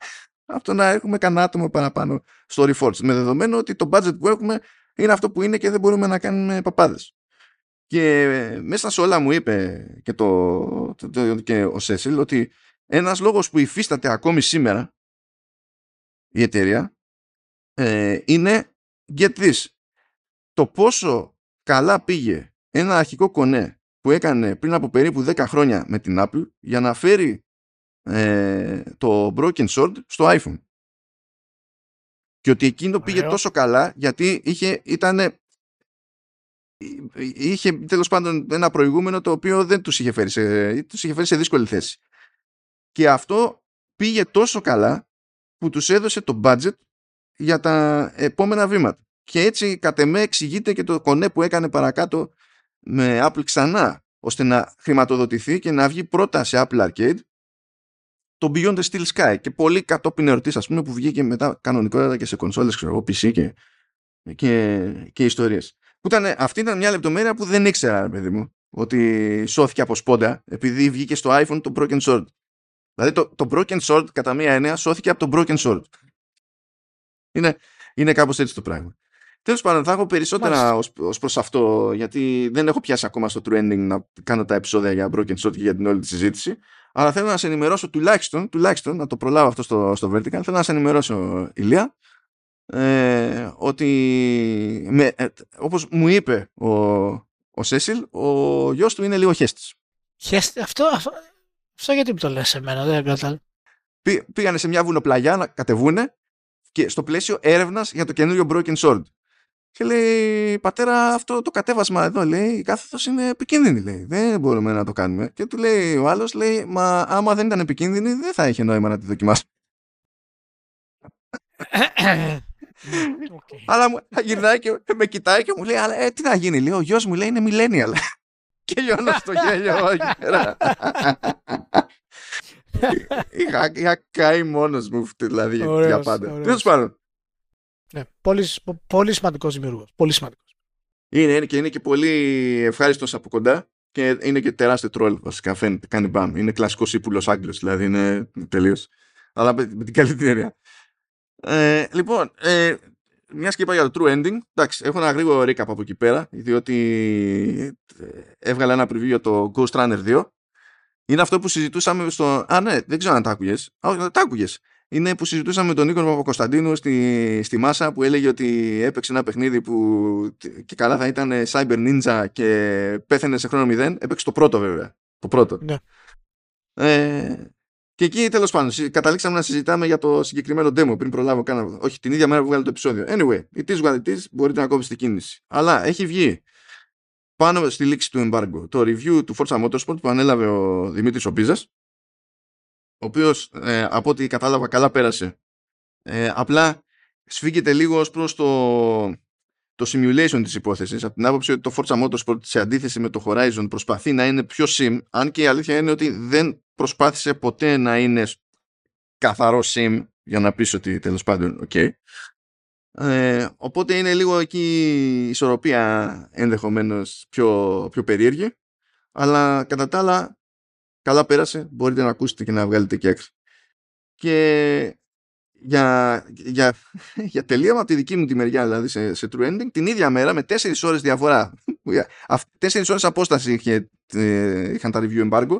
από το να έχουμε κανένα άτομο παραπάνω στο Reforged με δεδομένο ότι το budget που έχουμε είναι αυτό που είναι και δεν μπορούμε να κάνουμε παπάδες. Και μέσα σε όλα μου είπε και, το, το, το, και ο Σέσιλ ότι ένας λόγος που υφίσταται ακόμη σήμερα η εταιρεία ε, είναι get this. Το πόσο καλά πήγε ένα αρχικό κονέ που έκανε πριν από περίπου 10 χρόνια με την Apple για να φέρει ε, το Broken Sword στο iPhone. Και ότι εκείνο πήγε Ωραίο. τόσο καλά γιατί είχε, ήτανε, είχε τέλος πάντων ένα προηγούμενο το οποίο δεν τους είχε φέρει σε, τους είχε φέρει σε δύσκολη θέση. Και αυτό πήγε τόσο καλά που τους έδωσε το budget για τα επόμενα βήματα. Και έτσι κατ' εμέ εξηγείται και το κονέ που έκανε παρακάτω με Apple ξανά ώστε να χρηματοδοτηθεί και να βγει πρώτα σε Apple Arcade το Beyond the Steel Sky και πολύ κατόπιν ερωτής ας πούμε που βγήκε μετά κανονικότατα και σε κονσόλες ξέρω εγώ PC και, και, και ιστορίες. Που ήταν, αυτή ήταν μια λεπτομέρεια που δεν ήξερα ρε παιδί μου ότι σώθηκε από σπόντα επειδή βγήκε στο iPhone το Broken Sword. Δηλαδή το, το Broken Sword κατά μία έννοια σώθηκε από το Broken Sword. Είναι, είναι κάπως έτσι το πράγμα. Τέλος πάντων θα έχω περισσότερα ως, ως προς αυτό γιατί δεν έχω πιάσει ακόμα στο trending να κάνω τα επεισόδια για Broken Sword και για την όλη τη συζήτηση αλλά θέλω να σε ενημερώσω τουλάχιστον, τουλάχιστον να το προλάβω αυτό στο, στο Vertical θέλω να σε ενημερώσω Ηλία ε, ότι με, ε, όπως μου είπε ο, ο Σέσιλ ο γιος του είναι λίγο χέστης. Χέστη, αυτό, αυτό, αυτό γιατί μου το λες εμένα, δεν κατάλαβα. Πή, πήγανε σε μια βουνοπλαγιά να κατεβούνε και στο πλαίσιο έρευνας για το καινούριο Broken Sword. Και λέει, πατέρα, αυτό το κατέβασμα εδώ, λέει, η κάθετος είναι επικίνδυνη, λέει. Δεν μπορούμε να το κάνουμε. Και του λέει ο άλλος, λέει, μα άμα δεν ήταν επικίνδυνη, δεν θα είχε νόημα να τη δοκιμάσω. Οκ. Αλλά μου γυρνάει και με κοιτάει και μου λέει, αλλά ε, τι θα γίνει, λέει, ο γιος μου λέει είναι millennial. και λιώνω στο γέλιο εκεί πέρα. είχα, είχα καεί μόνος μου, δηλαδή, για Ωραίος, πάντα. ωραίος. Τέλος πάντων. Ναι, πολύ, πολύ σημαντικός δημιουργός. Πολύ σημαντικός. Είναι, είναι, και, είναι και πολύ ευχάριστος από κοντά και είναι και τεράστιο τρόλ βασικά φαίνεται, κάνει μπαμ. Είναι κλασικός ύπουλος Άγγλος, δηλαδή είναι τελείως. Αλλά με, με την καλύτερη έννοια. Ε, λοιπόν, ε, μιας και είπα για το true ending, εντάξει, έχω ένα γρήγορο recap από εκεί πέρα, διότι ε, έβγαλα ένα preview για το Ghost Runner 2. Είναι αυτό που συζητούσαμε στο... Α, ναι, δεν ξέρω αν τα άκουγες. Α, τα άκουγες. Είναι που συζητούσαμε με τον Νίκο Παπακοσταντίνου στη, στη Μάσα που έλεγε ότι έπαιξε ένα παιχνίδι που και καλά θα ήταν Cyber Ninja και πέθανε σε χρόνο μηδέν. Έπαιξε το πρώτο βέβαια. Το πρώτο. Ναι. Ε, και εκεί τέλος πάντων συ- καταλήξαμε να συζητάμε για το συγκεκριμένο demo πριν προλάβω καν. Όχι, την ίδια μέρα που βγάλε το επεισόδιο. Anyway, it is what it is, μπορείτε να κόψετε κίνηση. Αλλά έχει βγει πάνω στη λήξη του embargo το review του Forza Motorsport που ανέλαβε ο Δημήτρης Οπίζας ο οποίος ε, από ό,τι κατάλαβα καλά πέρασε. Ε, απλά σφίγγεται λίγο ως προς το, το simulation της υπόθεσης από την άποψη ότι το Forza Motorsport σε αντίθεση με το Horizon προσπαθεί να είναι πιο sim αν και η αλήθεια είναι ότι δεν προσπάθησε ποτέ να είναι καθαρό sim για να πεις ότι τέλος πάντων οκ. Ε, οπότε είναι λίγο εκεί η ισορροπία ενδεχομένως πιο, πιο περίεργη αλλά κατά τα άλλα καλά πέρασε μπορείτε να ακούσετε και να βγάλετε και έξω και για, για, για τελείωμα από τη δική μου τη μεριά δηλαδή σε, σε true ending την ίδια μέρα με τέσσερις ώρες διαφορά Αυ- τέσσερις ώρες απόσταση είχε, ε, είχαν τα review embargo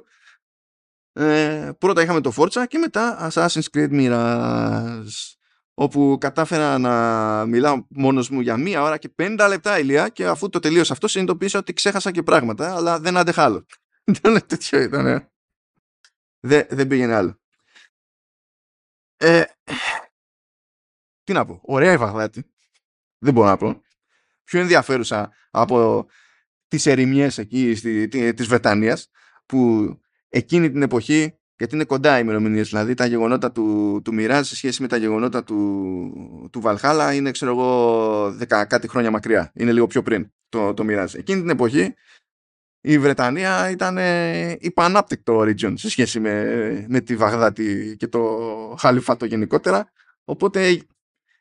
ε, πρώτα είχαμε το Forza και μετά Assassin's Creed Mirage όπου κατάφερα να μιλάω μόνος μου για μία ώρα και 50 λεπτά ηλία και αφού το τελείωσα αυτό συνειδητοποίησα ότι ξέχασα και πράγματα αλλά δεν άντεχα άλλο. Ήταν τέτοιο ήταν. Δεν, δεν πήγαινε άλλο. Ε, τι να πω, ωραία η Βαγδάτη. Δεν μπορώ να πω. Πιο ενδιαφέρουσα από τις ερημιές εκεί στη, της Βρετανίας που εκείνη την εποχή γιατί είναι κοντά οι ημερομηνίες. Δηλαδή τα γεγονότα του, του Μοιράζ σε σχέση με τα γεγονότα του, του Βαλχάλα είναι, ξέρω εγώ, δεκα κάτι χρόνια μακριά. Είναι λίγο πιο πριν το, το Μοιράζ. Εκείνη την εποχή η Βρετανία ήταν ε, υπανάπτυκτο region σε σχέση με, με τη Βαγδάτη και το Χαλιφάτο γενικότερα. Οπότε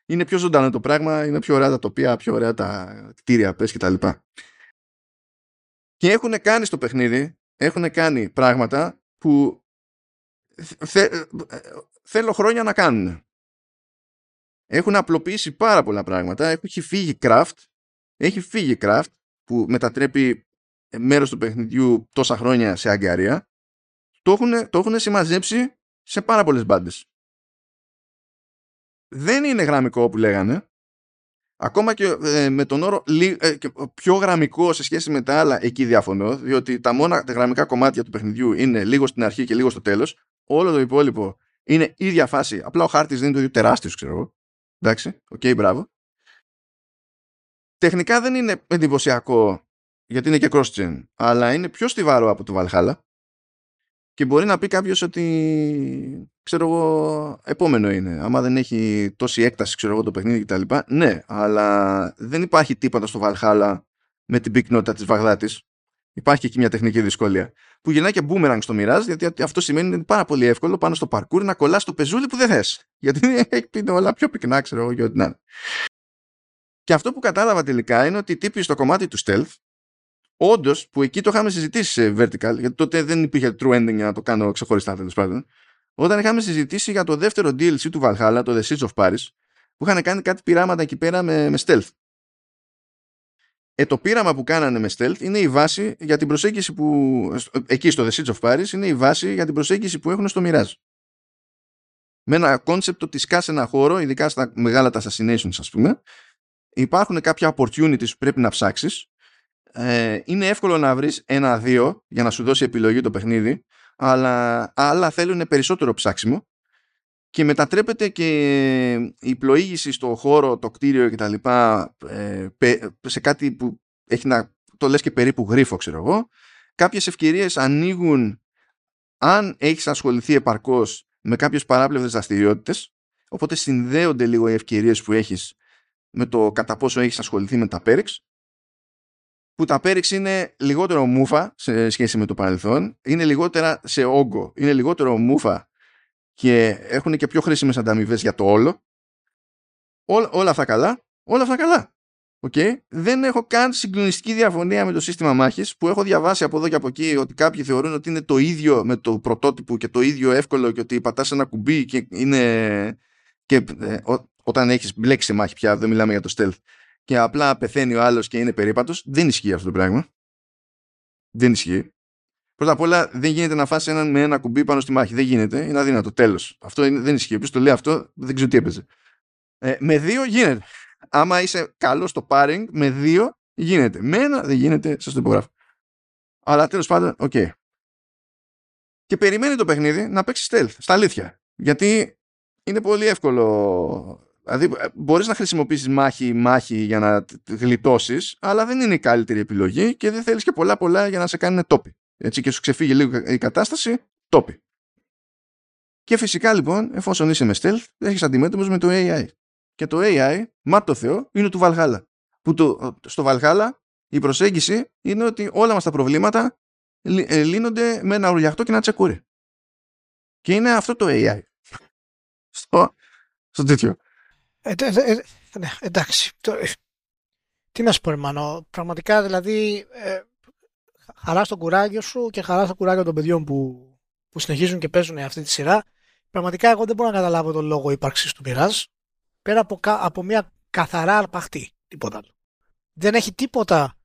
είναι πιο ζωντανό το πράγμα, είναι πιο ωραία τα τοπία, πιο ωραία τα κτίρια, πες κτλ. Και, και έχουν κάνει στο παιχνίδι, έχουν κάνει πράγματα που θέλω χρόνια να κάνουν. Έχουν απλοποιήσει πάρα πολλά πράγματα. Έχει φύγει craft. Έχει φύγει craft που μετατρέπει μέρος του παιχνιδιού τόσα χρόνια σε αγκαρία. Το έχουν, το έχουν συμμαζέψει σε πάρα πολλές μπάντες. Δεν είναι γραμμικό που λέγανε. Ακόμα και ε, με τον όρο ε, πιο γραμμικό σε σχέση με τα άλλα, εκεί διαφωνώ, διότι τα μόνα γραμμικά κομμάτια του παιχνιδιού είναι λίγο στην αρχή και λίγο στο τέλος όλο το υπόλοιπο είναι ίδια φάση. Απλά ο χάρτης δεν είναι το ίδιο τεράστιος, ξέρω εγώ. Εντάξει, οκ, okay, μπράβο. Τεχνικά δεν είναι εντυπωσιακό γιατί είναι και cross-gen, αλλά είναι πιο στιβαρό από το Valhalla και μπορεί να πει κάποιος ότι ξέρω εγώ επόμενο είναι, άμα δεν έχει τόση έκταση ξέρω εγώ το παιχνίδι κτλ ναι αλλά δεν υπάρχει τίποτα στο Valhalla με την πυκνότητα της Βαγδάτης Υπάρχει και εκεί μια τεχνική δυσκολία. Που γυρνάει και boomerang στο Mirage, γιατί αυτό σημαίνει ότι είναι πάρα πολύ εύκολο πάνω στο parkour να κολλάς το πεζούλι που δεν θες. Γιατί είναι όλα πιο πυκνά, ξέρω εγώ, και ό,τι να είναι. Και αυτό που κατάλαβα τελικά είναι ότι τύποι στο κομμάτι του stealth, όντως, που εκεί το είχαμε συζητήσει σε vertical, γιατί τότε δεν υπήρχε true ending για να το κάνω ξεχωριστά τέλος πάντων. Όταν είχαμε συζητήσει για το δεύτερο DLC του Valhalla, το The Siege of Paris, που είχαν κάνει κάτι πειράματα εκεί πέρα με, με stealth ε, το πείραμα που κάνανε με stealth είναι η βάση για την προσέγγιση που εκεί στο The Siege of Paris είναι η βάση για την προσέγγιση που έχουν στο Mirage. Με ένα concept ότι σκας ένα χώρο, ειδικά στα μεγάλα τα assassinations ας πούμε, υπάρχουν κάποια opportunities που πρέπει να ψάξεις. Ε, είναι εύκολο να βρεις ένα-δύο για να σου δώσει επιλογή το παιχνίδι, αλλά άλλα θέλουν περισσότερο ψάξιμο και μετατρέπεται και η πλοήγηση στο χώρο, το κτίριο κτλ. Ε, σε κάτι που έχει να το λες και περίπου γρίφο ξέρω εγώ. Κάποιες ευκαιρίες ανοίγουν αν έχεις ασχοληθεί επαρκώς με κάποιες παράπλευρες δραστηριότητες, οπότε συνδέονται λίγο οι ευκαιρίες που έχεις με το κατά πόσο έχεις ασχοληθεί με τα πέριξ που τα πέριξ είναι λιγότερο μούφα σε σχέση με το παρελθόν, είναι λιγότερα σε όγκο, είναι λιγότερο μούφα και έχουν και πιο χρήσιμες ανταμοιβές για το όλο. Ό, όλα αυτά καλά. Όλα αυτά καλά. Okay. Δεν έχω καν συγκλονιστική διαφωνία με το σύστημα μάχης που έχω διαβάσει από εδώ και από εκεί ότι κάποιοι θεωρούν ότι είναι το ίδιο με το πρωτότυπο και το ίδιο εύκολο και ότι πατάς ένα κουμπί και είναι και ε, όταν έχεις μπλέξει σε μάχη πια δεν μιλάμε για το stealth και απλά πεθαίνει ο άλλος και είναι περίπατος δεν ισχύει αυτό το πράγμα δεν ισχύει Πρώτα απ' όλα δεν γίνεται να φάσει έναν με ένα κουμπί πάνω στη μάχη. Δεν γίνεται. Είναι αδύνατο. Τέλος. Αυτό είναι, δεν ισχύει. Όποιος το λέει αυτό δεν ξέρω τι έπαιζε. Ε, με δύο γίνεται. Άμα είσαι καλός στο parrying, με δύο γίνεται. Με ένα δεν γίνεται. Σας το υπογράφω. Αλλά τέλος πάντων, οκ. Okay. Και περιμένει το παιχνίδι να παίξει stealth. Στα αλήθεια. Γιατί είναι πολύ εύκολο. Δηλαδή, μπορείς να χρησιμοποιήσεις μάχη, μάχη για να γλιτώσεις, αλλά δεν είναι η καλύτερη επιλογή και δεν θέλεις και πολλά πολλά για να σε κάνουν τόπι έτσι και σου ξεφύγει λίγο η κατάσταση, τόπι. Και φυσικά λοιπόν, εφόσον είσαι με stealth, έχεις αντιμέτωπος με το AI. Και το AI, μα το Θεό, είναι του Valhalla. Που το, στο Valhalla η προσέγγιση είναι ότι όλα μας τα προβλήματα ε, λύνονται με ένα ουρλιαχτό και ένα τσεκούρι. Και είναι αυτό το AI. στο, στο τέτοιο. Ε, ε, ναι, εντάξει. τι να σου πω, Μάνο. Πραγματικά δηλαδή χαρά στο κουράγιο σου και χαρά στο κουράγιο των παιδιών που, που συνεχίζουν και παίζουν αυτή τη σειρά. Πραγματικά εγώ δεν μπορώ να καταλάβω τον λόγο ύπαρξης του Mirage πέρα από, από μια καθαρά αρπαχτή. Τίποτα άλλο. Δεν έχει τίποτα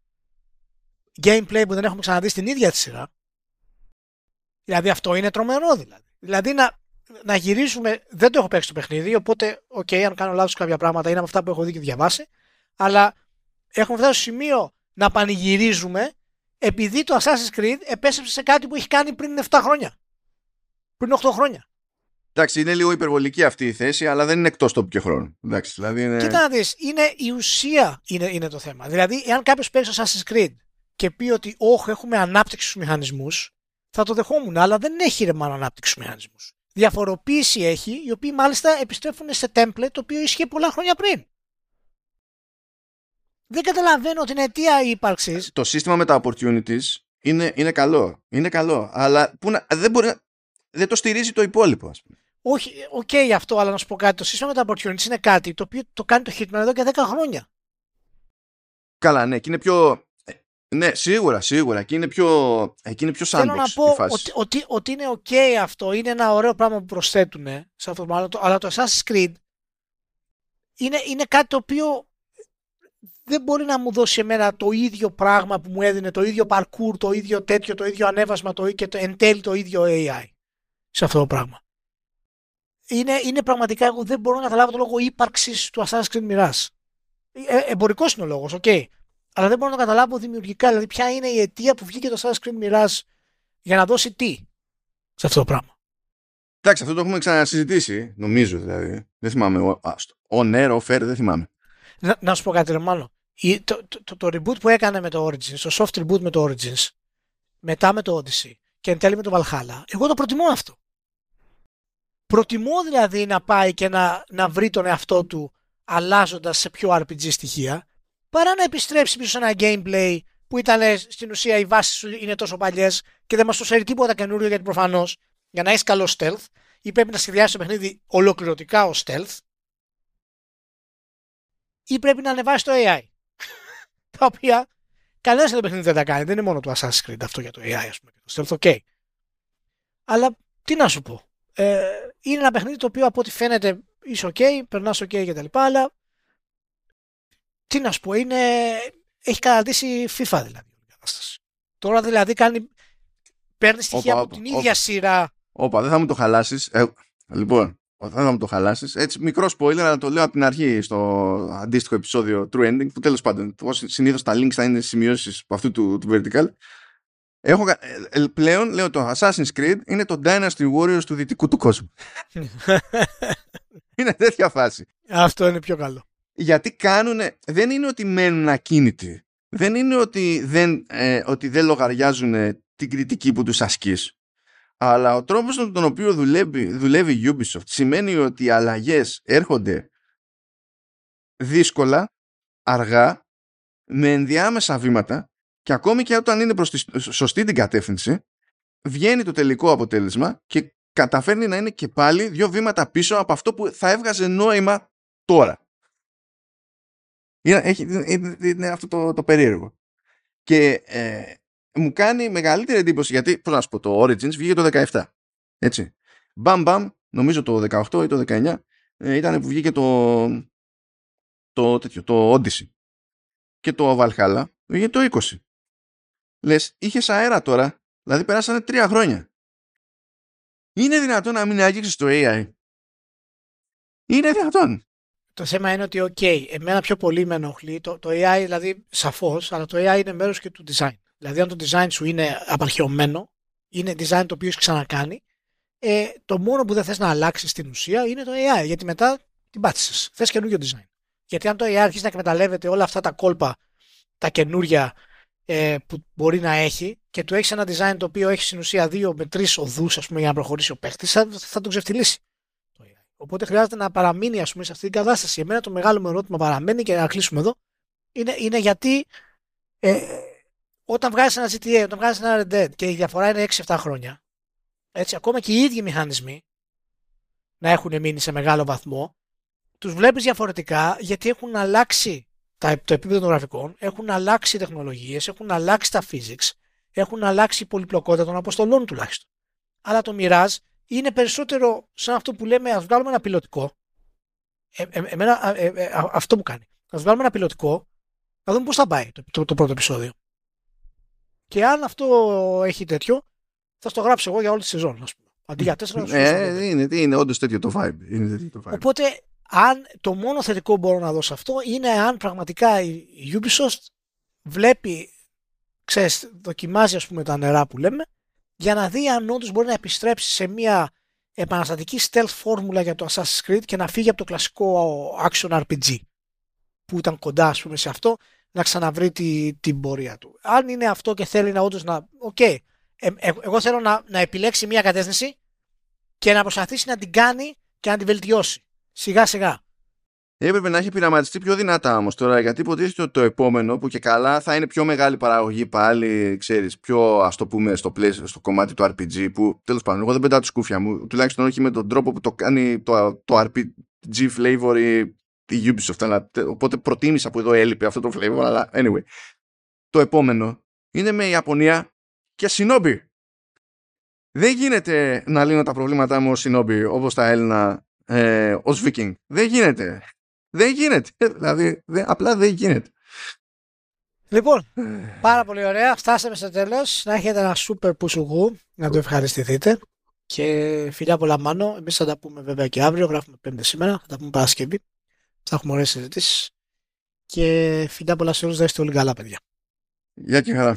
gameplay που δεν έχουμε ξαναδεί στην ίδια τη σειρά. Δηλαδή αυτό είναι τρομερό δηλαδή. Δηλαδή να, να γυρίσουμε, δεν το έχω παίξει το παιχνίδι, οπότε, οκ, okay, αν κάνω λάθος κάποια πράγματα είναι από αυτά που έχω δει και διαβάσει, αλλά έχουμε φτάσει στο σημείο να πανηγυρίζουμε επειδή το Assassin's Creed επέστρεψε σε κάτι που έχει κάνει πριν 7 χρόνια. Πριν 8 χρόνια. Εντάξει, είναι λίγο υπερβολική αυτή η θέση, αλλά δεν είναι εκτός τόπου και χρόνου. Εντάξει, δηλαδή είναι... Κοίτα να δεις, είναι η ουσία είναι, είναι το θέμα. Δηλαδή, εάν κάποιος παίξει στο Assassin's Creed και πει ότι όχι, έχουμε ανάπτυξη στους μηχανισμούς, θα το δεχόμουν, αλλά δεν έχει ρε μαλλον ανάπτυξη στους μηχανισμούς. Διαφοροποίηση έχει, οι οποίοι μάλιστα επιστρέφουν σε template το οποίο ίσχυε πολλά χρόνια πριν. Δεν καταλαβαίνω την αιτία ύπαρξης. Το σύστημα με τα opportunities είναι, είναι καλό. Είναι καλό. Αλλά που να, δεν, μπορεί, δεν το στηρίζει το υπόλοιπο, ας πούμε. Όχι, οκ okay, αυτό, αλλά να σου πω κάτι. Το σύστημα με τα opportunities είναι κάτι το οποίο το κάνει το Hitman εδώ και 10 χρόνια. Καλά, ναι, και είναι πιο. Ναι, σίγουρα, σίγουρα. Και είναι πιο, εκεί είναι πιο sandbox Θέλω να πω ότι, ότι, ότι, είναι ok αυτό. Είναι ένα ωραίο πράγμα που προσθέτουν σε αυτό το αλλά το Assassin's Creed είναι, είναι κάτι το οποίο δεν μπορεί να μου δώσει εμένα το ίδιο πράγμα που μου έδινε, το ίδιο parkour, το ίδιο τέτοιο, το ίδιο ανέβασμα το, και το, εν τέλει το ίδιο AI σε αυτό το πράγμα. Είναι, είναι πραγματικά, εγώ δεν μπορώ να καταλάβω το λόγο ύπαρξης του Assassin's Creed Mirage. Ε, Εμπορικός είναι ο λόγος, οκ. Okay. Αλλά δεν μπορώ να καταλάβω δημιουργικά, δηλαδή ποια είναι η αιτία που βγήκε το Assassin's Creed Mirage για να δώσει τι σε αυτό το πράγμα. Εντάξει, αυτό το έχουμε ξανασυζητήσει, νομίζω δηλαδή. Δεν θυμάμαι. Ο Νέρο, Fair, δεν θυμάμαι. Να, να σου πω κάτι, ρε, μάλλον. Το, το, το, reboot που έκανε με το Origins, το soft reboot με το Origins, μετά με το Odyssey και εν τέλει με το Valhalla, εγώ το προτιμώ αυτό. Προτιμώ δηλαδή να πάει και να, να βρει τον εαυτό του αλλάζοντας σε πιο RPG στοιχεία, παρά να επιστρέψει πίσω σε ένα gameplay που ήταν στην ουσία οι βάσεις σου είναι τόσο παλιές και δεν μας το φέρει τίποτα καινούριο γιατί προφανώς για να έχεις καλό stealth ή πρέπει να σχεδιάσεις το παιχνίδι ολοκληρωτικά ως stealth ή πρέπει να ανεβάσεις το AI. τα οποία κανένας άλλο παιχνίδι δεν τα κάνει. Δεν είναι μόνο το Assassin's Creed αυτό για το AI, ας πούμε. Το stealth, ok. Αλλά τι να σου πω. Ε, είναι ένα παιχνίδι το οποίο από ό,τι φαίνεται είσαι ok, περνάς ok κτλ. Αλλά τι να σου πω, είναι, έχει καταντήσει FIFA δηλαδή η κατάσταση. Τώρα δηλαδή κάνει, παίρνει στοιχεία από την ίδια σειρά. Όπα, δεν θα μου το χαλάσεις. Ε, λοιπόν, δεν θα μου το χαλάσεις. Έτσι, μικρό spoiler, αλλά το λέω από την αρχή στο αντίστοιχο επεισόδιο True Ending, που τέλος πάντων, συνήθως τα links θα είναι σημειώσεις από αυτού του, του vertical. Έχω, ε, ε, πλέον λέω το Assassin's Creed είναι το Dynasty Warriors του δυτικού του κόσμου. είναι τέτοια φάση. Αυτό είναι πιο καλό γιατί κάνουν, δεν είναι ότι μένουν ακίνητοι. Δεν είναι ότι δεν, ε, ότι δεν λογαριάζουν την κριτική που τους ασκείς. Αλλά ο τρόπος τον οποίο δουλεύει, δουλεύει η Ubisoft σημαίνει ότι οι αλλαγές έρχονται δύσκολα, αργά, με ενδιάμεσα βήματα και ακόμη και όταν είναι προς τη σωστή την κατεύθυνση βγαίνει το τελικό αποτέλεσμα και καταφέρνει να είναι και πάλι δύο βήματα πίσω από αυτό που θα έβγαζε νόημα τώρα. Είναι, έχει, είναι, αυτό το, το περίεργο. Και ε, μου κάνει μεγαλύτερη εντύπωση γιατί, πώς να σου πω, το Origins βγήκε το 17. Έτσι. Μπαμ μπαμ, νομίζω το 18 ή το 19 ε, ήταν που βγήκε το, το, τέτοιο, το Odyssey. Και το Valhalla βγήκε το 20. Λες, είχες αέρα τώρα, δηλαδή περάσανε τρία χρόνια. Είναι δυνατόν να μην άγγιξες το AI. Είναι δυνατόν. Το θέμα είναι ότι, OK, εμένα πιο πολύ με ενοχλεί το, το AI, δηλαδή σαφώς, αλλά το AI είναι μέρος και του design. Δηλαδή, αν το design σου είναι απαρχαιωμένο, είναι design το οποίο έχεις ξανακάνει, ε, το μόνο που δεν θες να αλλάξεις στην ουσία είναι το AI. Γιατί μετά την πάτησες. Θες καινούριο design. Γιατί αν το AI αρχίσει να εκμεταλλεύεται όλα αυτά τα κόλπα, τα καινούρια ε, που μπορεί να έχει και του έχεις ένα design το οποίο έχει στην ουσία δύο με τρεις οδούς, για να προχωρήσει ο παίχτης, θα, θα τον ξεφτυλίσει. Οπότε χρειάζεται να παραμείνει ας πούμε, σε αυτή την κατάσταση. Εμένα το μεγάλο μου ερώτημα παραμένει και να κλείσουμε εδώ είναι, είναι γιατί ε, όταν βγάζεις ένα GTA, όταν βγάζεις ένα Red Dead και η διαφορά είναι 6-7 χρόνια, έτσι, ακόμα και οι ίδιοι μηχανισμοί να έχουν μείνει σε μεγάλο βαθμό, τους βλέπεις διαφορετικά γιατί έχουν αλλάξει τα, το επίπεδο των γραφικών, έχουν αλλάξει οι τεχνολογίες, έχουν αλλάξει τα physics, έχουν αλλάξει η πολυπλοκότητα των αποστολών τουλάχιστον. Αλλά το Mirage είναι περισσότερο σαν αυτό που λέμε ας βγάλουμε ένα πιλωτικό. Ε, ε, εμένα ε, ε, αυτό μου κάνει. Ας βγάλουμε ένα πιλωτικό να δούμε πώς θα πάει το, το, το πρώτο επεισόδιο. Και αν αυτό έχει τέτοιο, θα στο γράψω εγώ για όλη τη σεζόν. Ας πούμε. Αντί για τέσσερα, ε, είναι, είναι όντως τέτοιο το vibe. Είναι τέτοιο το vibe. Οπότε, αν το μόνο θετικό μπορώ να δω σε αυτό είναι αν πραγματικά η Ubisoft βλέπει, ξέρεις, δοκιμάζει ας πούμε τα νερά που λέμε για να δει αν όντως μπορεί να επιστρέψει σε μια επαναστατική stealth φόρμουλα για το Assassin's Creed και να φύγει από το κλασικό action RPG που ήταν κοντά ας πούμε σε αυτό να ξαναβρεί τη, την πορεία του. Αν είναι αυτό και θέλει να όντως να... Οκ, okay. ε, ε, εγώ θέλω να, να επιλέξει μια κατεύθυνση και να προσπαθήσει να την κάνει και να την βελτιώσει. Σιγά σιγά. Έπρεπε να έχει πειραματιστεί πιο δυνατά όμως τώρα, γιατί υποτίθεται ότι το επόμενο που και καλά θα είναι πιο μεγάλη παραγωγή πάλι, ξέρεις, πιο ας το πούμε στο, πλαίσιο, στο κομμάτι του RPG. Που τέλος πάντων, εγώ δεν πετάω τη σκούφια μου, τουλάχιστον όχι με τον τρόπο που το κάνει το, το RPG flavor η, η Ubisoft. Αλλά, οπότε προτίμησα που εδώ έλειπε αυτό το flavor, αλλά anyway. Το επόμενο είναι με Ιαπωνία και Shinobi. Δεν γίνεται να λύνω τα προβλήματά μου ως Shinobi όπως τα Έλληνα ε, ως Viking. Δεν γίνεται. Δεν γίνεται. Δηλαδή, δεν, απλά δεν γίνεται. Λοιπόν, πάρα πολύ ωραία. Φτάσαμε στο τέλος. Να έχετε ένα σούπερ πουσουγού να το ευχαριστηθείτε. Και φιλιά πολλά μάνο. Εμείς θα τα πούμε βέβαια και αύριο. Γράφουμε πέμπτη σήμερα. Θα τα πούμε Παρασκευή. Θα έχουμε ωραίες συζητήσεις. Και φιλιά πολλά σε όλους. Να είστε όλοι καλά, παιδιά. Γεια και χαρά.